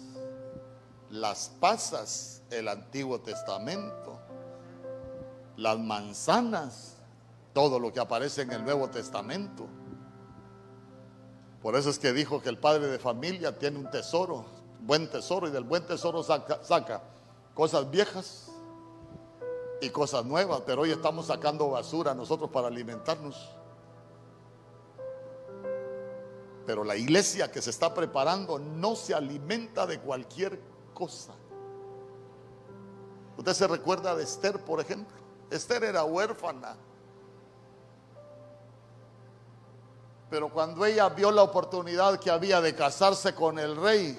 Las pasas, el Antiguo Testamento. Las manzanas, todo lo que aparece en el Nuevo Testamento. Por eso es que dijo que el padre de familia tiene un tesoro, buen tesoro, y del buen tesoro saca, saca cosas viejas y cosas nuevas, pero hoy estamos sacando basura nosotros para alimentarnos. Pero la iglesia que se está preparando no se alimenta de cualquier cosa. Usted se recuerda de Esther, por ejemplo. Esther era huérfana. Pero cuando ella vio la oportunidad que había de casarse con el rey,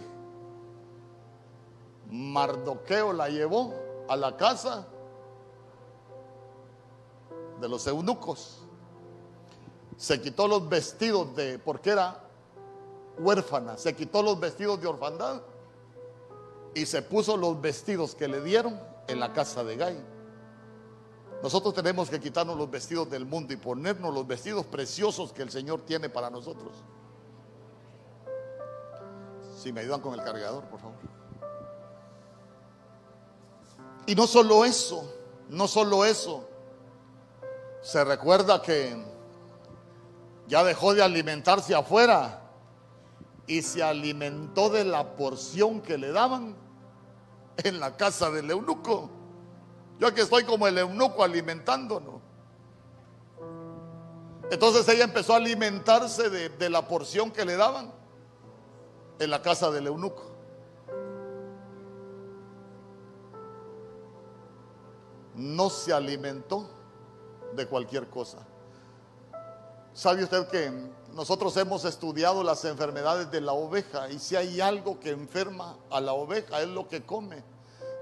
Mardoqueo la llevó a la casa de los eunucos. Se quitó los vestidos de, porque era huérfana, se quitó los vestidos de orfandad y se puso los vestidos que le dieron en la casa de Gai. Nosotros tenemos que quitarnos los vestidos del mundo y ponernos los vestidos preciosos que el Señor tiene para nosotros. Si me ayudan con el cargador, por favor. Y no solo eso, no solo eso. Se recuerda que ya dejó de alimentarse afuera y se alimentó de la porción que le daban en la casa del eunuco. Yo aquí estoy como el eunuco alimentándonos. Entonces ella empezó a alimentarse de, de la porción que le daban en la casa del eunuco. No se alimentó de cualquier cosa. ¿Sabe usted que nosotros hemos estudiado las enfermedades de la oveja y si hay algo que enferma a la oveja es lo que come?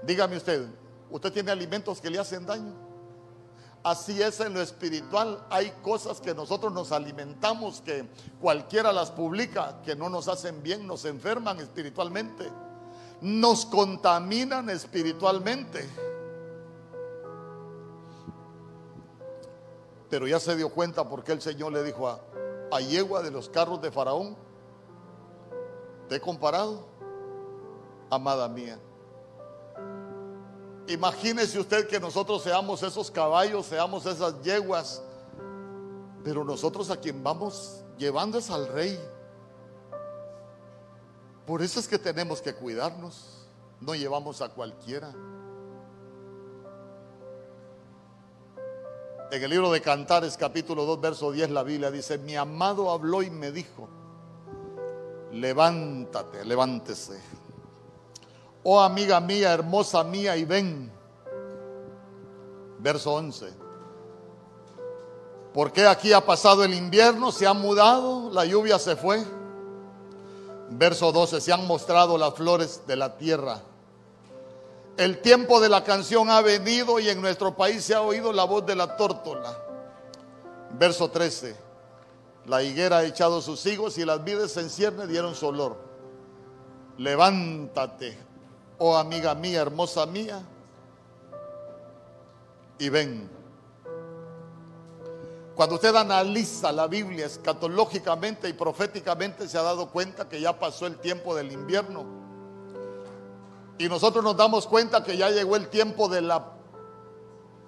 Dígame usted, ¿usted tiene alimentos que le hacen daño? Así es en lo espiritual. Hay cosas que nosotros nos alimentamos que cualquiera las publica, que no nos hacen bien, nos enferman espiritualmente, nos contaminan espiritualmente. Pero ya se dio cuenta porque el Señor le dijo a, a yegua de los carros de Faraón, te he comparado, amada mía. Imagínese usted que nosotros seamos esos caballos, seamos esas yeguas, pero nosotros a quien vamos llevando es al rey. Por eso es que tenemos que cuidarnos, no llevamos a cualquiera. En el libro de Cantares capítulo 2 verso 10 la Biblia dice, mi amado habló y me dijo, levántate, levántese. Oh amiga mía, hermosa mía, y ven. Verso 11. Porque aquí ha pasado el invierno, se ha mudado, la lluvia se fue. Verso 12, se han mostrado las flores de la tierra. El tiempo de la canción ha venido y en nuestro país se ha oído la voz de la tórtola. Verso 13. La higuera ha echado sus higos y las vides en cierne dieron su olor. Levántate, oh amiga mía, hermosa mía, y ven. Cuando usted analiza la Biblia escatológicamente y proféticamente se ha dado cuenta que ya pasó el tiempo del invierno y nosotros nos damos cuenta que ya llegó el tiempo de la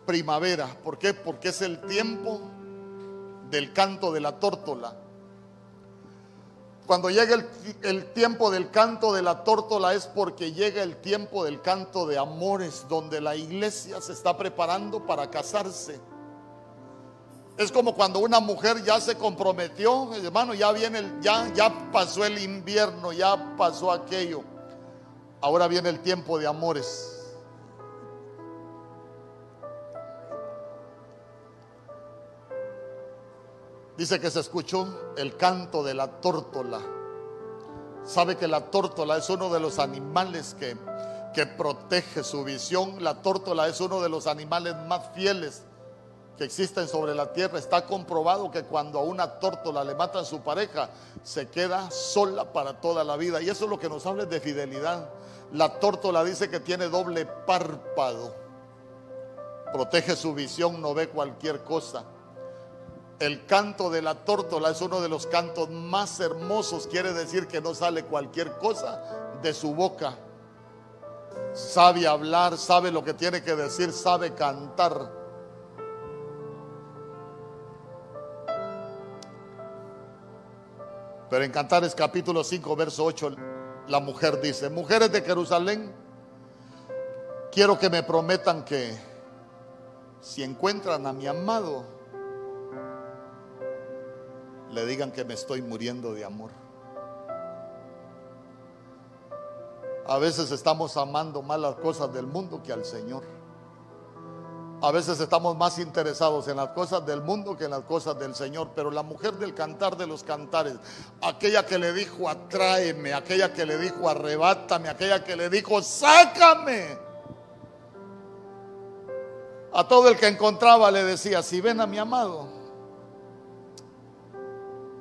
primavera. ¿Por qué? Porque es el tiempo del canto de la tórtola. Cuando llega el, el, tiempo del canto de la tórtola es porque llega el tiempo del canto de amores, donde la iglesia se está preparando para casarse. Es como cuando una mujer ya se comprometió, hermano, ya viene el, ya, ya pasó el invierno, ya pasó aquello. Ahora viene el tiempo de amores. Dice que se escuchó el canto de la tórtola. Sabe que la tórtola es uno de los animales que, que protege su visión. La tórtola es uno de los animales más fieles que existen sobre la tierra. Está comprobado que cuando a una tórtola le matan su pareja, se queda sola para toda la vida. Y eso es lo que nos habla de fidelidad. La tórtola dice que tiene doble párpado. Protege su visión, no ve cualquier cosa. El canto de la tórtola es uno de los cantos más hermosos. Quiere decir que no sale cualquier cosa de su boca. Sabe hablar, sabe lo que tiene que decir, sabe cantar. Pero en Cantares capítulo 5, verso 8 la mujer dice, mujeres de Jerusalén, quiero que me prometan que si encuentran a mi amado, le digan que me estoy muriendo de amor. A veces estamos amando más las cosas del mundo que al Señor. A veces estamos más interesados en las cosas del mundo que en las cosas del Señor. Pero la mujer del cantar de los cantares, aquella que le dijo atráeme, aquella que le dijo arrebátame, aquella que le dijo sácame. A todo el que encontraba le decía, si ven a mi amado,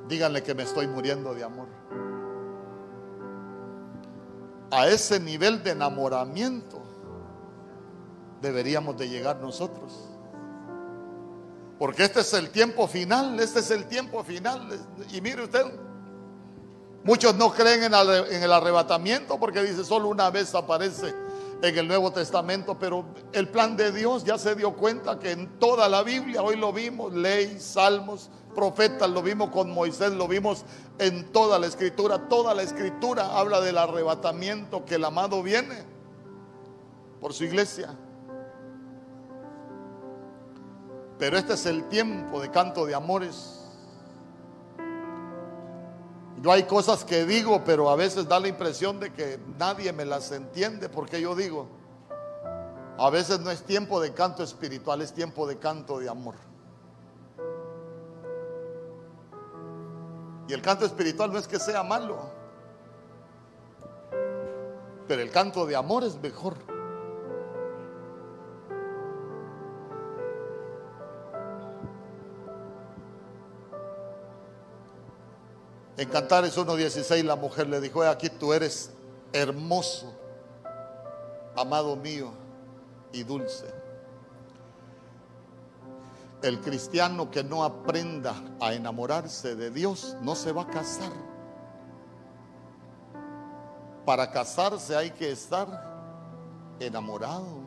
díganle que me estoy muriendo de amor. A ese nivel de enamoramiento deberíamos de llegar nosotros. Porque este es el tiempo final, este es el tiempo final. Y mire usted, muchos no creen en, el arrebatamiento porque dice solo una vez aparece en el Nuevo Testamento, pero el plan de Dios ya se dio cuenta que en toda la Biblia, hoy lo vimos, ley, salmos, profetas, lo vimos con Moisés, lo vimos en toda la escritura, toda la escritura habla del arrebatamiento que el amado viene por su iglesia. Pero este es el tiempo de canto de amores. Yo hay cosas que digo, pero a veces da la impresión de que nadie me las entiende porque yo digo. A veces no es tiempo de canto espiritual, es tiempo de canto de amor. Y el canto espiritual no es que sea malo, pero el canto de amor es mejor. En Cantares 1.16 la mujer le dijo, aquí tú eres hermoso, amado mío y dulce. El cristiano que no aprenda a enamorarse de Dios no se va a casar. Para casarse hay que estar enamorado.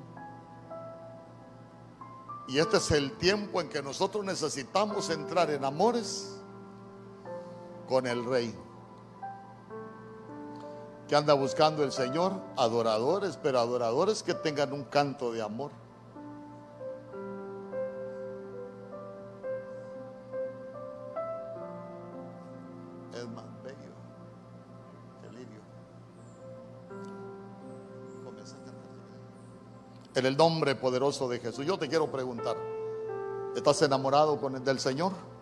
Y este es el tiempo en que nosotros necesitamos entrar en amores con el rey. Que anda buscando el Señor? Adoradores, pero adoradores que tengan un canto de amor. Es más bello que lirio. En el nombre poderoso de Jesús. Yo te quiero preguntar, ¿estás enamorado con el del Señor?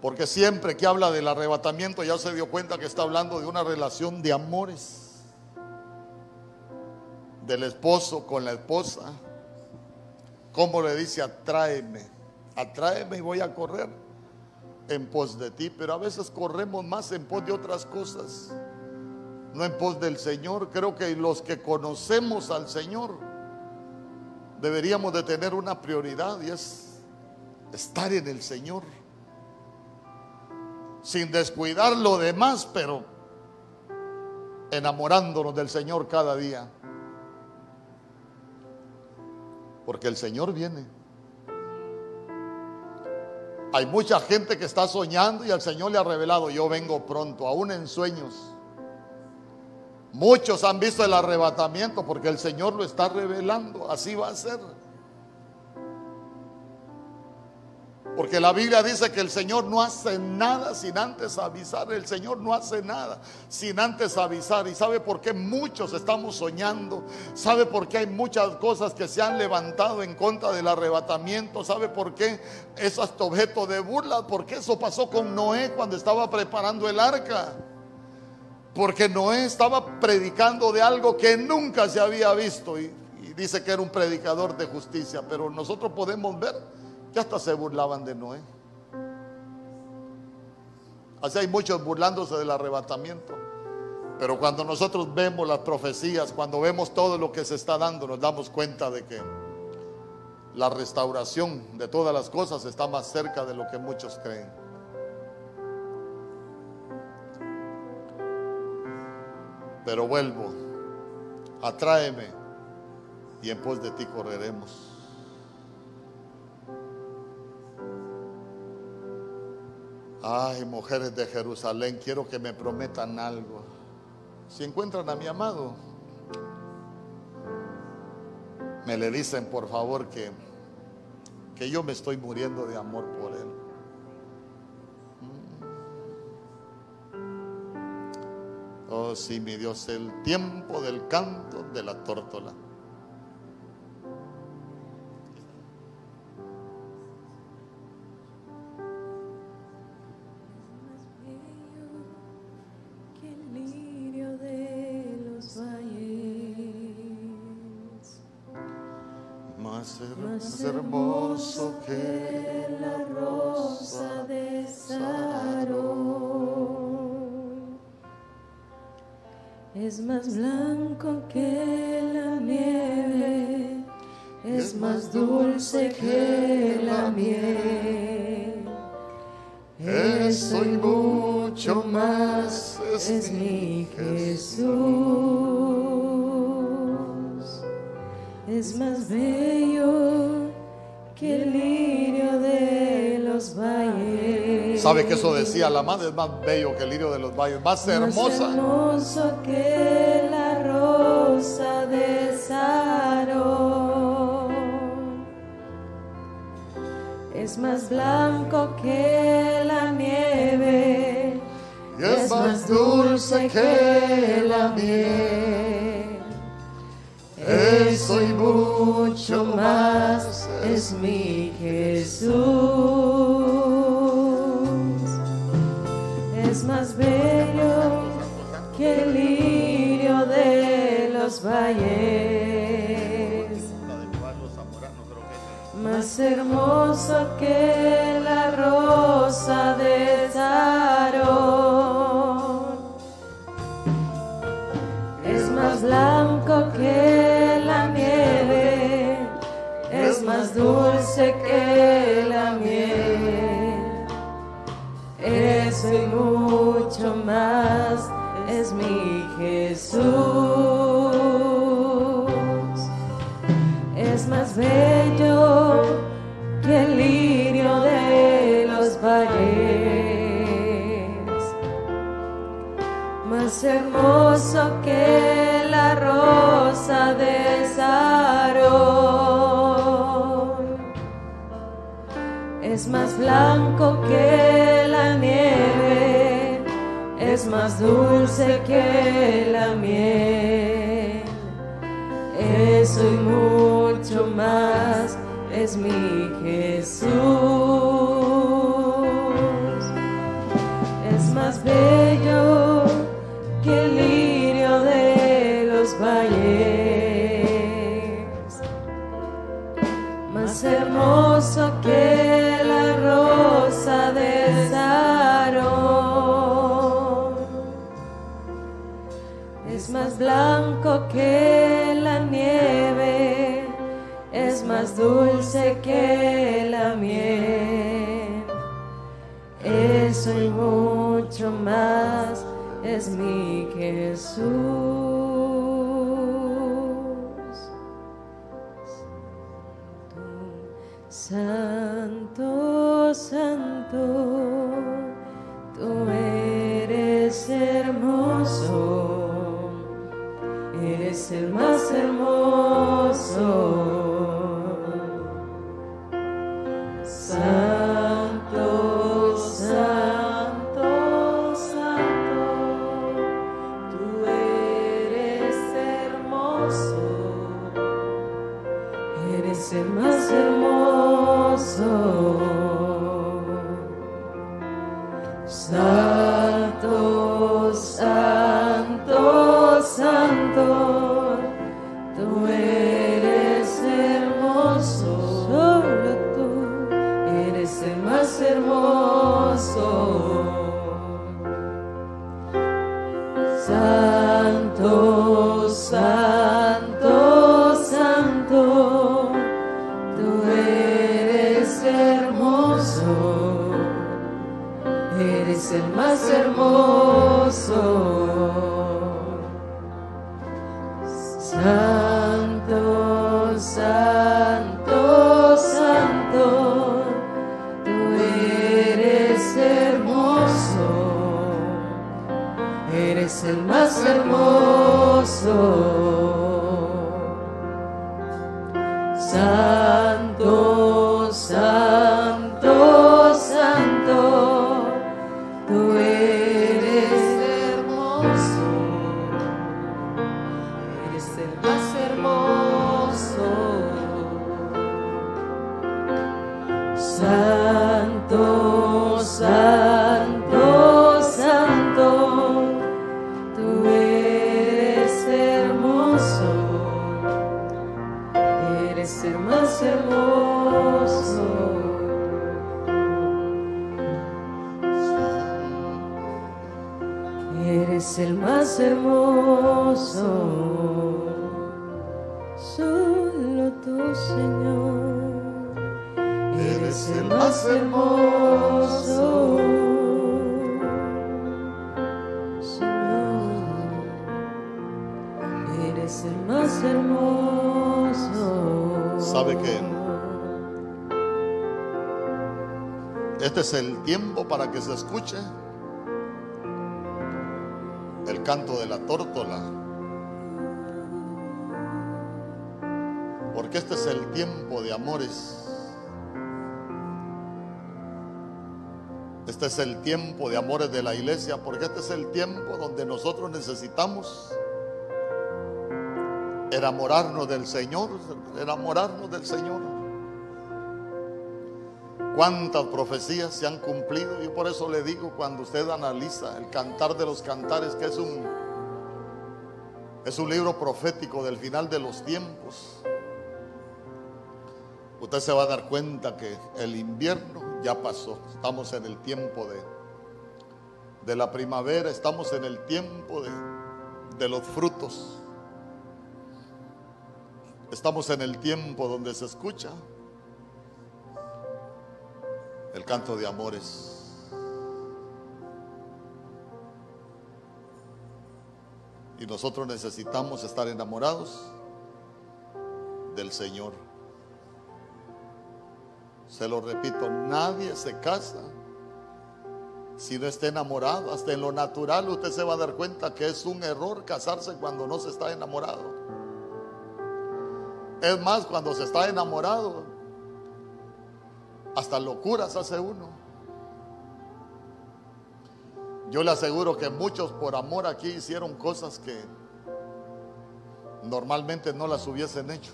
Porque siempre que habla del arrebatamiento ya se dio cuenta que está hablando de una relación de amores. Del esposo con la esposa. Como le dice, atráeme, atráeme y voy a correr en pos de ti. Pero a veces corremos más en pos de otras cosas. No en pos del Señor. Creo que los que conocemos al Señor deberíamos de tener una prioridad y es estar en el Señor sin descuidar lo demás, pero enamorándonos del Señor cada día. Porque el Señor viene. Hay mucha gente que está soñando y al Señor le ha revelado, yo vengo pronto, aún en sueños. Muchos han visto el arrebatamiento porque el Señor lo está revelando, así va a ser. Porque la Biblia dice que el Señor no hace nada sin antes avisar. El Señor no hace nada sin antes avisar. ¿Y sabe por qué muchos estamos soñando? ¿Sabe por qué hay muchas cosas que se han levantado en contra del arrebatamiento? ¿Sabe por qué es hasta objeto de burla? Porque eso pasó con Noé cuando estaba preparando el arca. Porque Noé estaba predicando de algo que nunca se había visto. Y, y dice que era un predicador de justicia. Pero nosotros podemos ver ya hasta se burlaban de Noé. Así hay muchos burlándose del arrebatamiento. Pero cuando nosotros vemos las profecías, cuando vemos todo lo que se está dando, nos damos cuenta de que la restauración de todas las cosas está más cerca de lo que muchos creen. Pero vuelvo, atráeme y en pos de ti correremos. Ay, mujeres de Jerusalén, quiero que me prometan algo. Si encuentran a mi amado, me le dicen por favor que, que yo me estoy muriendo de amor por él. Mm. Oh, sí, mi Dios, el tiempo del canto de la tórtola. más hermoso que la rosa de Sarón. Es más blanco que la nieve, es más dulce que la miel. Eso y mucho más es, es mi Jesús. Es más bello ¿Sabe que eso decía la madre? Es más bello que el lirio de los valles, más hermosa. Más hermoso que la rosa de Sarón. es más blanco que la nieve, y es más dulce que la miel. Eso y mucho más es mi Jesús. Bello que el lirio de los valles. Más hermoso que la rosa de Sarón. Es más blanco que la nieve, es más dulce que Eso y mucho más es mi Jesús. Es más bello que el lirio de los valles más hermoso que la rosa de Sarón. Es más blanco que la nieve, es más dulce que la miel. Eso y mucho más es mi Jesús blanco que la nieve, es más dulce que la miel. Eso y mucho más es mi Jesús. Santo, santo, eres el más hermoso. Santo, santo, santo, tú eres hermoso, eres el más hermoso. Para que se escuche el canto de la tórtola. Porque este es el tiempo de amores. Este es el tiempo de amores de la iglesia, porque este es el tiempo donde nosotros necesitamos enamorarnos del Señor, enamorarnos del Señor. Cuántas profecías se han cumplido y por eso le digo cuando usted analiza el cantar de los cantares que es un es un libro profético del final de los tiempos. Usted se va a dar cuenta que el invierno ya pasó. Estamos en el tiempo de, de la primavera, estamos en el tiempo de, de los frutos. Estamos en el tiempo donde se escucha el canto de amores. Y nosotros necesitamos estar enamorados del Señor. Se lo repito, nadie se casa si no está enamorado. Hasta en lo natural usted se va a dar cuenta que es un error casarse cuando no se está enamorado. Es más, cuando se está enamorado, hasta locuras hace uno. Yo le aseguro que muchos por amor aquí hicieron cosas que normalmente no las hubiesen hecho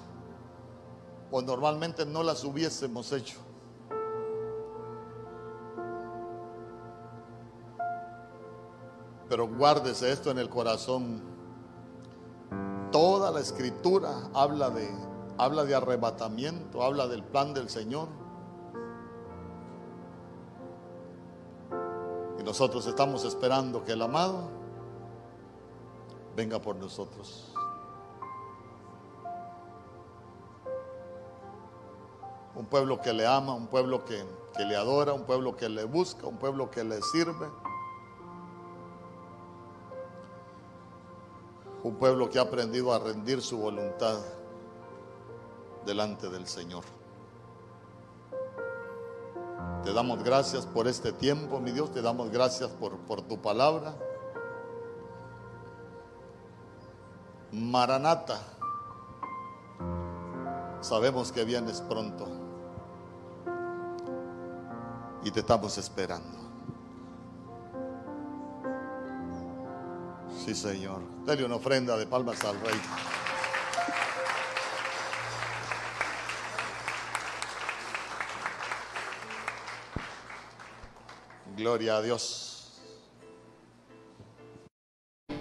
o normalmente no las hubiésemos hecho. Pero guárdese esto en el corazón. Toda la escritura habla de habla de arrebatamiento, habla del plan del Señor. Nosotros estamos esperando que el amado venga por nosotros. Un pueblo que le ama, un pueblo que, que, le adora, un pueblo que le busca, un pueblo que le sirve. Un pueblo que ha aprendido a rendir su voluntad delante del Señor. Te damos gracias por este tiempo, mi Dios. Te damos gracias por, por tu palabra. Maranata. Sabemos que vienes pronto. Y te estamos esperando. Sí, Señor. Dale una ofrenda de palmas al Rey. Gloria a Dios.